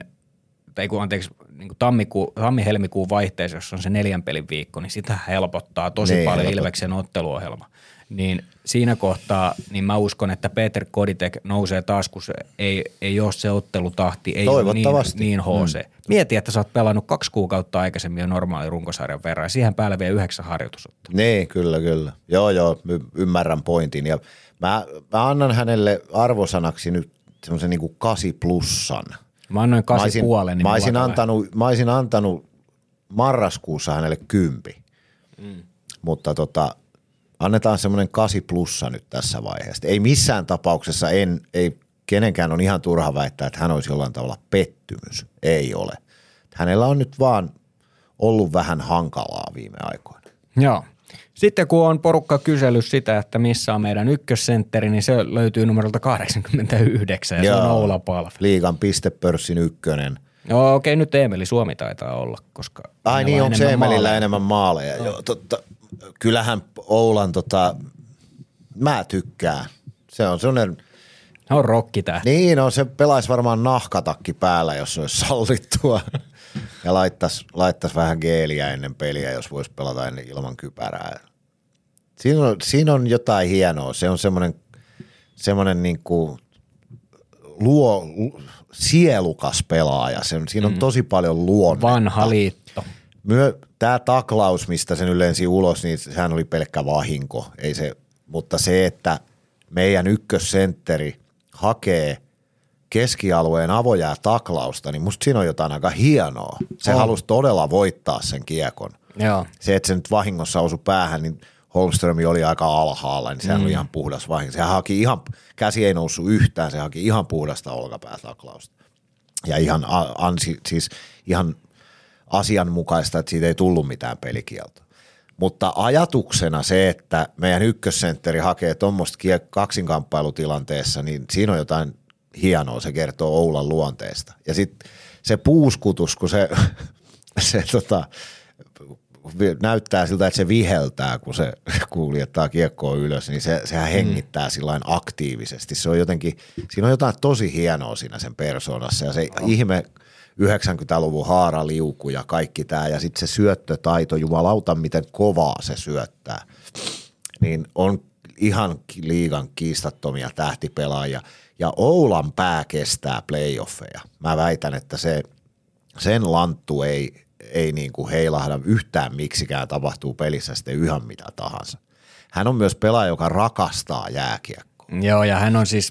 tai kun anteeksi, niin kuin tammikuu, tammi-helmikuun vaihteessa, jos on se neljän pelin viikko, niin sitä helpottaa tosi Niin, paljon helpottaa. Ilveksen otteluohjelma. Niin siinä kohtaa, niin mä uskon, että Peter Koditek nousee taas, kun se ei, ei ole se ottelutahti, ei ole niin, niin HC. Mm. Mieti, että sä oot pelannut kaksi kuukautta aikaisemmin jo normaali runkosarjan verran ja siihen päälle vielä yhdeksän harjoitusottelua. Niin, kyllä, kyllä. Joo, joo, y- ymmärrän pointin. Ja mä, mä annan hänelle arvosanaksi nyt semmoisen niin kasi plussan. Mä annoin Mä kasi olisin, puolen, niin mä, olisin antanut, mä olisin antanut marraskuussa hänelle kympi. Mm. Mutta tota, annetaan semmoinen kasi plussa nyt tässä vaiheessa. Ei missään tapauksessa en, ei kenenkään on ihan turha väittää, että hän olisi jollain tavalla pettymys. Ei ole. Hänellä on nyt vaan ollut vähän hankalaa viime aikoina. Joo. Sitten kun on porukka kysellyt sitä, että missä on meidän ykkössentteri, niin se löytyy numerolta 89 ja se on Joo. Oula Palve. Liigan pistepörssin ykkönen. Joo, okei, nyt Emeli Suomi taitaa olla, koska... Ai niin, on onko se Emelillä maaleja. enemmän maaleja? Joo, totta. Kyllähän Oulan, tota, mä tykkään. Se on sellainen, Ne on rokkitähti. niin on, se pelaisi varmaan nahkatakki päällä, jos se olisi sallittua. Ja laittaisi, laittaisi vähän geeliä ennen peliä, jos voisi pelata ilman kypärää. Siinä on, siinä on jotain hienoa. Se on semmoinen, semmoinen niin kuin luo, sielukas pelaaja. Se on, siinä on tosi paljon luonnetta. Vanha liitto. Myö, tämä taklaus, mistä se nyt lensi ulos, niin sehän oli pelkkä vahinko. Ei se, mutta se, että meidän ykkössentteri hakee keskialueen avojää taklausta, niin musta siinä on jotain aika hienoa. Se On. halusi todella voittaa sen kiekon. Joo. Se, että se nyt vahingossa osui päähän, niin Holmström oli aika alhaalla, niin sehän mm. oli ihan puhdas vahinko. Se haki ihan, käsi ei noussut yhtään, se haki ihan puhdasta olkapäätaklausta. Ja ihan, ansi, siis ihan asianmukaista, että siitä ei tullut mitään pelikieltoa. Mutta ajatuksena se, että meidän ykkössentteri hakee tuommoista kaksinkamppailutilanteessa, niin siinä on jotain hienoa, se kertoo Oulan luonteesta. Ja sitten se puuskutus, kun se, se tota, näyttää siltä, että se viheltää, kun se kuljettaa kiekkoa ylös, niin se, sehän hengittää mm. aktiivisesti. Se on jotenkin, siinä on jotain tosi hienoa siinä sen persoonassa ja se oh. ihme 90-luvun haaraliuku ja kaikki tämä ja sitten se syöttötaito, jumalauta miten kovaa se syöttää, niin on ihan liigan kiistattomia tähtipelaajia ja Oulan pää kestää playoffeja. Mä väitän, että se, sen lanttu ei, ei niin kuin heilahda yhtään miksikään tapahtuu pelissä sitten ihan mitä tahansa. Hän on myös pelaaja, joka rakastaa jääkiekkoa. Joo, ja hän on siis,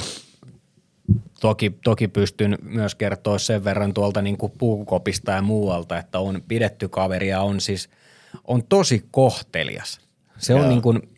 toki, toki pystyn myös kertoa sen verran tuolta niin kuin puukopista ja muualta, että on pidetty kaveri ja on siis, on tosi kohtelias. Se on niin kuin,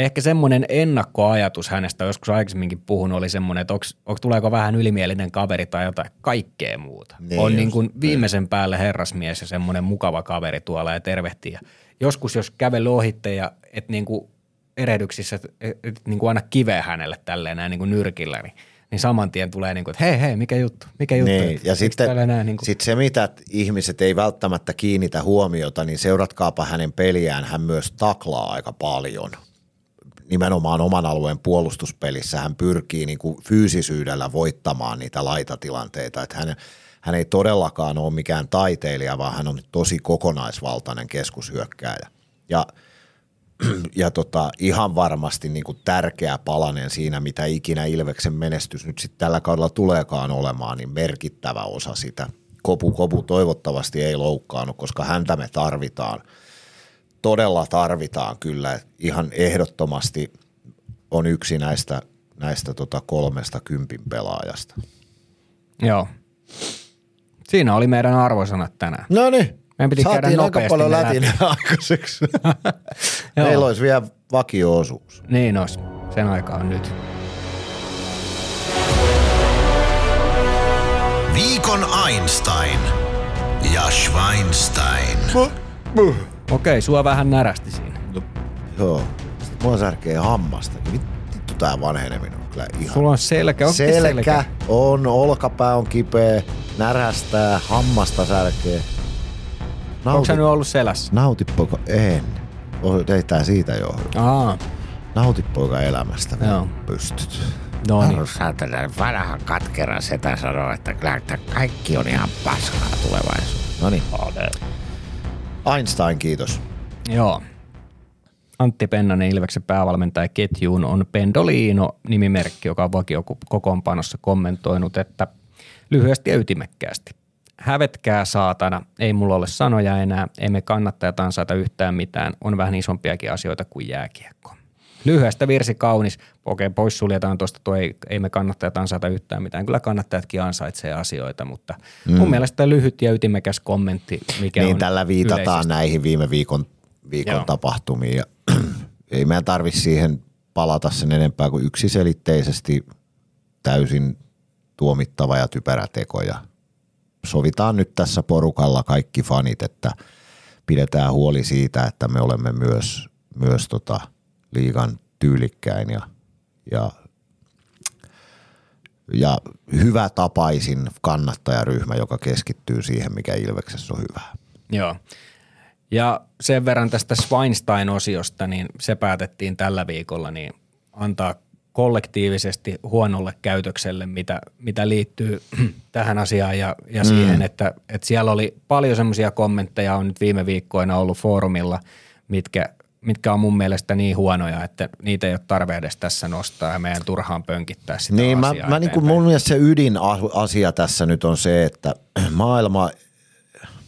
ehkä semmoinen ennakkoajatus hänestä, joskus aikaisemminkin puhunut, oli semmoinen, että onks, onks, tuleeko vähän ylimielinen kaveri tai jotain kaikkea muuta. Niin on just, niin kuin viimeisen päälle herrasmies ja semmoinen mukava kaveri tuolla ja tervehtii. Ja joskus jos kävely ohitte ja et niin kuin erehdyksissä, et, et, niin kuin aina kiveä hänelle tälleen näin niin kuin nyrkillä, niin, niin saman tien tulee niin kuin, että hei hei, mikä juttu, mikä juttu. Niin, että ja sitten näin niin kuin, sit se, mitä ihmiset ei välttämättä kiinnitä huomiota, niin seuratkaapa hänen peliään. Hän myös taklaa aika paljon. Nimenomaan oman alueen puolustuspelissä hän pyrkii niin kuin fyysisyydellä voittamaan niitä laitatilanteita. Että hän, hän ei todellakaan ole mikään taiteilija, vaan hän on tosi kokonaisvaltainen keskushyökkääjä. Ja ja tota, ihan varmasti niin kuin tärkeä palanen siinä, mitä ikinä Ilveksen menestys nyt sitten tällä kaudella tuleekaan olemaan, niin merkittävä osa sitä. Kopu Kopu toivottavasti ei loukkaannut, koska häntä me tarvitaan. Todella tarvitaan kyllä. Ihan ehdottomasti on yksi näistä, näistä tota kolmesta kympin pelaajasta. joo. Siinä oli meidän arvosanat tänään. No niin. Meidän piti käydä Saatiin aika nopeasti paljon lätinä aikaiseksi. Joo. Meillä olisi vielä vakio-osuus. Niin olisi. Sen aika on nyt. Viikon Einstein ja Schweinstein. Okei, sua vähän närästi siinä. No, joo. Sitten mua särkee hammasta. Vittu tää vanheneminen on kyllä ihan... Sulla on selkä. Onko selkä, selkä? on, olkapää on kipeä, närästää, hammasta särkee. Onko sä nyt ollut selässä? Nautipoko? En. Oh, ei tää siitä johdu. Aa, Nauti poika elämästä, Joo. pystyt. no niin. Saatana vanha katkera setä sanoo, että kyllä että kaikki on ihan paskaa tulevaisuudessa. No niin. Einstein, kiitos. Joo. Antti Pennanen Ilveksen päävalmentaja ketjuun on Pendolino nimimerkki, joka on vakiokokoonpanossa kommentoinut, että lyhyesti ja ytimekkäästi. Hävetkää saatana, ei mulla ole sanoja enää, emme kannattajat ansaita yhtään mitään, on vähän isompiakin asioita kuin jääkiekko. Lyhyestä virsi kaunis, okei pois suljetaan tuosta tuo ei, ei me kannattajat ansaita yhtään mitään, kyllä kannattajatkin ansaitsee asioita, mutta mm. mun mielestä lyhyt ja ytimekäs kommentti, mikä niin on tällä viitataan yleisesti. näihin viime viikon, viikon Joo. tapahtumiin. Ja ei meidän tarvi siihen palata sen enempää kuin yksiselitteisesti täysin tuomittava ja typerä teko. Ja sovitaan nyt tässä porukalla kaikki fanit, että pidetään huoli siitä, että me olemme myös, myös tota liigan tyylikkäin ja, ja, ja hyvä tapaisin kannattajaryhmä, joka keskittyy siihen, mikä Ilveksessä on hyvää. Joo. Ja sen verran tästä Schweinstein-osiosta, niin se päätettiin tällä viikolla niin antaa kollektiivisesti huonolle käytökselle, mitä, mitä liittyy tähän asiaan ja, ja siihen, että, että siellä oli paljon semmoisia kommentteja on nyt viime viikkoina ollut foorumilla, mitkä, mitkä on mun mielestä niin huonoja, että niitä ei ole tarve edes tässä nostaa ja meidän turhaan pönkittää sitä Niin, mä, asiaa mä niin kuin mun mielestä se ydinasia tässä nyt on se, että maailma,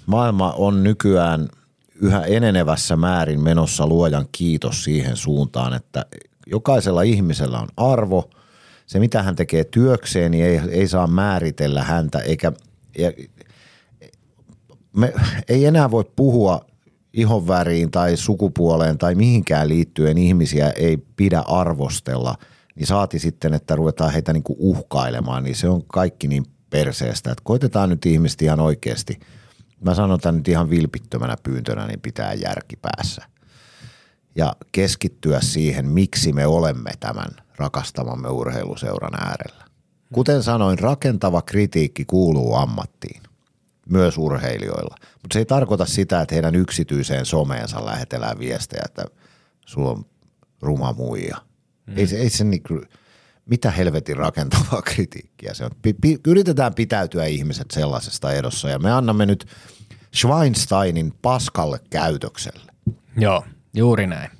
maailma on nykyään yhä enenevässä määrin menossa luojan kiitos siihen suuntaan, että jokaisella ihmisellä on arvo. Se, mitä hän tekee työkseen, niin ei, ei saa määritellä häntä, eikä ja, me ei enää voi puhua ihonväriin tai sukupuoleen tai mihinkään liittyen ihmisiä ei pidä arvostella, niin saati sitten, että ruvetaan heitä niinku uhkailemaan, niin se on kaikki niin perseestä. Että koitetaan nyt ihmiset ihan oikeasti, mä sanon tämän nyt ihan vilpittömänä pyyntönä, niin pitää järki päässä. Ja keskittyä siihen, miksi me olemme tämän rakastamamme urheiluseuran äärellä. Kuten sanoin, rakentava kritiikki kuuluu ammattiin myös urheilijoilla. Mutta se ei tarkoita sitä, että heidän yksityiseen someensa lähetellään viestejä, että sulla on ruma muija. Mm. Ei se, ei se niinku, mitä helvetin rakentavaa kritiikkiä se on. Pi, pi, yritetään pitäytyä ihmiset sellaisesta edossa ja me annamme nyt Schweinsteinin paskalle käytökselle, Joo, juuri näin.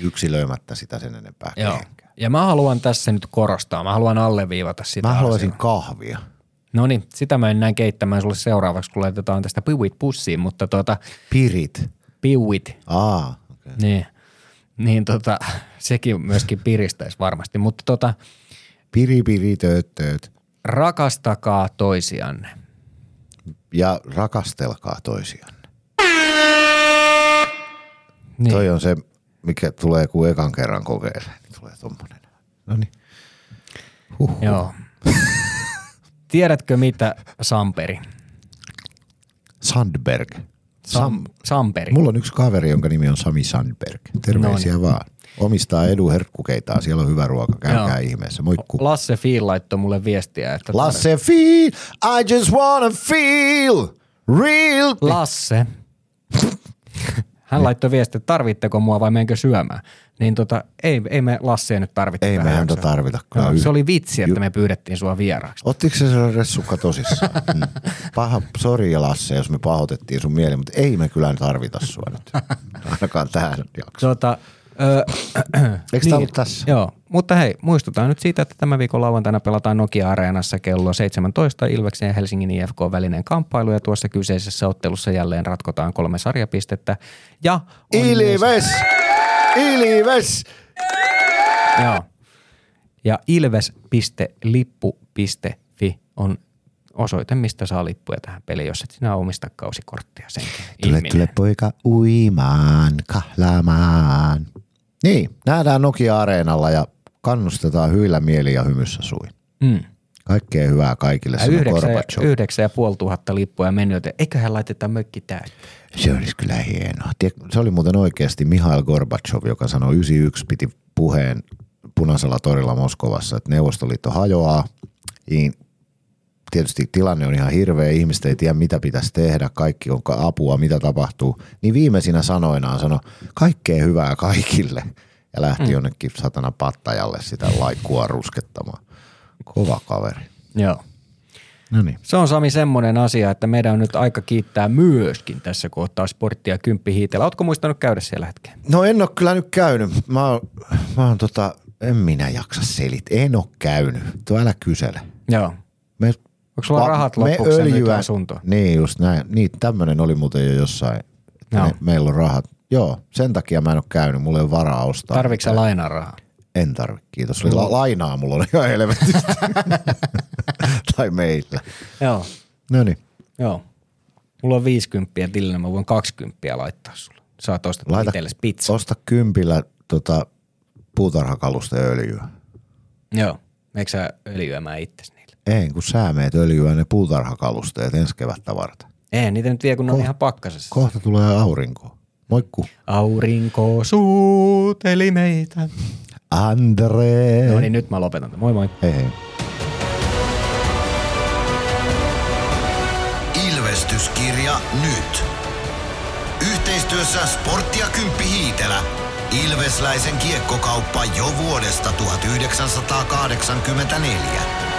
yksilöimättä sitä sen enempää Joo. kehenkään. Ja mä haluan tässä nyt korostaa, mä haluan alleviivata sitä Mä haluaisin asiaa. kahvia. No niin, sitä mä mennään keittämään sulle seuraavaksi, kun laitetaan tästä piuit pussiin, mutta tota, Pirit. piuit, Aa, okay. niin, niin tota, sekin myöskin piristäisi varmasti, mutta tota, Piri, piri, tööt, tööt. rakastakaa toisianne. Ja rakastelkaa toisianne. Niin. Toi on se, mikä tulee kun ekan kerran kokeilee, niin tulee tommonen. No niin. Joo. Tiedätkö mitä, Samperi? Sandberg. Sam, Samperi. Mulla on yksi kaveri, jonka nimi on Sami Sandberg. Terveisiä Noniin. vaan. Omistaa Edu herkkukeitaan, siellä on hyvä ruoka, käykää Joo. ihmeessä. Moikku. Lasse Fiil laittoi mulle viestiä, että Lasse feel, I just wanna feel real. Lasse. Hän laittoi viestiä, että tarvitteko mua vai menkö syömään. Niin tota, ei, ei me Lassea nyt tarvitse. Ei me häntä tarvita yh- se oli vitsi, että me pyydettiin sua vieraaksi. Ottiko se ressukka tosissaan? Mm. Paha, sori Lasse, jos me pahoitettiin sun mieli, mutta ei me kyllä tarvita sua nyt. Ainakaan tähän jaksoon. Tota, ö, Eikö tää ollut tässä? Joo, mutta hei, muistutaan nyt siitä, että tämän viikon lauantaina pelataan Nokia-areenassa kello 17 Ilveksen ja Helsingin IFK välinen kamppailu ja tuossa kyseisessä ottelussa jälleen ratkotaan kolme sarjapistettä. Ja on myös- Ilves! Joo. Ja ilves.lippu.fi on osoite, mistä saa lippuja tähän peliin, jos et sinä omista kausikorttia senkin. Tule, ihminen. tule poika uimaan, kahlaamaan. Niin, nähdään Nokia-areenalla ja kannustetaan hyillä mieli ja hymyssä suin. Mm. Kaikkea hyvää kaikille, Ja yhdeksän, ja puoli tuhatta lippua mennyt, eiköhän laiteta mökki täyteen. Se olisi kyllä hienoa. Se oli muuten oikeasti Mihail Gorbachev, joka sanoi 91 piti puheen punaisella torilla Moskovassa, että Neuvostoliitto hajoaa, niin tietysti tilanne on ihan hirveä, ihmiset ei tiedä mitä pitäisi tehdä, kaikki on apua, mitä tapahtuu, niin viimeisinä sanoinaan sanoi kaikkea hyvää kaikille ja lähti mm. jonnekin satana pattajalle sitä laikua ruskettamaan. Kova kaveri. Joo. No niin. Se on Sami semmoinen asia, että meidän on nyt aika kiittää myöskin tässä kohtaa sporttia kymppihiitellä. Ootko muistanut käydä siellä hetkeen? No en ole kyllä nyt käynyt. Mä oon, mä oon tota, en minä jaksa selit. En ole käynyt. Tuo älä kysele. Joo. Me, Onko sulla va- rahat loppuksi nyt asuntoon? Niin just näin. Niin, tämmöinen oli muuten jo jossain. Joo. me, meillä on rahat. Joo, sen takia mä en ole käynyt. Mulla ei ole varaa ostaa. Tarvitsetko lainaa rahaa? En tarvi, kiitos. La- lainaa mulla on ihan helvetisti. tai meillä. Joo. No niin. Joo. Mulla on 50 tilillä, mä voin 20 laittaa sulle. Saat ostaa Laita, itsellesi pizza. osta kympillä tota, puutarhakalusta öljyä. Joo. Eikö sä öljyämään itsesi niillä? Ei, kun sä meet öljyä ne puutarhakalusteet ensi kevättä varten. Ei, niitä nyt vie, kun ne on ihan pakkasessa. Kohta tulee aurinko. Moikku. Aurinko suuteli meitä. Andre. No niin, nyt mä lopetan. Moi moi. Hei hei. Ilvestyskirja nyt. Yhteistyössä Sportti ja Kymppi Hiitelä. Ilvesläisen kiekkokauppa jo vuodesta 1984.